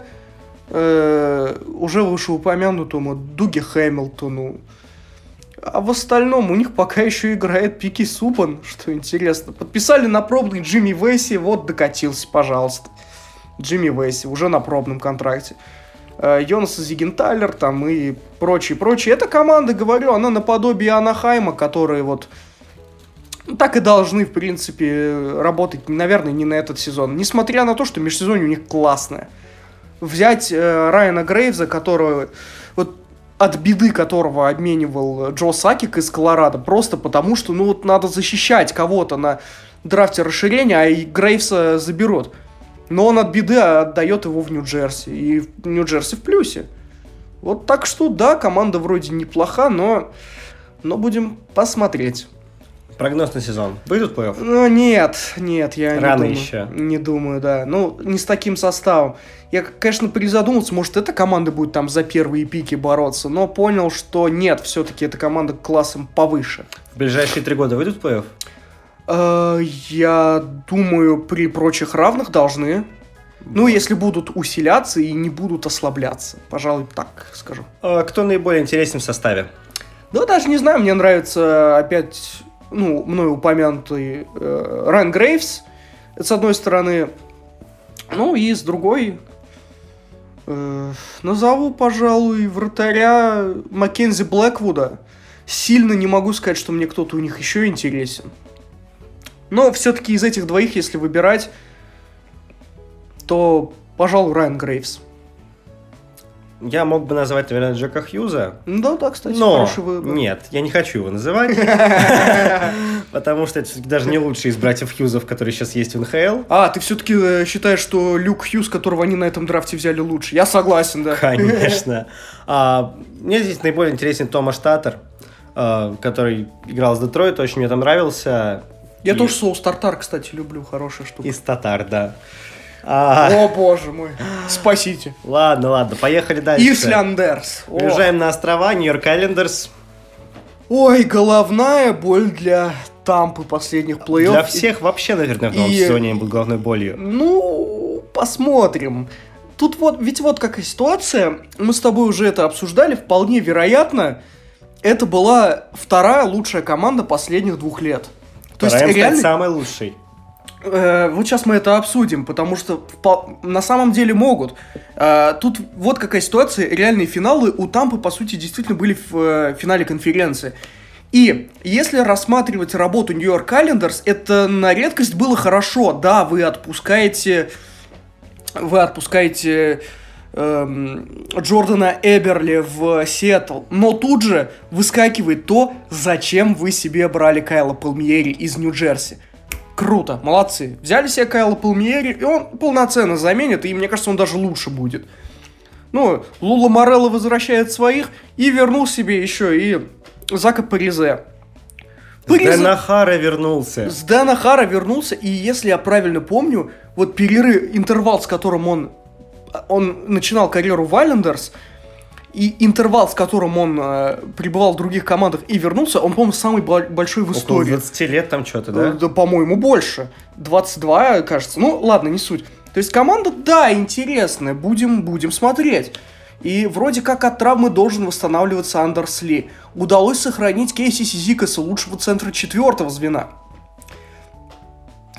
э, уже вышеупомянутому Дуге Хэмилтону. А в остальном у них пока еще играет Пики Супан, что интересно. Подписали на пробный Джимми Вейси, вот докатился, пожалуйста. Джимми Вейси уже на пробном контракте. Э, Йонас Зигенталер там и прочее, прочее. Эта команда, говорю, она наподобие Анахайма, которые вот так и должны, в принципе, работать, наверное, не на этот сезон. Несмотря на то, что межсезонье у них классное. Взять э, Райана Грейвза, которого вот от беды которого обменивал Джо Сакик из Колорадо, просто потому что, ну, вот надо защищать кого-то на драфте расширения, а и Грейвса заберут. Но он от беды отдает его в Нью-Джерси. И Нью-Джерси в плюсе. Вот так что, да, команда вроде неплоха, но, но будем посмотреть. Прогноз на сезон. Выйдут плей-офф? Ну, нет, нет, я Рано не думаю. еще. Не думаю, да. Ну, не с таким составом. Я, конечно, призадумался, может, эта команда будет там за первые пики бороться, но понял, что нет, все-таки эта команда классом повыше. В ближайшие три года выйдут плей-офф? Э, Я думаю, при прочих равных должны. Ну, если будут усиляться и не будут ослабляться. Пожалуй, так скажу. А Кто наиболее интересен в составе? Да, даже не знаю, мне нравится опять, ну, мною упомянутый э, Райан Грейвс, это с одной стороны, ну, и с другой, э, назову, пожалуй, вратаря Маккензи Блэквуда. Сильно не могу сказать, что мне кто-то у них еще интересен. Но все-таки из этих двоих, если выбирать, то, пожалуй, Райан Грейвс. Я мог бы назвать, наверное, Джека Хьюза. Да, да, кстати, Но хороший выбор. нет, я не хочу его называть, потому что это даже не лучший из братьев Хьюзов, который сейчас есть в НХЛ. А, ты все-таки считаешь, что Люк Хьюз, которого они на этом драфте взяли, лучше? Я согласен, да. Конечно. А, мне здесь наиболее интересен Томаш Татер, а, который играл с Детройт, очень мне там нравился. Я И- тоже соус тартар, кстати, люблю, хорошая штука. Из Татар, да. А, О, боже мой. Спасите. ладно, ладно, поехали дальше. Исляндерс. Уезжаем на острова, Нью-Йорк Айлендерс. Ой, головная боль для Тампы последних плей-офф. Для всех вообще, наверное, в новом и- сезоне был головной болью. Ну, посмотрим. Тут вот, ведь вот какая ситуация, мы с тобой уже это обсуждали, вполне вероятно, это была вторая лучшая команда последних двух лет. То есть реально, стать самой лучшей. Э, вот сейчас мы это обсудим, потому что на самом деле могут. Э, тут вот какая ситуация. Реальные финалы у Тампы, по сути, действительно были в э, финале конференции. И если рассматривать работу Нью-Йорк Айлендерс, это на редкость было хорошо. Да, вы отпускаете... Вы отпускаете эм, Джордана Эберли в Сиэтл, но тут же выскакивает то, зачем вы себе брали Кайла Палмиери из Нью-Джерси. Круто, молодцы. Взяли себе Кайла Палмиери, и он полноценно заменит, и мне кажется, он даже лучше будет. Ну, Лула Морелло возвращает своих, и вернул себе еще и Зака Паризе. Паризе- Дэн Нахара вернулся. с Дэна Хара вернулся, и если я правильно помню, вот перерыв, интервал, с которым он, он начинал карьеру в Айлендерс, и интервал, с которым он э, пребывал в других командах и вернулся, он, по-моему, самый бо- большой в Около истории. 20 лет там что-то, Э, да? Да, по-моему, больше. 22, кажется. Ну, ладно, не суть. То есть команда, да, интересная. Будем, будем смотреть. И вроде как от травмы должен восстанавливаться Андерс Ли. Удалось сохранить Кейси Сизикаса, лучшего центра четвертого звена.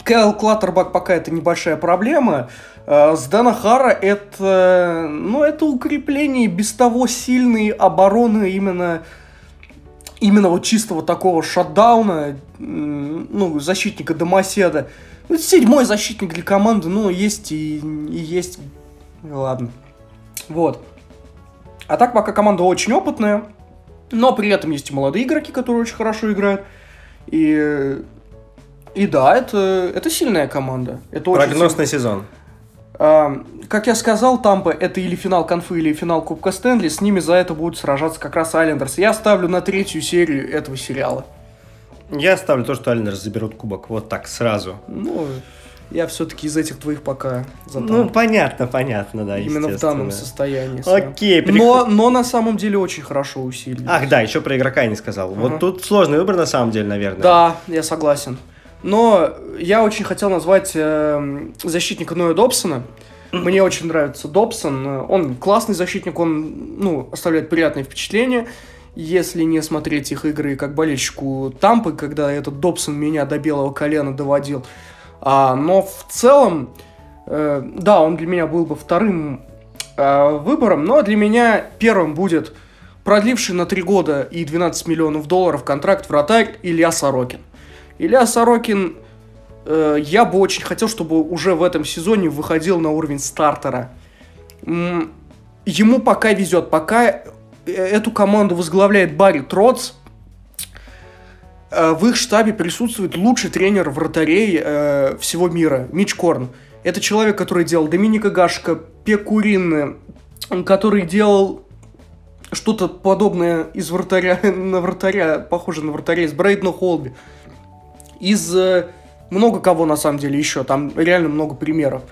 Кайл Клаттербак пока это небольшая проблема. Э, С Дэна Хара это, ну, это укрепление без того сильной обороны именно именно вот чистого такого шатдауна, ну, защитника Домоседа. Ну, седьмой защитник для команды, ну, есть и, и есть. Ладно. Вот. А так пока команда очень опытная, но при этом есть и молодые игроки, которые очень хорошо играют. И, и да, это, это сильная команда. Это очень Прогноз на сезон. Как я сказал, Тампа это или финал конфы, или финал Кубка Стэнли. С ними за это будут сражаться как раз Айлендерс. Я ставлю на третью серию этого сериала. Я ставлю то, что Айлендерс заберут кубок. Вот так, сразу. Ну, я все-таки из этих двоих пока за Ну, понятно, понятно, да, Именно в данном состоянии. Окей, но, переход- но на самом деле очень хорошо усилили. Ах, да, еще про игрока я не сказал. Ага. Вот тут сложный выбор, на самом деле, наверное. Да, я согласен. Но я очень хотел назвать эм, защитника Ноя Добсона. Мне очень нравится Добсон. Он классный защитник, он ну, оставляет приятное впечатление. Если не смотреть их игры как болельщику Тампы, когда этот Добсон меня до белого колена доводил. А, но в целом, э, да, он для меня был бы вторым э, выбором, но для меня первым будет продливший на три года и 12 миллионов долларов контракт вратарь Илья Сорокин. Илья Сорокин, э, я бы очень хотел, чтобы уже в этом сезоне выходил на уровень стартера. Ему пока везет, пока э, эту команду возглавляет Барри Троц, э, в их штабе присутствует лучший тренер вратарей э, всего мира, Мич Корн. Это человек, который делал Доминика Гашка, Пекурин, который делал что-то подобное из вратаря на вратаря, похоже на вратаря из Брейдна Холби. Из э, много кого на самом деле еще, там реально много примеров.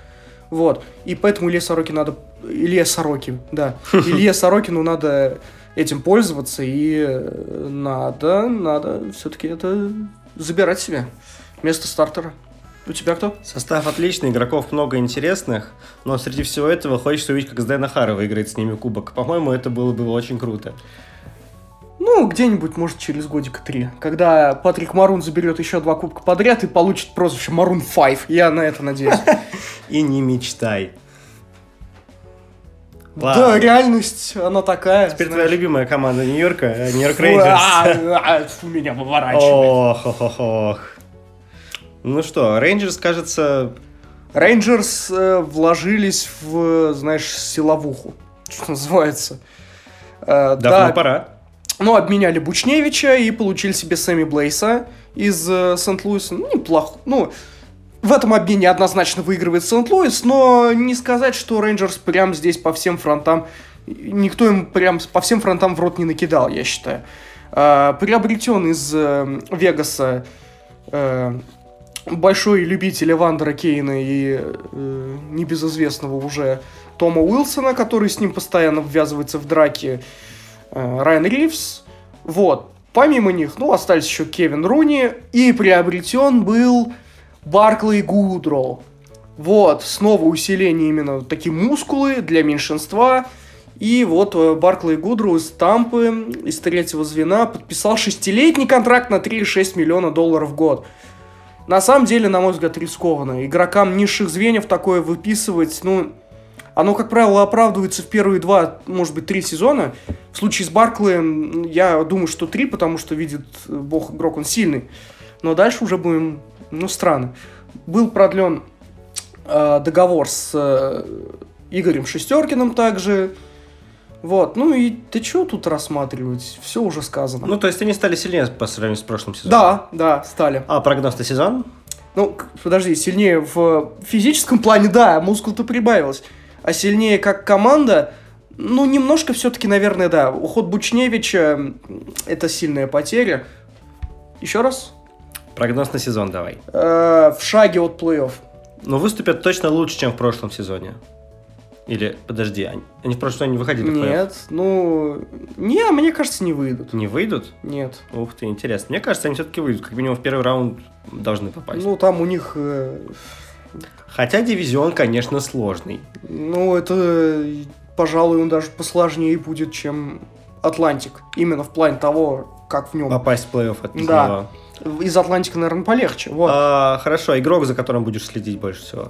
Вот. И поэтому Илье Сорокин надо... Илье Сорокин, да. Илье Сорокину надо этим пользоваться, и э, надо, надо все-таки это забирать себе. Место стартера. У тебя кто? Состав отличный, игроков много интересных, но среди всего этого хочется увидеть, как Сдайна Хара выиграет с ними кубок. По-моему, это было бы очень круто. Ну, где-нибудь, может, через годика три. Когда Патрик Марун заберет еще два кубка подряд и получит прозвище Марун 5. Я на это надеюсь. И не мечтай. Да, реальность, она такая. Теперь твоя любимая команда Нью-Йорка, э, Нью-Йорк Рейнджерс. А, меня выворачивает. Ох, ох, ох, ох. Ну что, Рейнджерс, кажется... Рейнджерс э, вложились в, знаешь, силовуху, что называется. Э, Давно да, пора. Ну, обменяли Бучневича и получили себе Сэмми Блейса из э, Сент-Луиса. Ну, неплохо. Ну, в этом обмене однозначно выигрывает Сент-Луис, но не сказать, что Рейнджерс прям здесь по всем фронтам... Никто им прям по всем фронтам в рот не накидал, я считаю. Э, приобретен из э, Вегаса э, большой любитель Эвандера Кейна и э, небезызвестного уже Тома Уилсона, который с ним постоянно ввязывается в драки, Райан Ривз. Вот. Помимо них, ну, остались еще Кевин Руни, и приобретен был Барклey Гудроу. Вот, снова усиление именно такие мускулы для меньшинства. И вот э, Барклey Гудроу из Тампы, из третьего звена, подписал шестилетний контракт на 3,6 миллиона долларов в год. На самом деле, на мой взгляд, рискованно. Игрокам низших звеньев такое выписывать, ну, оно, как правило, оправдывается в первые два, может быть, три сезона. В случае с Барклеем, я думаю, что три, потому что видит бог игрок, он сильный. Но дальше уже будем, ну, странно. Был продлен э, договор с э, Игорем Шестеркиным также. Вот, ну и ты что тут рассматривать? Все уже сказано. Ну, то есть они стали сильнее по сравнению с прошлым сезоном? Да, да, стали. А прогноз на сезон? Ну, подожди, сильнее в физическом плане, да, мускул-то прибавилось. А сильнее как команда, ну, немножко все-таки, наверное, да. Уход Бучневича – это сильная потеря. Еще раз? Прогноз на сезон давай. Э, в шаге от плей-офф. Ну, выступят точно лучше, чем в прошлом сезоне. Или, подожди, они, они в прошлом не выходили Нет, ну... Не, мне кажется, не выйдут. Не выйдут? Нет. Ух ты, интересно. Мне кажется, они все-таки выйдут. Как минимум в первый раунд должны попасть. Ну, там у них... Э... Хотя дивизион, конечно, сложный. Ну, это, пожалуй, он даже посложнее будет, чем Атлантик. Именно в плане того, как в нем... Попасть в плей-офф от Да. Из Атлантика, наверное, полегче. Вот. А, хорошо, игрок, за которым будешь следить больше всего?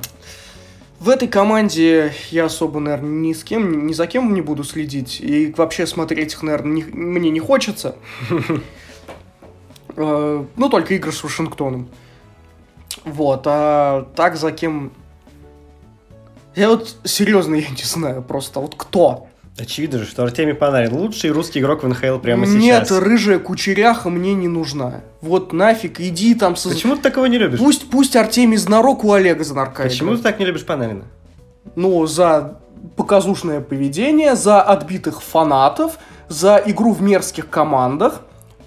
В этой команде я особо, наверное, ни с кем, ни за кем не буду следить. И вообще смотреть их, наверное, не, мне не хочется. Э, ну, только игры с Вашингтоном. Вот, а так за кем... Я вот серьезно, я не знаю просто, вот кто? Очевидно же, что Артемий Панарин лучший русский игрок в НХЛ прямо Нет, сейчас. Нет, рыжая кучеряха мне не нужна. Вот нафиг, иди там... Со... Почему ты такого не любишь? Пусть, пусть Артемий Знарок у Олега Знарка Почему играет. ты так не любишь Панарина? Ну, за показушное поведение, за отбитых фанатов, за игру в мерзких командах.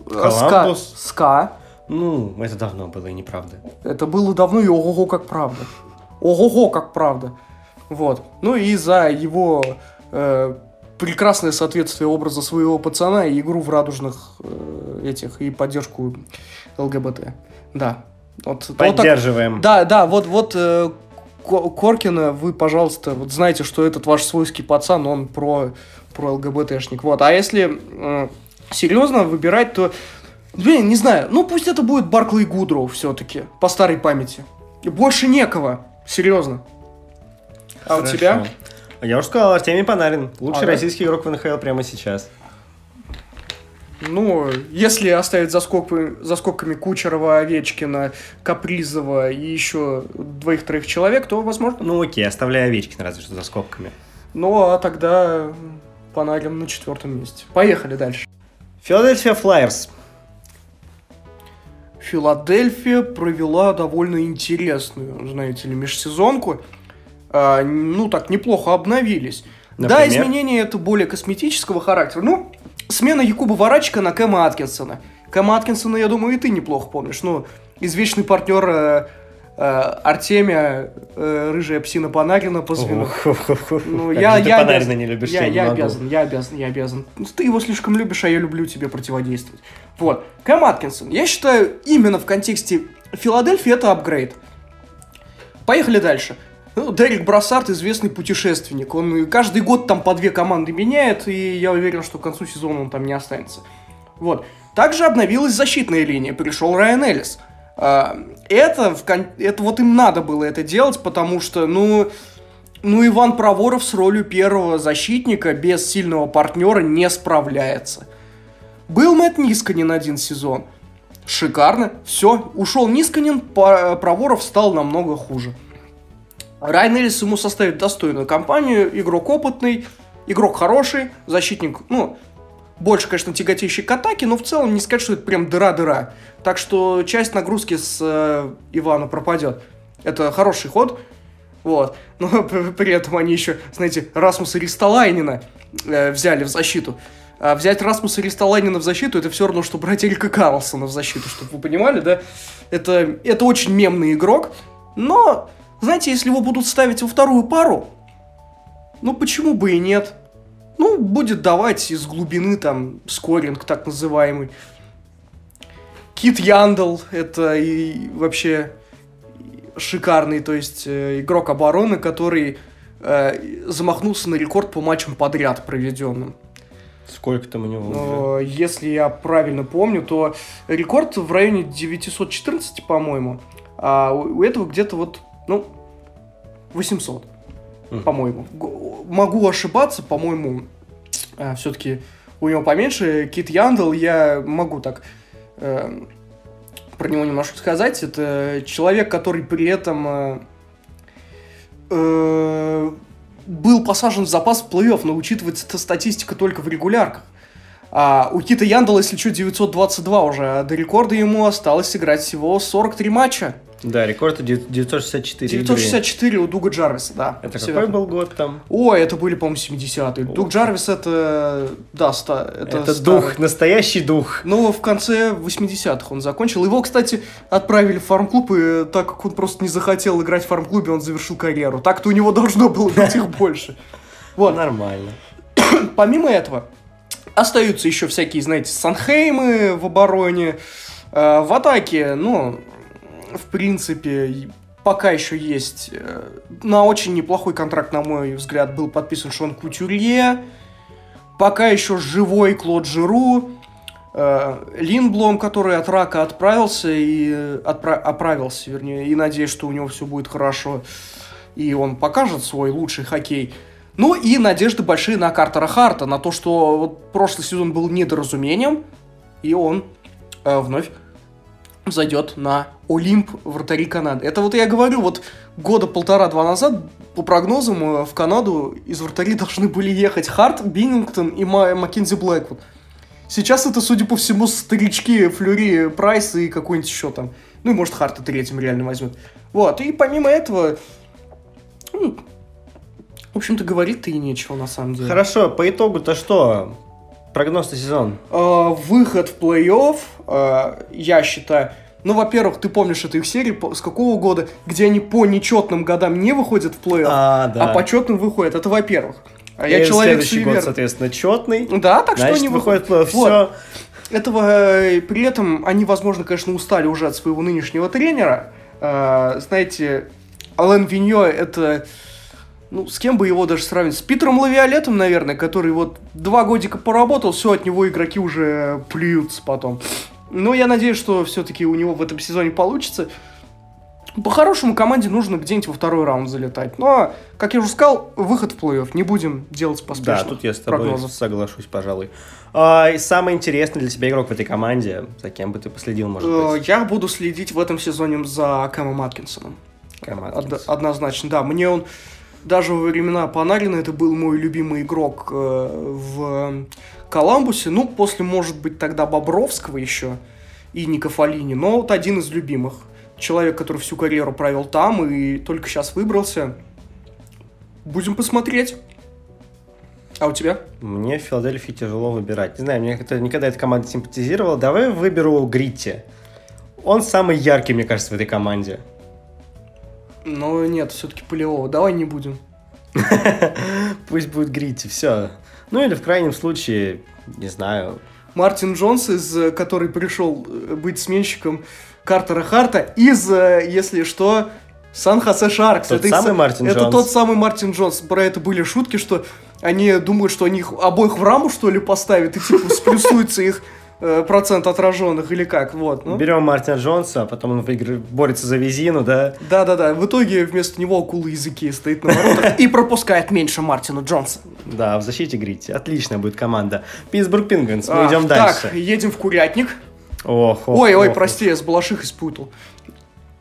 Коламбус. Ска. Ска. Ну, это давно было и неправда. Это было давно и ого-го как правда. Ого-го как правда. Вот. Ну и за его э, прекрасное соответствие образа своего пацана и игру в радужных э, этих и поддержку ЛГБТ. Да. Вот, Поддерживаем. Вот так, да, да, вот, вот э, Коркина, вы, пожалуйста, вот знаете, что этот ваш свойский пацан, он про, про ЛГБТшник. Вот. А если э, серьезно выбирать, то, блин, не знаю, ну пусть это будет Барклey Гудроу все-таки, по старой памяти. Больше некого, серьезно. А Хорошо. у тебя? Я уже сказал, Артемий Панарин. Лучший А, да? российский игрок в НХЛ прямо сейчас. Ну, если оставить за, скобками, за скобками Кучерова, Овечкина, Капризова и еще двоих-троих человек, то возможно. Ну окей, оставляя Овечкина разве что за скобками. Ну, а тогда Панарин на четвертом месте. Поехали дальше. Филадельфия Флайерс. Филадельфия провела довольно интересную, знаете ли, межсезонку. А, ну, так, неплохо обновились. Да, Например? изменения это более косметического характера. Ну, смена Якуба Варачика на Кэма Аткинсона. Кэма Аткинсона, я думаю, и ты неплохо помнишь. Ну, извечный партнер э, Артемия, э, рыжая псина Панарина по звену. Ну, я, я Панарина обязан, не любишь, я, я обязан, я обязан, я обязан. Ну, Ты его слишком любишь, а я люблю тебе противодействовать. Вот. Кэм Аткинсон. Я считаю, именно в контексте Филадельфии это апгрейд. Поехали дальше. Ну, Дерек Брассард известный путешественник. Он каждый год там по две команды меняет, и я уверен, что к концу сезона он там не останется. Вот. Также обновилась защитная линия. Пришел Райан Эллис. А, Это, это вот им надо было это делать, потому что, ну, ну, Иван Проворов с ролью первого защитника без сильного партнера не справляется. Был Мэтт Нисканин один сезон. Шикарно. Все, ушел Нисканин, Проворов стал намного хуже. Райан Эллис ему составит достойную компанию, игрок опытный, игрок хороший, защитник, ну, больше, конечно, тяготеющий к атаке, но в целом не сказать, что это прям дыра-дыра. Так что часть нагрузки с э, Ивана пропадет. Это хороший ход. Вот. Но при этом они еще, знаете, Расмуса Ристолайнина э, взяли в защиту. А взять Расмуса Ристолайнина в защиту, это все равно, что брать Эрика Карлсона в защиту, чтобы вы понимали, да? Это, это очень мемный игрок, но, знаете, если его будут ставить во вторую пару, ну почему бы и нет? Ну, будет давать из глубины там скоринг так называемый. Кит Яндл, это и вообще шикарный, то есть э, игрок обороны, который э, замахнулся на рекорд по матчам подряд проведенным. Сколько там у него уже? Если я правильно помню, то рекорд в районе 914, по-моему, а у этого где-то вот, ну, 800, Мгм. по-моему. Могу ошибаться, по-моему, все-таки у него поменьше. Кит Яндл, я могу так э, про него немножко сказать. Это человек, который при этом э, э, был посажен в запас в плей-офф, но учитывается эта статистика только в регулярках. А у Кита Яндала, если что, 922 уже, а до рекорда ему осталось сыграть всего 43 матча. Да, рекорд 964 игры. 964 у Дуга Джарвиса, да. Это Всё какой был год там? Ой, это были, по-моему, 70-е. Дуг Джарвис это... Да, ста... это, Это, старый. дух, настоящий дух. Ну, в конце 80-х он закончил. Его, кстати, отправили в фарм-клуб, и так как он просто не захотел играть в фарм-клубе, он завершил карьеру. Так-то у него должно было быть их больше. Вот. Нормально. Помимо этого, остаются еще всякие, знаете, Санхеймы в обороне. Э, В атаке, ну, в принципе, пока еще есть э, на очень неплохой контракт, на мой взгляд, был подписан Шон Кутюрье. Пока еще живой Клод Жиру. э, Линблом, который от рака отправился и э, отпра- оправился, вернее, и надеюсь, что у него все будет хорошо, и он покажет свой лучший хоккей. Ну и надежды большие на Картера Харта, на то, что вот прошлый сезон был недоразумением, и он э, вновь зайдет на Олимп вратари Канады. Это вот я говорю, вот года полтора-два назад, по прогнозам, э, в Канаду из вратарей должны были ехать Харт, Биннингтон и Ма- Маккензи Блэквуд. Сейчас это, судя по всему, старички Флюри, Прайс и какой-нибудь еще там. Ну и может Харта третьим реально возьмет. Вот, и помимо этого, ну, в общем-то, говорить-то и нечего на самом деле. Хорошо, по итогу-то что? Прогноз на сезон. Э, выход в плей-офф, э, я считаю, ну, во-первых, ты помнишь эту их серию с какого года, где они по нечетным годам не выходят в плей-офф, А, да. а по четным выходят. Это во-первых. А я человек следующий год, суеверный. соответственно, четный. Да, так что Значит, они выходит выходят. все. Вот. Этого э, при этом они, возможно, конечно, устали уже от своего нынешнего тренера. Э, знаете, Ален Виньо это... Ну, с кем бы его даже сравнить? С Питером Лавиолетом, наверное, который вот два годика поработал, все, от него игроки уже плюются потом. Но я надеюсь, что все-таки у него в этом сезоне получится. По-хорошему команде нужно где-нибудь во второй раунд залетать. Но, как я уже сказал, выход в плей-офф. Не будем делать поспешно. Да, тут я с тобой прогнозов. соглашусь, пожалуй. А, и самый интересный для тебя игрок в этой команде, за кем бы ты последил, может э, быть? Я буду следить в этом сезоне за Кэмом Аткинсоном. Кэм Од- однозначно, да. Мне он даже во времена Панарина это был мой любимый игрок э, в Коламбусе. Ну, после, может быть, тогда Бобровского еще и Ника Фалини, но вот один из любимых. Человек, который всю карьеру провел там и только сейчас выбрался. Будем посмотреть. А у тебя? Мне в Филадельфии тяжело выбирать. Не знаю, мне это, никогда эта команда симпатизировала. Давай выберу Гритти. Он самый яркий, мне кажется, в этой команде. Ну, нет, все-таки Полевого. Давай не будем. Пусть будет Гритти, все. Ну, или в крайнем случае, не знаю. Мартин Джонс, из который пришел э, быть сменщиком Картера Харта, из, э, если что, Сан-Хосе Шаркс. Тот это самый из, Мартин это Джонс. тот самый Мартин Джонс. Про это были шутки, что они думают, что они их обоих в раму, что ли, поставят, и типа сплюсуется их э, процент отраженных или как, вот. Ну. Берем Мартина Джонса, а потом он борется за визину, да? Да-да-да, в итоге вместо него акула языки стоит на воротах и пропускает меньше Мартина Джонса. Да, в защите Грити. Отличная будет команда. Питтсбург Пингвинс, мы идем дальше. Так, едем в Курятник. Ох, ох, ой, ой, ох, прости, я с Балашихой спутал.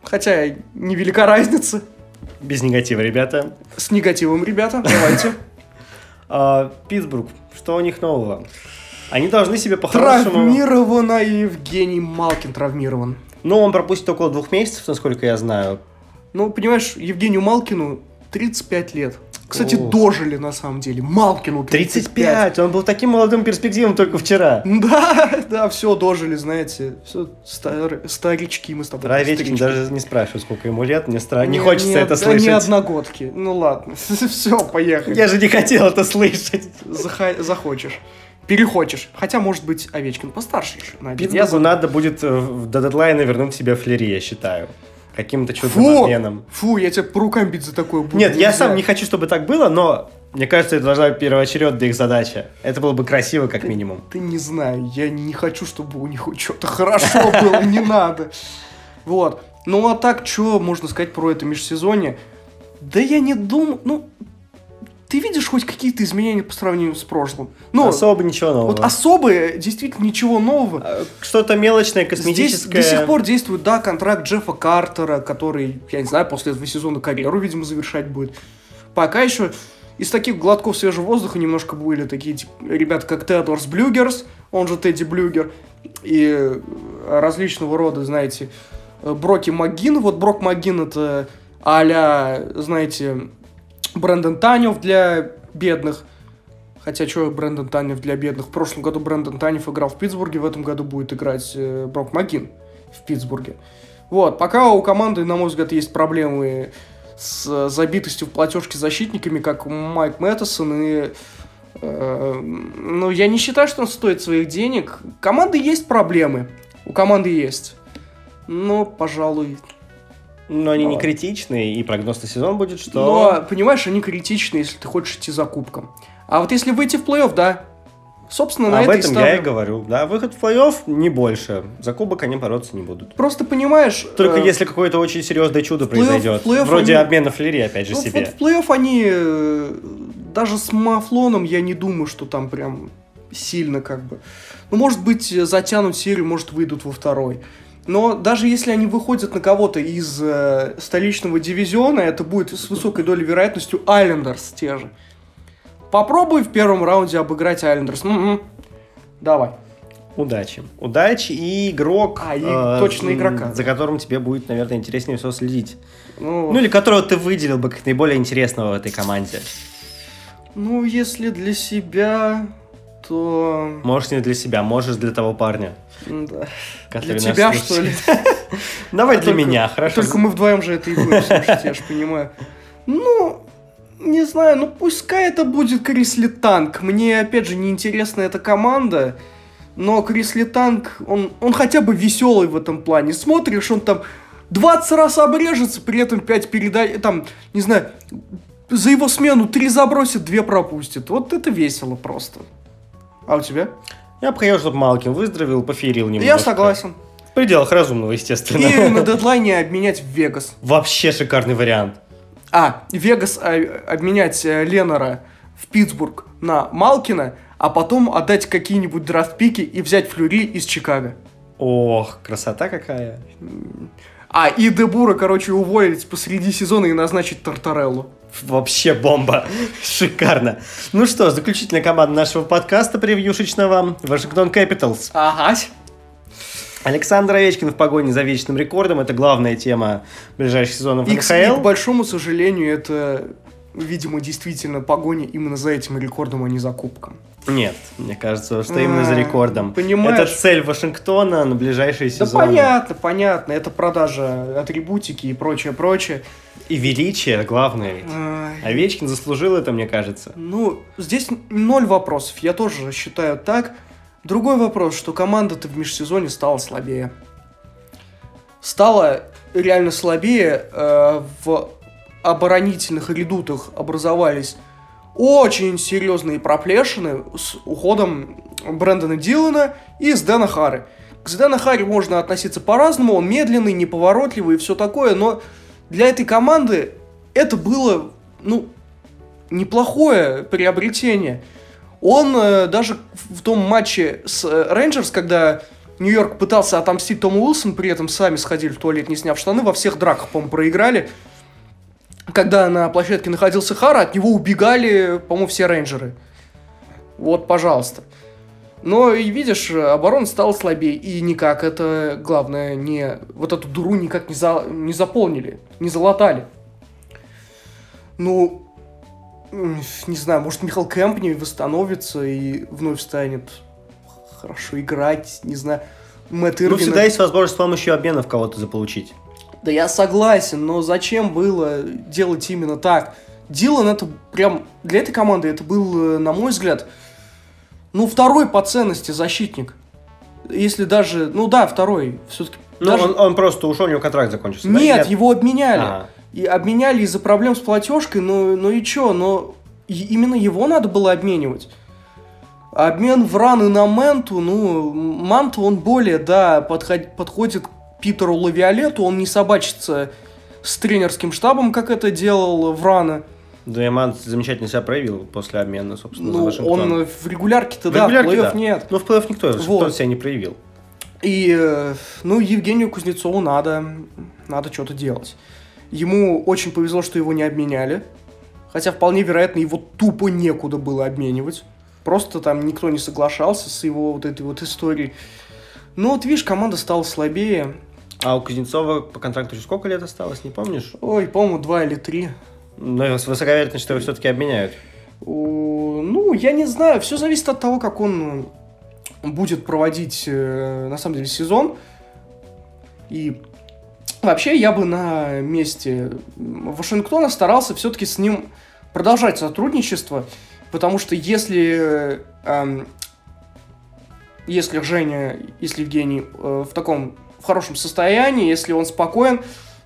Хотя невелика разница. Без негатива, ребята. С негативом, ребята, давайте. А, Питтсбург, что у них нового? Они должны себе по-хорошему... Травмирована Евгений Малкин травмирован. Ну, он пропустит около двух месяцев, насколько я знаю. Ну, понимаешь, Евгению Малкину 35 лет. Кстати, О. дожили на самом деле. Малкину 35. 35. Он был таким молодым перспективным только вчера. Да, да, все дожили, знаете. Все стар... старички мы с тобой. Ровечкин даже не спрашиваю, сколько ему лет. Мне стра... не, не хочется не, это да слышать. Не одногодки. Ну ладно. все, поехали. Я же не хотел это слышать. Зах... Захочешь перехочешь. Хотя, может быть, Овечкин постарше еще. На Питтсбургу надо будет э, до дедлайна вернуть себе флери, я считаю каким-то чудным фу, обменом. Фу, я тебя по рукам бить за такое буду. Нет, я сам не хочу, чтобы так было, но мне кажется, это должна быть первоочередная их задача. Это было бы красиво, как ты, минимум. Ты не знаю, я не хочу, чтобы у них что-то хорошо было, не надо. Вот. Ну а так, что можно сказать про это межсезонье? Да я не думаю, ну, ты видишь хоть какие-то изменения по сравнению с прошлым? Ну, особо ничего нового. Вот особо действительно ничего нового. А, что-то мелочное, косметическое. Здесь до сих пор действует, да, контракт Джеффа Картера, который, я не знаю, после этого сезона карьеру, видимо, завершать будет. Пока еще из таких глотков свежего воздуха немножко были такие типа, ребята, как Теодорс Блюгерс, он же Тедди Блюгер, и различного рода, знаете, Броки Магин. Вот Брок Магин это а знаете, Брэндон Танев для бедных. Хотя, что Брэндон Танев для бедных? В прошлом году Брэндон Танев играл в Питтсбурге, в этом году будет играть э, Брок Магин в Питтсбурге. Вот, пока у команды, на мой взгляд, есть проблемы с забитостью в платежке защитниками, как Майк Мэттесон, и э, ну, я не считаю, что он стоит своих денег. Команды есть проблемы, у команды есть. Но, пожалуй, но они не критичные, и прогноз на сезон будет, что... Но, понимаешь, они критичны, если ты хочешь идти за кубком. А вот если выйти в плей-офф, да, собственно, на Об это этом я и говорю. Да, выход в плей-офф не больше. За кубок они бороться не будут. Просто понимаешь... Только э, если какое-то очень серьезное чудо произойдет. Вроде они... обмена флери, опять же, ну, себе. Вот в плей-офф они... Э, даже с Мафлоном я не думаю, что там прям сильно как бы... Ну, может быть, затянут серию, может, выйдут во второй. Но даже если они выходят на кого-то из э, столичного дивизиона, это будет с высокой долей вероятностью Айлендерс те же. Попробуй в первом раунде обыграть Айлендерс. Угу. Давай. Удачи. Удачи и игрок. А, и э, точно игрока. За которым тебе будет, наверное, интереснее всего следить. Ну, ну или которого ты выделил бы как наиболее интересного в этой команде. Ну, если для себя, то... Можешь не для себя, можешь для того парня. Да. Для тебя, что ли? Давай для меня, хорошо. Только мы вдвоем же это и будем слушать, я же понимаю. Ну, не знаю, ну пускай это будет Крисли Танк. Мне, опять же, не интересна эта команда. Но Крисли Танк, он, он хотя бы веселый в этом плане. Смотришь, он там 20 раз обрежется, при этом 5 передач, там, не знаю, за его смену 3 забросит, 2 пропустит. Вот это весело просто. А у тебя? Я бы хотел, чтобы Малкин выздоровел, поферил немного. Я согласен. В пределах разумного, естественно. И на дедлайне обменять в Вегас. Вообще шикарный вариант. А, Вегас а, обменять э, Леннера в Питтсбург на Малкина, а потом отдать какие-нибудь драфт-пики и взять Флюри из Чикаго. Ох, красота какая. А, и Дебура, короче, уволить посреди сезона и назначить Тартареллу. Вообще бомба. Шикарно. Ну что, заключительная команда нашего подкаста превьюшечного. Вашингтон Capitals. Ага. Александр Овечкин в погоне за вечным рекордом. Это главная тема ближайших сезонов И, НХЛ. к большому сожалению, это, видимо, действительно погоня именно за этим рекордом, а не за кубком. Нет, мне кажется, что именно за А, рекордом. понимаешь? Это цель Вашингтона на ближайшие Да сезоны. понятно, понятно. Это продажа атрибутики и прочее, прочее. И величие главное ведь. Ай. Овечкин заслужил это, мне кажется. Ну, здесь ноль вопросов. Я тоже считаю так. Другой вопрос, что команда-то в межсезоне стала слабее. Стала реально слабее. э, в оборонительных редутах образовались очень серьезные проплешины с уходом Брэндона Дилана и с Дэна Хары. К Дэна Харри можно относиться по-разному, он медленный, неповоротливый и все такое, но для этой команды это было, ну, неплохое приобретение. Он э, даже в том матче с э, Рейнджерс, когда Нью-Йорк пытался отомстить Тому Уилсон, при этом сами сходили в туалет, не сняв штаны, во всех драках, по-моему, проиграли. Когда на площадке находился Хара, от него убегали, по-моему, все рейнджеры. Вот, пожалуйста. Но и видишь, оборона стала слабее. И никак это, главное, не... Вот эту дуру никак не, за, не заполнили, не залатали. Ну, не знаю, может Михаил Кэмпни восстановится и вновь станет хорошо играть, не знаю. Мэтт Ну, Ирвин- всегда есть возможность с помощью обменов кого-то заполучить. Да я согласен, но зачем было делать именно так? Дилан это прям для этой команды это был, э, на мой взгляд, ну второй по ценности защитник. Если даже, ну да, второй, все-таки. Ну, он, он просто ушел, у него контракт закончился. да? Нет, его обменяли. Ага. И обменяли из-за проблем с платежкой, ну, ну и чё, но именно его надо было обменивать. Обмен в раны на Менту, ну, Манту он более, да, подход- подходит к Питеру Лавиолету, он не собачится с тренерским штабом, как это делал Врана. Дуэман замечательно себя проявил после обмена, собственно, за Ну, Вашингтон. он в регулярке-то, В да, в регулярке, плей-офф да. нет. Ну, в плей-офф никто Вот. себя не проявил. И, э, ну, Евгению Кузнецову надо, надо что-то делать. Ему очень повезло, что его не обменяли. Хотя, вполне вероятно, его тупо некуда было обменивать. Просто там никто не соглашался с его вот этой вот историей. Ну, вот видишь, команда стала слабее. А у Кузнецова по контракту еще сколько лет осталось, не помнишь? Ой, по-моему, два или три. Но с высока вероятность, что его все-таки обменяют. Ну, я не знаю, все зависит от того, как он будет проводить, э, на самом деле, сезон. И вообще я бы на месте Вашингтона старался все-таки с ним продолжать сотрудничество, потому что если, эм, если Женя, если Евгений э, в таком, в хорошем состоянии, если он спокоен,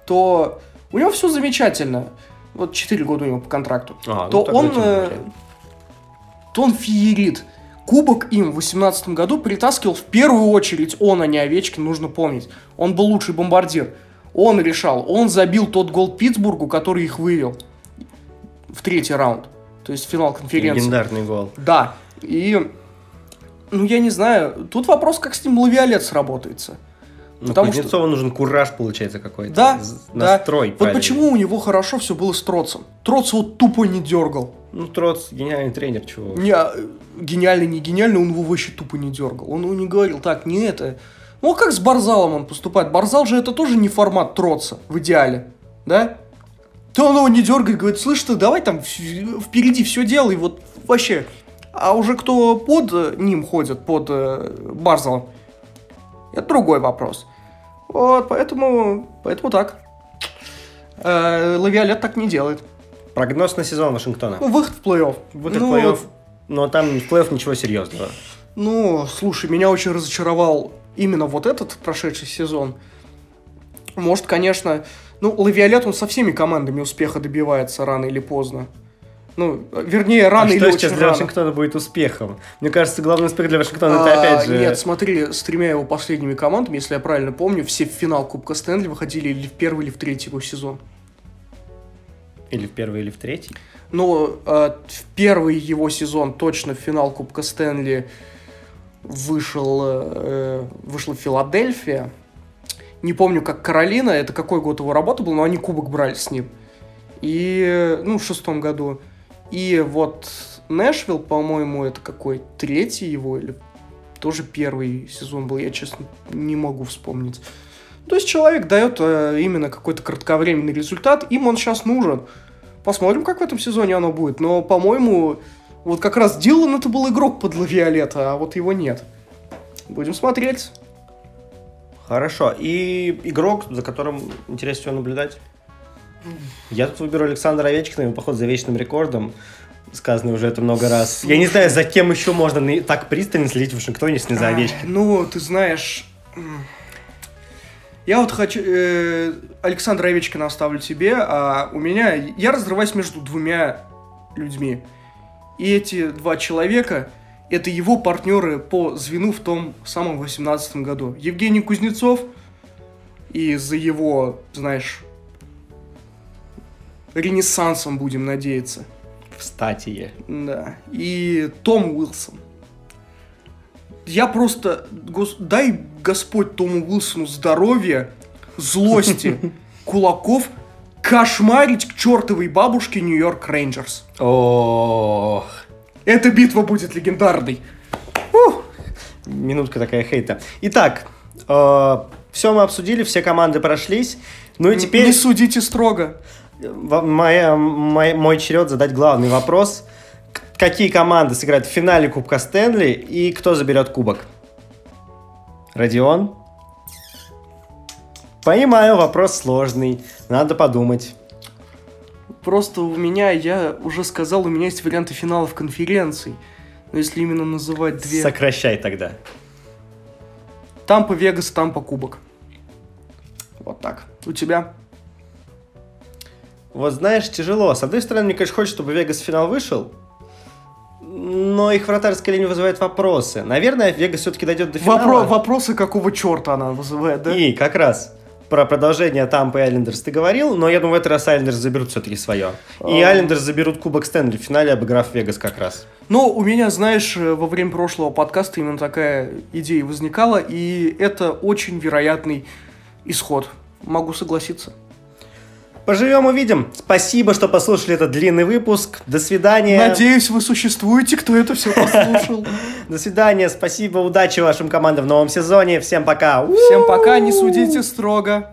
то у него все замечательно. Вот 4 года у него по контракту А, ну, то тогда он, э, то он феерит. Кубок им в 2018 году притаскивал в первую очередь он, а не Овечкин, нужно помнить. Он был лучший бомбардир. Он решал, он забил тот гол Питтсбургу, который их вывел в третий раунд. То есть финал конференции. Легендарный гол. Да. И, ну, я не знаю, тут вопрос, как с ним Лавиолет сработается. Ну, Потому что- Кузнецову нужен кураж, получается, какой-то. Да, З- да. Настрой Вот почему у него хорошо все было с Троцем. Троц его тупо не дергал. Ну, Троц гениальный тренер, чего. Не, а, гениальный, не гениальный, он его вообще тупо не дергал. Он ему не говорил, так, не это. Ну, а как с Барзалом он поступает? Барзал же это тоже не формат Троца в идеале, да? То он его не дергает, говорит, слышь ты, давай там впереди все делай, вот вообще. А уже кто под э, ним ходит, под э, Барзалом, это другой вопрос. Вот, поэтому, поэтому так. Э, Лавиолет так не делает. Прогноз на сезон Вашингтона. Ну, выход в плей-офф. Выход Ну, в плей-офф, но там в плей-офф ничего серьезного. Ну, слушай, меня очень разочаровал именно вот этот прошедший сезон. Может, конечно... Ну, Лавиолет, он со всеми командами успеха добивается рано или поздно. Ну, вернее, рано а или что очень сейчас для рано. Вашингтона будет успехом? Мне кажется, главный успех для Вашингтона это А, опять же... Нет, смотри, с тремя его последними командами, если я правильно помню, все в финал Кубка Стэнли выходили или в первый, или в третий его сезон. Или в первый, или в третий. Но э, в первый его сезон точно в финал Кубка Стэнли вышел, э, вышла Филадельфия. Не помню, как Каролина, это какой год его работа был, но они кубок брали с ним. И, ну, в шестом году. И вот Нэшвилл, по-моему, это какой, третий его или тоже первый сезон был, я, честно, не могу вспомнить. То есть человек дает э, именно какой-то кратковременный результат, им он сейчас нужен. Посмотрим, как в этом сезоне оно будет. Но, по-моему, вот как раз Дилан это был игрок под Лавиолета, а вот его нет. Будем смотреть. Хорошо. И игрок, за которым интересно наблюдать? Я тут выберу Александра Овечкина, его поход за вечным рекордом. Сказано уже это много раз. Я не знаю, за кем еще можно так пристально следить в Вашингтоне, если не за Ай, Овечкиным. Ну, ты знаешь... Я вот хочу... э, Александра Овечкина оставлю тебе, а у меня... Я разрываюсь между двумя людьми. И эти два человека — это его партнеры по звену в том самом 18 году. Евгений Кузнецов и за его, знаешь, ренессансом будем надеяться. Кстати. Да. И Том Уилсон. Я просто... гос- Дай Господь Тому Уилсону здоровья, злости, кулаков, кошмарить к чертовой бабушке Нью-Йорк Рейнджерс. Ох. Эта битва будет легендарной. Ух. Минутка такая хейта. Итак, все мы обсудили, все команды прошлись. Ну и теперь Не судите строго. Моя, мой, мой черед задать главный вопрос. Какие команды сыграют в финале Кубка Стэнли и кто заберет кубок? Родион? Понимаю, вопрос сложный. Надо подумать. Просто у меня, я уже сказал, у меня есть варианты финалов конференций. Но если именно называть две... Сокращай тогда. Тампа, Вегас, Тампа, Кубок. Вот так. У тебя? Вот знаешь, тяжело. С одной стороны, мне, конечно, хочется, чтобы Вегас в финал вышел. Но их вратарская линия вызывает вопросы. Наверное, Вегас все-таки дойдет до финала. Вопро- вопросы, какого черта она вызывает, да? И как раз про продолжение Тампа и Айлендерс ты говорил, но я думаю, в этот раз Айлендерс заберут все-таки свое. И А. Айлендерс заберут Кубок Стэнли в финале, обыграв Вегас как раз. Ну, у меня, знаешь, э, во время прошлого подкаста именно такая идея возникала, и это очень вероятный исход. Могу согласиться. Поживем, увидим. Спасибо, что послушали этот длинный выпуск. До свидания. Надеюсь, вы существуете, кто это все послушал. До свидания. Спасибо. Удачи вашим командам в новом сезоне. Всем пока. Всем пока, не судите строго.